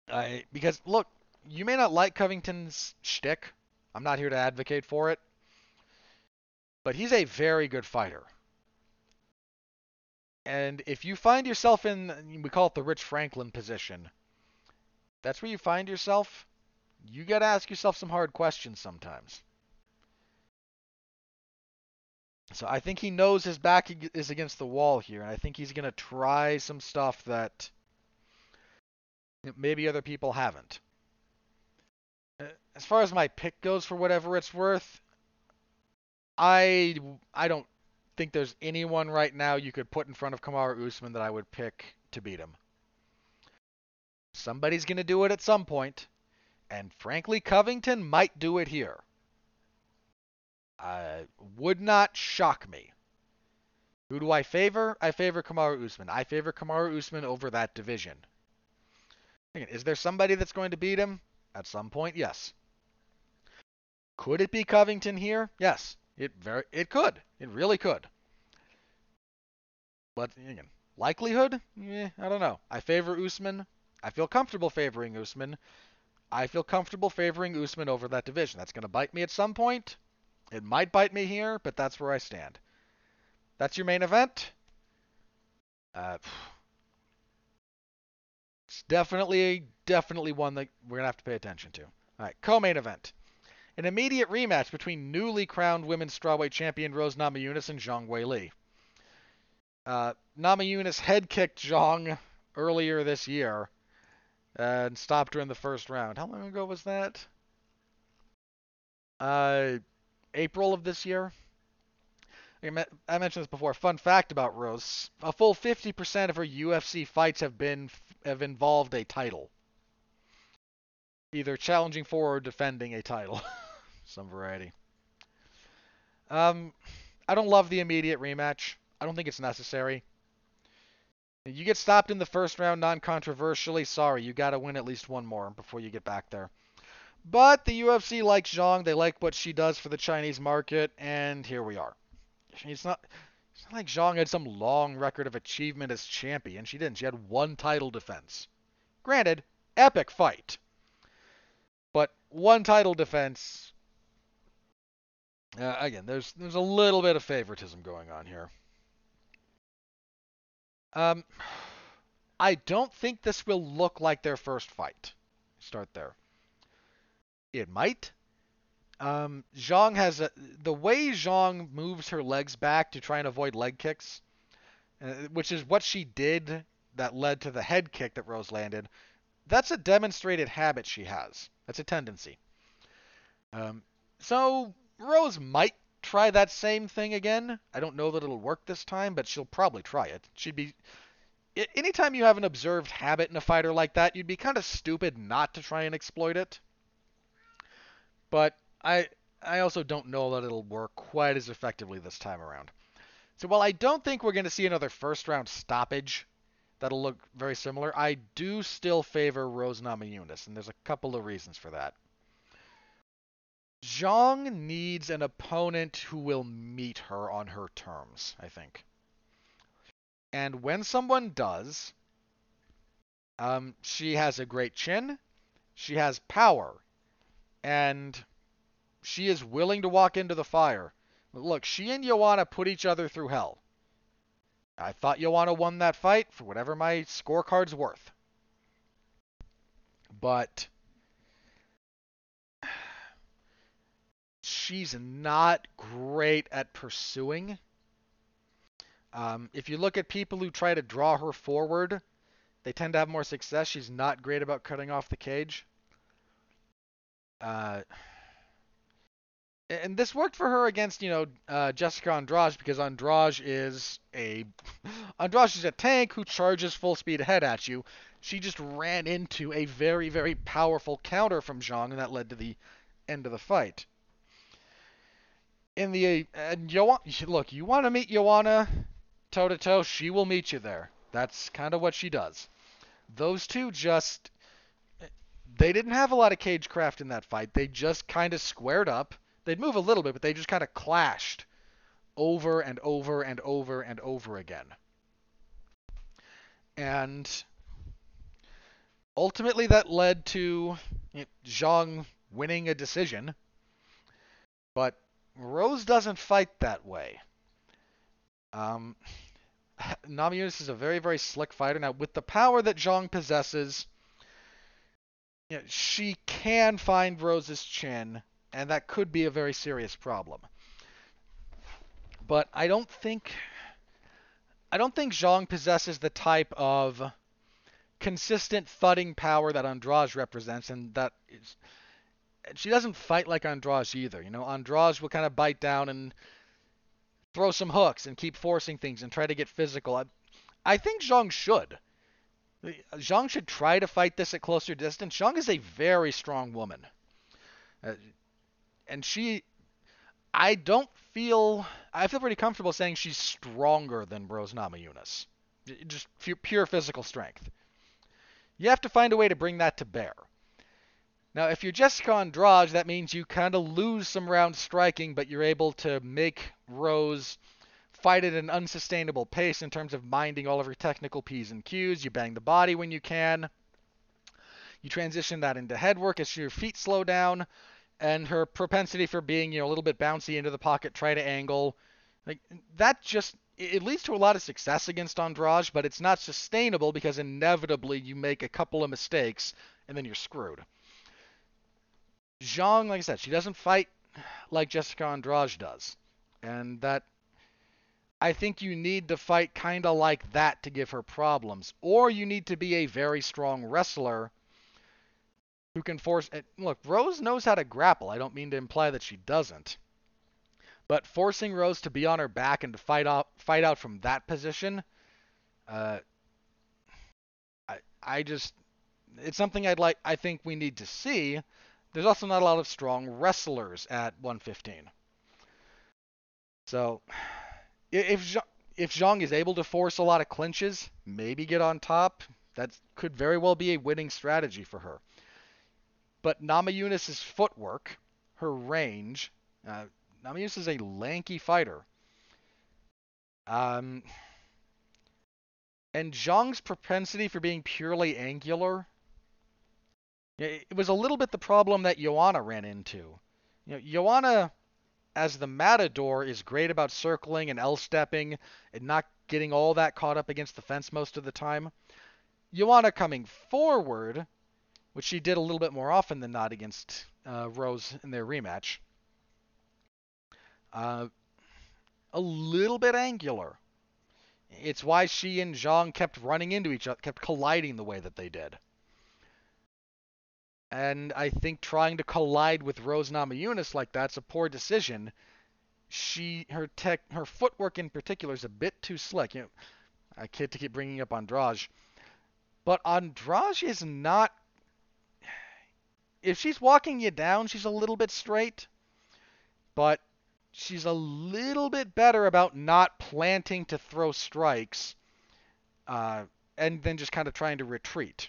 I, because look, you may not like Covington's shtick. I'm not here to advocate for it. But he's a very good fighter. And if you find yourself in, we call it the Rich Franklin position, that's where you find yourself, you got to ask yourself some hard questions sometimes. So I think he knows his back is against the wall here, and I think he's going to try some stuff that maybe other people haven't. Uh, as far as my pick goes, for whatever it's worth, I I don't think there's anyone right now you could put in front of Kamaru Usman that I would pick to beat him. Somebody's going to do it at some point, and frankly, Covington might do it here. Uh, would not shock me. Who do I favor? I favor Kamaru Usman. I favor Kamaru Usman over that division. Is there somebody that's going to beat him? At some point, yes. Could it be Covington here? Yes. It very it could. It really could. But again, likelihood? Eh, I don't know. I favor Usman. I feel comfortable favoring Usman. I feel comfortable favoring Usman over that division. That's going to bite me at some point. It might bite me here, but that's where I stand. That's your main event. Uh, it's definitely, definitely one that we're gonna have to pay attention to. All right, co-main event. An immediate rematch between newly crowned women's strawweight champion Rose Namajunas and Zhang Weili. Uh, Namajunas head kicked Zhang earlier this year and stopped her in the first round. How long ago was that? Uh, April of this year. I mentioned this before. Fun fact about Rose: a full 50% of her UFC fights have been have involved a title, either challenging for or defending a title, some variety. Um, I don't love the immediate rematch. I don't think it's necessary. You get stopped in the first round non-controversially. Sorry, you got to win at least one more before you get back there. But the UFC likes Zhang. They like what she does for the Chinese market, and here we are. It's not, it's not like Zhang had some long record of achievement as champion. She didn't. She had one title defense. Granted, epic fight. But one title defense. Uh, again, there's there's a little bit of favoritism going on here. Um, I don't think this will look like their first fight. Start there. It might. Um, Zhang has a, the way Zhang moves her legs back to try and avoid leg kicks, uh, which is what she did that led to the head kick that Rose landed. That's a demonstrated habit she has. That's a tendency. Um, so Rose might try that same thing again. I don't know that it'll work this time, but she'll probably try it. She'd be anytime you have an observed habit in a fighter like that, you'd be kind of stupid not to try and exploit it. But I I also don't know that it'll work quite as effectively this time around. So while I don't think we're going to see another first round stoppage that'll look very similar, I do still favor Rose Namajunas, and there's a couple of reasons for that. Zhang needs an opponent who will meet her on her terms, I think. And when someone does, um, she has a great chin, she has power, and she is willing to walk into the fire. Look, she and Joanna put each other through hell. I thought Joanna won that fight for whatever my scorecard's worth. But she's not great at pursuing. Um, if you look at people who try to draw her forward, they tend to have more success. She's not great about cutting off the cage. Uh, and this worked for her against, you know, uh, Jessica Andrade because Andrade is a Andrade is a tank who charges full speed ahead at you. She just ran into a very, very powerful counter from Zhang, and that led to the end of the fight. In the and Yo- look, you want to meet Joanna toe to toe, she will meet you there. That's kind of what she does. Those two just they didn't have a lot of cage craft in that fight. They just kind of squared up they'd move a little bit, but they just kind of clashed over and over and over and over again. And ultimately, that led to you know, Zhang winning a decision. But Rose doesn't fight that way. Um, Namajunas is a very, very slick fighter. Now, with the power that Zhang possesses, you know, she can find Rose's chin and that could be a very serious problem. But I don't think I don't think Zhang possesses the type of consistent thudding power that Andrade represents, and that is she doesn't fight like Andrade either. You know, Andrade will kind of bite down and throw some hooks and keep forcing things and try to get physical. I, I think Zhang should. Zhang should try to fight this at closer distance. Zhang is a very strong woman. Uh, and she, I don't feel, I feel pretty comfortable saying she's stronger than Rose Namajunas. Just pure physical strength. You have to find a way to bring that to bear. Now, if you're Jessica Andrade, that means you kind of lose some rounds striking, but you're able to make Rose fight at an unsustainable pace in terms of minding all of her technical P's and Q's. You bang the body when you can. You transition that into head work as your feet slow down and her propensity for being you know a little bit bouncy into the pocket, try to angle, like that just it leads to a lot of success against Andrade, but it's not sustainable because inevitably you make a couple of mistakes and then you're screwed. Zhang, like I said, she doesn't fight like Jessica Andrade does, and that I think you need to fight kind of like that to give her problems, or you need to be a very strong wrestler who can force. Look, Rose knows how to grapple. I don't mean to imply that she doesn't. But forcing Rose to be on her back and to fight out, fight out from that position, uh, I, I just, it's something I'd like. I think we need to see. There's also not a lot of strong wrestlers at 115. So, if if Zhang is able to force a lot of clinches, maybe get on top, that could very well be a winning strategy for her. But Namajunas' footwork, her range, uh, Namajunas is a lanky fighter. Um, and Zhang's propensity for being purely angular, it was a little bit the problem that Joanna ran into. You know, Joanna, as the matador, is great about circling and L-stepping and not getting all that caught up against the fence most of the time. Joanna coming forward which she did a little bit more often than not against uh, Rose in their rematch. Uh, a little bit angular. It's why she and Zhang kept running into each other, kept colliding the way that they did. And I think trying to collide with Rose Namajunas like that's a poor decision. She, her tech, her footwork in particular is a bit too slick. You know, I kid to keep bringing up Andrade, but Andrade is not if she's walking you down, she's a little bit straight, but she's a little bit better about not planting to throw strikes, uh, and then just kind of trying to retreat.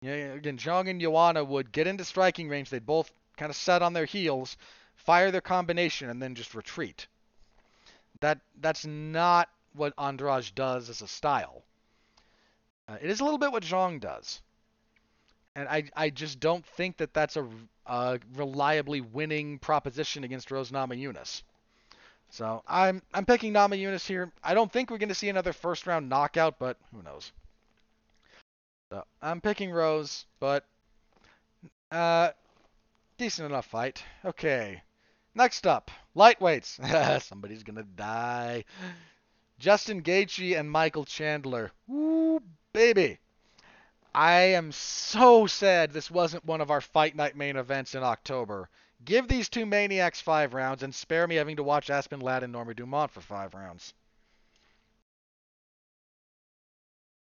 You know, again, Zhang and Joanna would get into striking range. They'd both kind of set on their heels, fire their combination, and then just retreat. That that's not what Andrade does as a style. Uh, it is a little bit what Zhang does and I I just don't think that that's a, a reliably winning proposition against Rose Namajunas. So I'm I'm picking Namajunas here. I don't think we're going to see another first round knockout, but who knows. So I'm picking Rose, but uh, decent enough fight. Okay. Next up, lightweights. Somebody's gonna die. Justin Gaethje and Michael Chandler. Woo, baby. I am so sad this wasn't one of our Fight Night main events in October. Give these two maniacs five rounds and spare me having to watch Aspen Ladd and Norma Dumont for five rounds.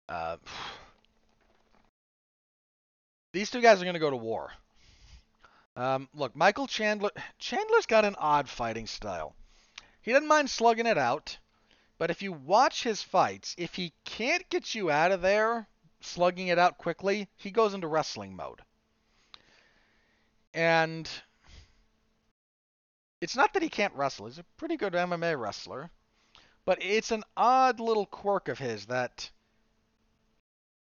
Uh, these two guys are going to go to war. Um, look, Michael Chandler. Chandler's got an odd fighting style. He doesn't mind slugging it out, but if you watch his fights, if he can't get you out of there, slugging it out quickly, he goes into wrestling mode. And it's not that he can't wrestle. He's a pretty good MMA wrestler. But it's an odd little quirk of his that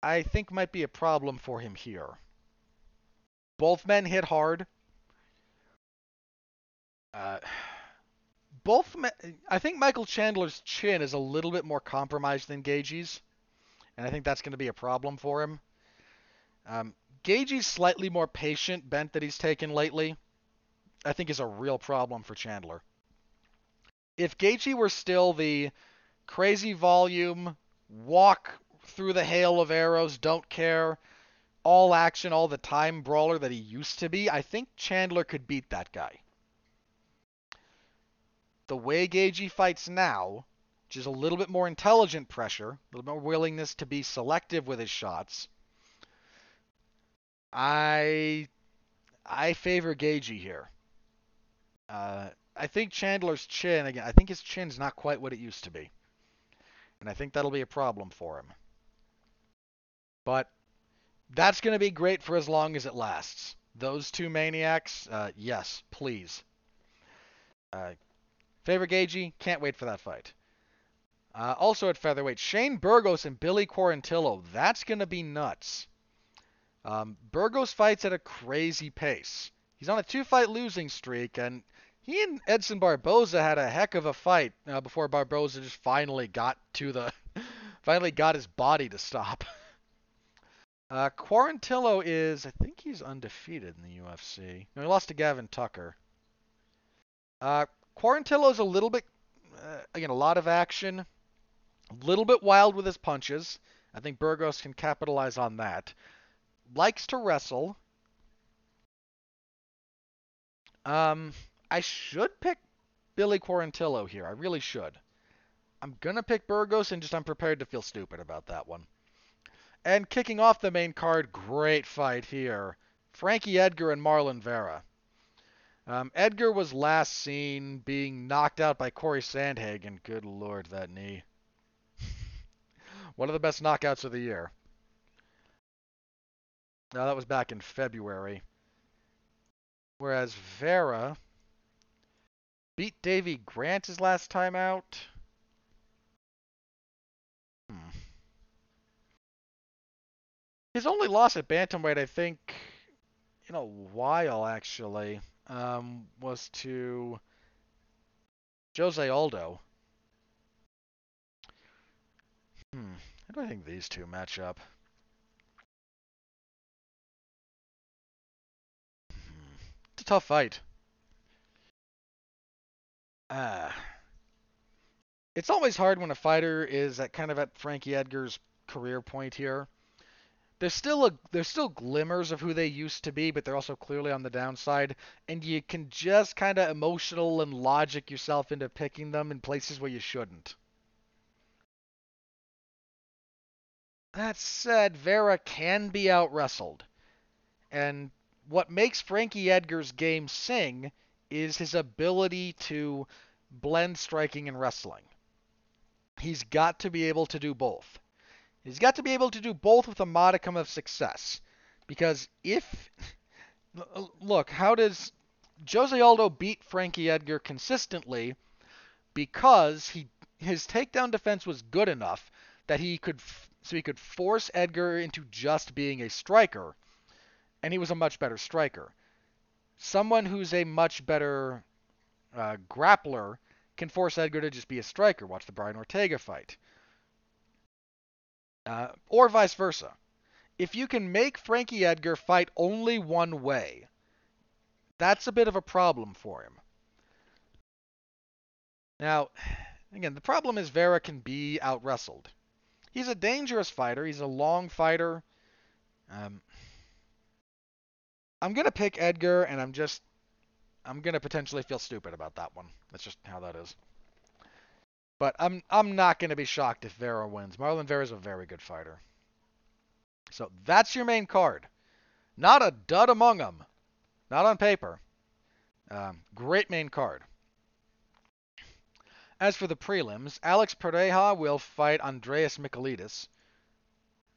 I think might be a problem for him here. Both men hit hard. Uh, both men, I think Michael Chandler's chin is a little bit more compromised than Gaethje's and I think that's going to be a problem for him. Um, Gaethje's slightly more patient bent that he's taken lately, I think is a real problem for Chandler. If Gaethje were still the crazy volume, walk through the hail of arrows, don't care, all action all the time brawler that he used to be, I think Chandler could beat that guy. The way Gaethje fights now, which is a little bit more intelligent pressure, a little more willingness to be selective with his shots. I I favor Gaethje here. Uh, I think Chandler's chin again. I think his chin's not quite what it used to be, and I think that'll be a problem for him. But that's going to be great for as long as it lasts. Those two maniacs, uh, yes, please. Uh, favor Gaethje, can't wait for that fight. Uh, also at featherweight, Shane Burgos and Billy Quarantillo. That's going to be nuts. Um, Burgos fights at a crazy pace. He's on a two-fight losing streak, and he and Edson Barboza had a heck of a fight uh, before Barboza just finally got to the, finally got his body to stop. Uh, Quarantillo is, I think he's undefeated in the UFC. No, he lost to Gavin Tucker. Uh, Quarantillo's a little bit, uh, again, a lot of action. A little bit wild with his punches. I think Burgos can capitalize on that. Likes to wrestle. Um, I should pick Billy Quarantillo here. I really should. I'm gonna pick Burgos, and just I'm prepared to feel stupid about that one. And kicking off the main card, great fight here. Frankie Edgar and Marlon Vera. Um, Edgar was last seen being knocked out by Corey Sandhagen. Good lord, that knee. One of the best knockouts of the year. Now that was back in February. Whereas Vera beat Davy Grant his last time out. His only loss at bantamweight, I think, in a while actually, um, was to Jose Aldo. Hmm. How do I think these two match up? Hmm. It's a tough fight. Ah. It's always hard when a fighter is at kind of at Frankie Edgar's career point here. There's still a there's still glimmers of who they used to be, but they're also clearly on the downside, and you can just kind of emotional and logic yourself into picking them in places where you shouldn't. That said, Vera can be out wrestled. And what makes Frankie Edgar's game sing is his ability to blend striking and wrestling. He's got to be able to do both. He's got to be able to do both with a modicum of success. Because if. Look, how does. Jose Aldo beat Frankie Edgar consistently because he his takedown defense was good enough that he could so he could force Edgar into just being a striker, and he was a much better striker. Someone who's a much better uh, grappler can force Edgar to just be a striker. Watch the Brian Ortega fight. Uh, or vice versa. If you can make Frankie Edgar fight only one way, that's a bit of a problem for him. Now, again, the problem is Vera can be out wrestled. He's a dangerous fighter. He's a long fighter. Um, I'm gonna pick Edgar, and I'm just I'm gonna potentially feel stupid about that one. That's just how that is. But I'm I'm not gonna be shocked if Vera wins. Marlon Vera is a very good fighter. So that's your main card. Not a dud among them. Not on paper. Um, great main card. As for the prelims, Alex Pereira will fight Andreas Michailidis.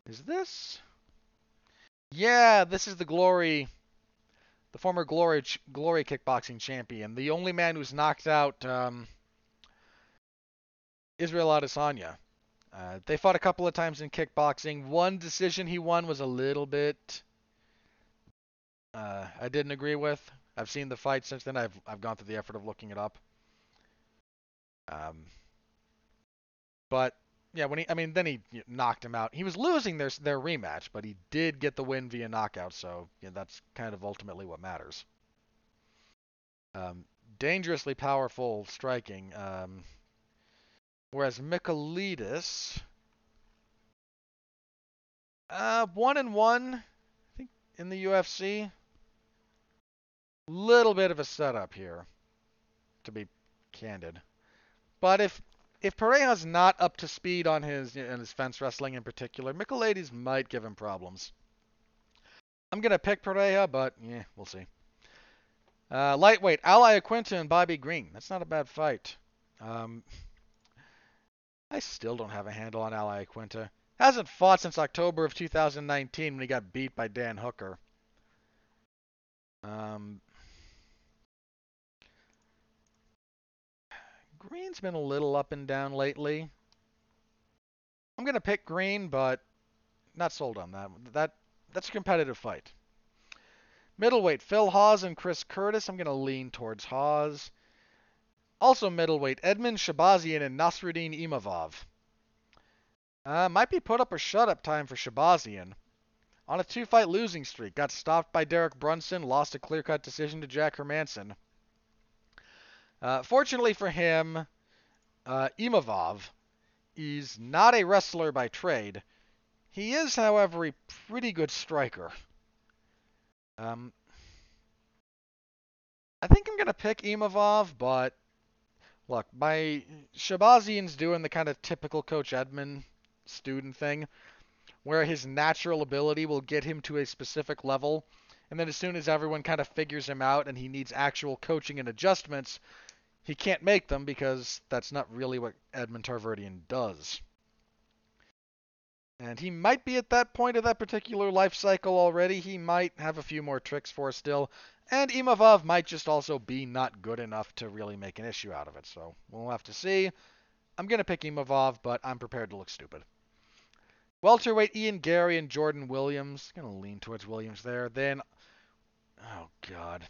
Is this? Yeah, this is the Glory the former Glory Glory kickboxing champion, the only man who's knocked out um, Israel Adesanya. Uh, they fought a couple of times in kickboxing. One decision he won was a little bit uh, I didn't agree with. I've seen the fight since then. I've I've gone through the effort of looking it up. Um, but yeah, when he, I mean, then he knocked him out. He was losing their their rematch, but he did get the win via knockout. So that's kind of ultimately what matters. Um, dangerously powerful striking. Um, whereas Michailidis, uh, one and one, I think in the UFC. Little bit of a setup here, to be candid. But if if Pereira's not up to speed on his on his fence wrestling in particular, Michailidis might give him problems. I'm gonna pick Pereira, but yeah, we'll see. Uh, lightweight, Al Iaquinta and Bobby Green. That's not a bad fight. Um, I still don't have a handle on Al Iaquinta. Hasn't fought since October of 2019 when he got beat by Dan Hooker. Um, Green's been a little up and down lately. I'm going to pick Green, but not sold on that. That That's a competitive fight. Middleweight, Phil Hawes and Chris Curtis. I'm going to lean towards Hawes. Also middleweight, Edmen Shahbazyan and Nassourdine Imavov. Uh, might be put up or shut up time for Shabazian. On a two fight losing streak, got stopped by Derek Brunson, lost a clear cut decision to Jack Hermansson. Uh, fortunately for him, uh, Imavov is not a wrestler by trade. He is, however, a pretty good striker. Um, I think I'm going to pick Imavov, but look, my Shahbazyan's doing the kind of typical Coach Edmond student thing, where his natural ability will get him to a specific level, and then as soon as everyone kind of figures him out and he needs actual coaching and adjustments, he can't make them because that's not really what Edmond Tarverdyan does. And he might be at that point of that particular life cycle already. He might have a few more tricks for us still. And Imavov might just also be not good enough to really make an issue out of it. So we'll have to see. I'm going to pick Imavov, but I'm prepared to look stupid. Welterweight Ian Garry and Jordan Williams. Going to lean towards Williams there. Then, oh, God.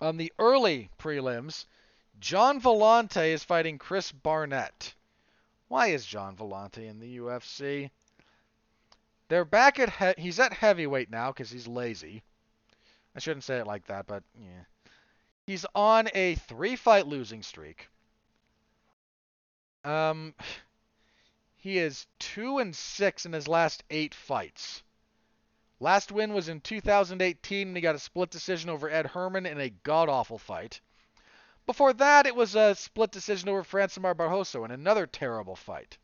On the early prelims, Gian Villante is fighting Chris Barnett. Why is Gian Villante in the UFC? They're back at he- he's at heavyweight now because he's lazy. I shouldn't say it like that, but yeah. He's on a three-fight losing streak. Um, he is two and six in his last eight fights. Last win was in 2018, and he got a split decision over Ed Herman in a god awful fight. Before that, it was a split decision over Francimar Barroso in another terrible fight.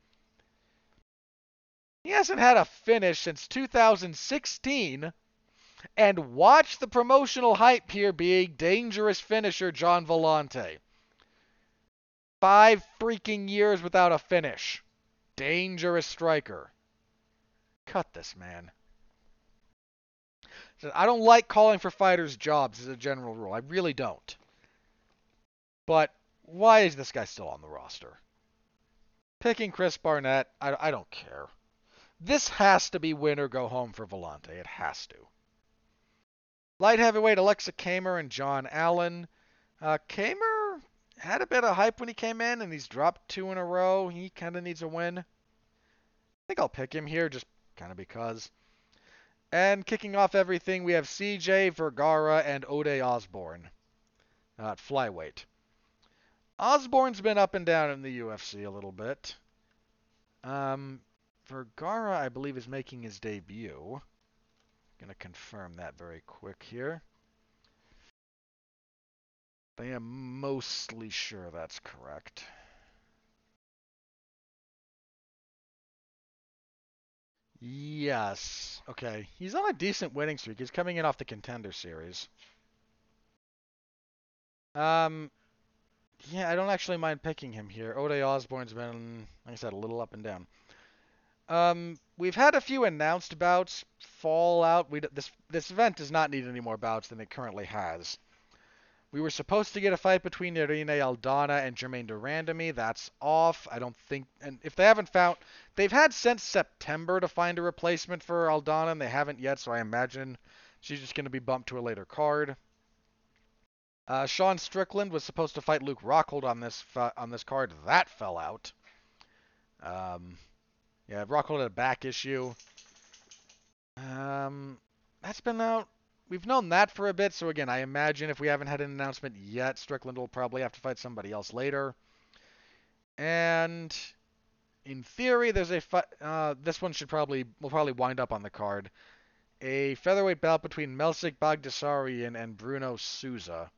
He hasn't had a finish since 2016. And watch the promotional hype here being dangerous finisher Gian Villante. Five freaking years without a finish. Dangerous striker. Cut this man. I don't like calling for fighters jobs as a general rule. I really don't. But why is this guy still on the roster? Picking Chris Barnett, I, I don't care. This has to be win or go home for Volante. It has to. Light heavyweight Aleksa Camur and John Allen. Uh, Kamer, had a bit of hype when he came in, and he's dropped two in a row. He kind of needs a win. I think I'll pick him here just kind of because. And kicking off everything, we have CJ Vergara and Ode Osborne at flyweight. Osborne's been up and down in the UFC a little bit. Um, Vergara, I believe, is making his debut. Gonna confirm that very quick here. I am mostly sure that's correct. Yes. Okay. He's on a decent winning streak. He's coming in off the contender series. Um, yeah, I don't actually mind picking him here. Ode Osborne's been, like I said, a little up and down. Um, we've had a few announced bouts. Fallout. We this this event does not need any more bouts than it currently has. We were supposed to get a fight between Irene Aldana and Jermaine de Randamie. That's off. I don't think. And if they haven't found, they've had since September to find a replacement for Aldana, and they haven't yet. So I imagine she's just going to be bumped to a later card. Uh, Sean Strickland was supposed to fight Luke Rockhold on this on this card. That fell out. Um, yeah, Rockhold had a back issue. Um, that's been out. We've known that for a bit, so again, I imagine if we haven't had an announcement yet, Strickland will probably have to fight somebody else later. And in theory, there's a fight. Uh, this one should probably will probably wind up on the card. A featherweight bout between Melsik Baghdasaryan and Bruno Souza.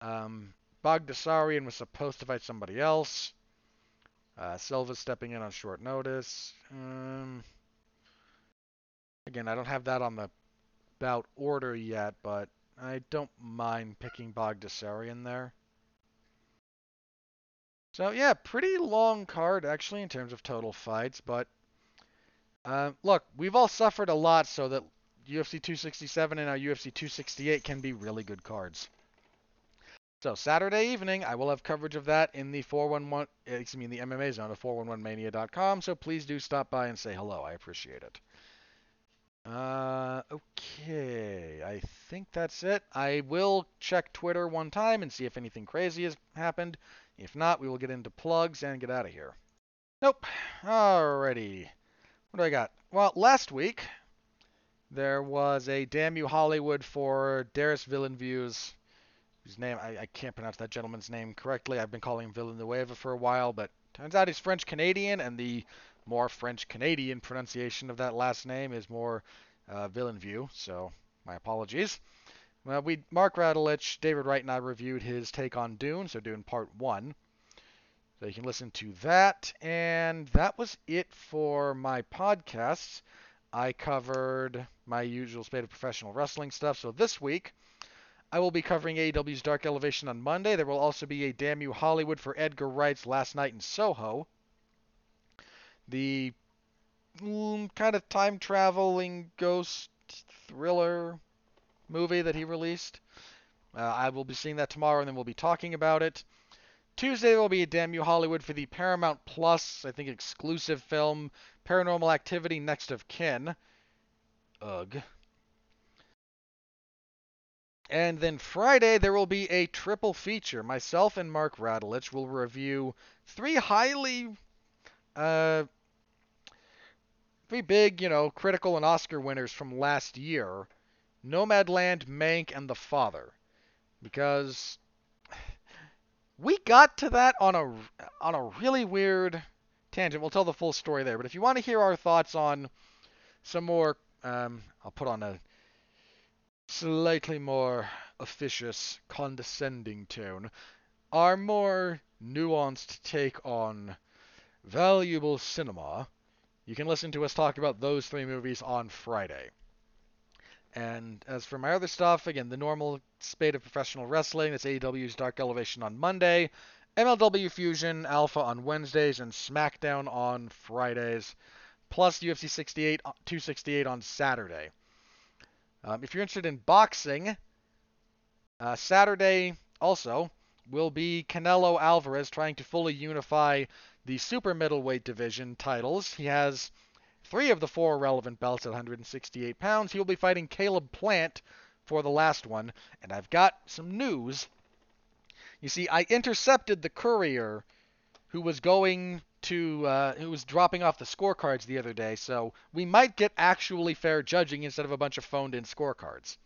Um, Baghdasaryan was supposed to fight somebody else. Uh, Silva stepping in on short notice. Um, again, I don't have that on the bout order yet, but I don't mind picking Baghdasaryan there. So yeah, pretty long card actually in terms of total fights, but uh, look, we've all suffered a lot so that UFC 267 and our UFC 268 can be really good cards. So Saturday evening, I will have coverage of that in the 411, excuse me, in the MMA zone at 411mania.com. So please do stop by and say hello. I appreciate it. Uh, okay, I think that's it. I will check Twitter one time and see if anything crazy has happened. If not, we will get into plugs and get out of here. Nope. Alrighty. What do I got? Well, last week there was a Damn You Hollywood for Darius Villeneuve's whose name I, I, can't pronounce that gentleman's name correctly. I've been calling him Villanueva for a while, but turns out he's French Canadian, and the more French Canadian pronunciation of that last name is more uh. So my apologies. Well, we Mark Radulich, David Wright, and I reviewed his take on Dune, so Dune Part One. So you can listen to that, and that was it for my podcasts. I covered my usual spate of professional wrestling stuff. So this week. I will be covering AEW's Dark Elevation on Monday. There will also be a Damn You Hollywood for Edgar Wright's Last Night in Soho. The mm, kind of time traveling ghost thriller movie that he released. Uh, I will be seeing that tomorrow and then we'll be talking about it. Tuesday will be a Damn You Hollywood for the Paramount Plus, I think exclusive film, Paranormal Activity Next of Kin. Ugh. And then Friday, there will be a triple feature. Myself and Mark Radulich will review three highly, uh, three big, you know, critical and Oscar winners from last year Nomadland, Mank, and The Father. Because we got to that on a, on a really weird tangent. We'll tell the full story there. But if you want to hear our thoughts on some more, um, I'll put on a slightly more officious, condescending tone, our more nuanced take on valuable cinema, you can listen to us talk about those three movies on Friday. And as for my other stuff, again, the normal spate of professional wrestling, that's AEW's Dark Elevation on Monday, MLW Fusion Alpha on Wednesdays, and SmackDown on Fridays, plus UFC 68, uh, 268 on Saturday. Um, if you're interested in boxing, uh, Saturday also will be Canelo Alvarez trying to fully unify the super middleweight division titles. He has three of the four relevant belts at 168 pounds. He will be fighting Caleb Plant for the last one. And I've got some news. You see, I intercepted the courier who was going to uh, who was dropping off the scorecards the other day, so we might get actually fair judging instead of a bunch of phoned-in scorecards.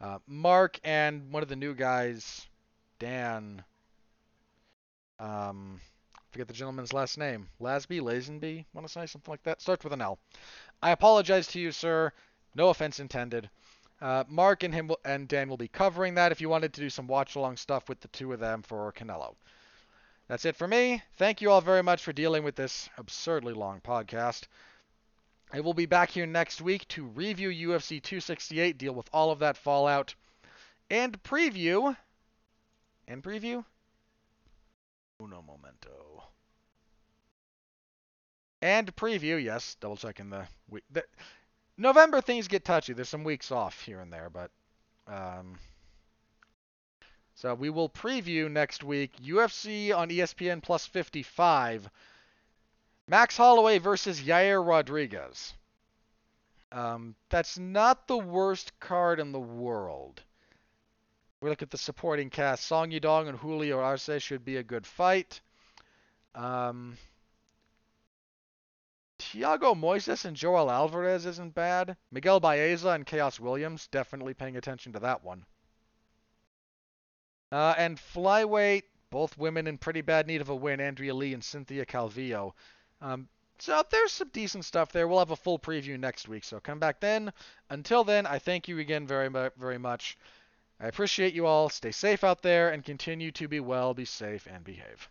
Uh, Mark and one of the new guys, Dan. Um, forget the gentleman's last name. Lasby, Lazenby, want to say something like that? Starts with an L. I apologize to you, sir. No offense intended. Uh, Mark and him will, and Dan will be covering that if you wanted to do some watch along stuff with the two of them for Canelo. That's it for me. Thank you all very much for dealing with this absurdly long podcast. I will be back here next week to review UFC 268, deal with all of that fallout, and preview. And preview? Uno momento. And preview, yes, double checking the week. November things get touchy. There's some weeks off here and there, but um, so we will preview next week UFC on ESPN Plus 55. Max Holloway versus Yair Rodriguez. Um, that's not the worst card in the world. We look at the supporting cast. Song Yadong and Julio Arce should be a good fight. Um, Thiago Moises and Joel Alvarez isn't bad. Miguel Baeza and Khaos Williams, definitely paying attention to that one. Uh, and flyweight, both women in pretty bad need of a win, Andrea Lee and Cynthia Calvillo. Um, so there's some decent stuff there. We'll have a full preview next week, so come back then. Until then, I thank you again very, very much. I appreciate you all. Stay safe out there and continue to be well, be safe, and behave.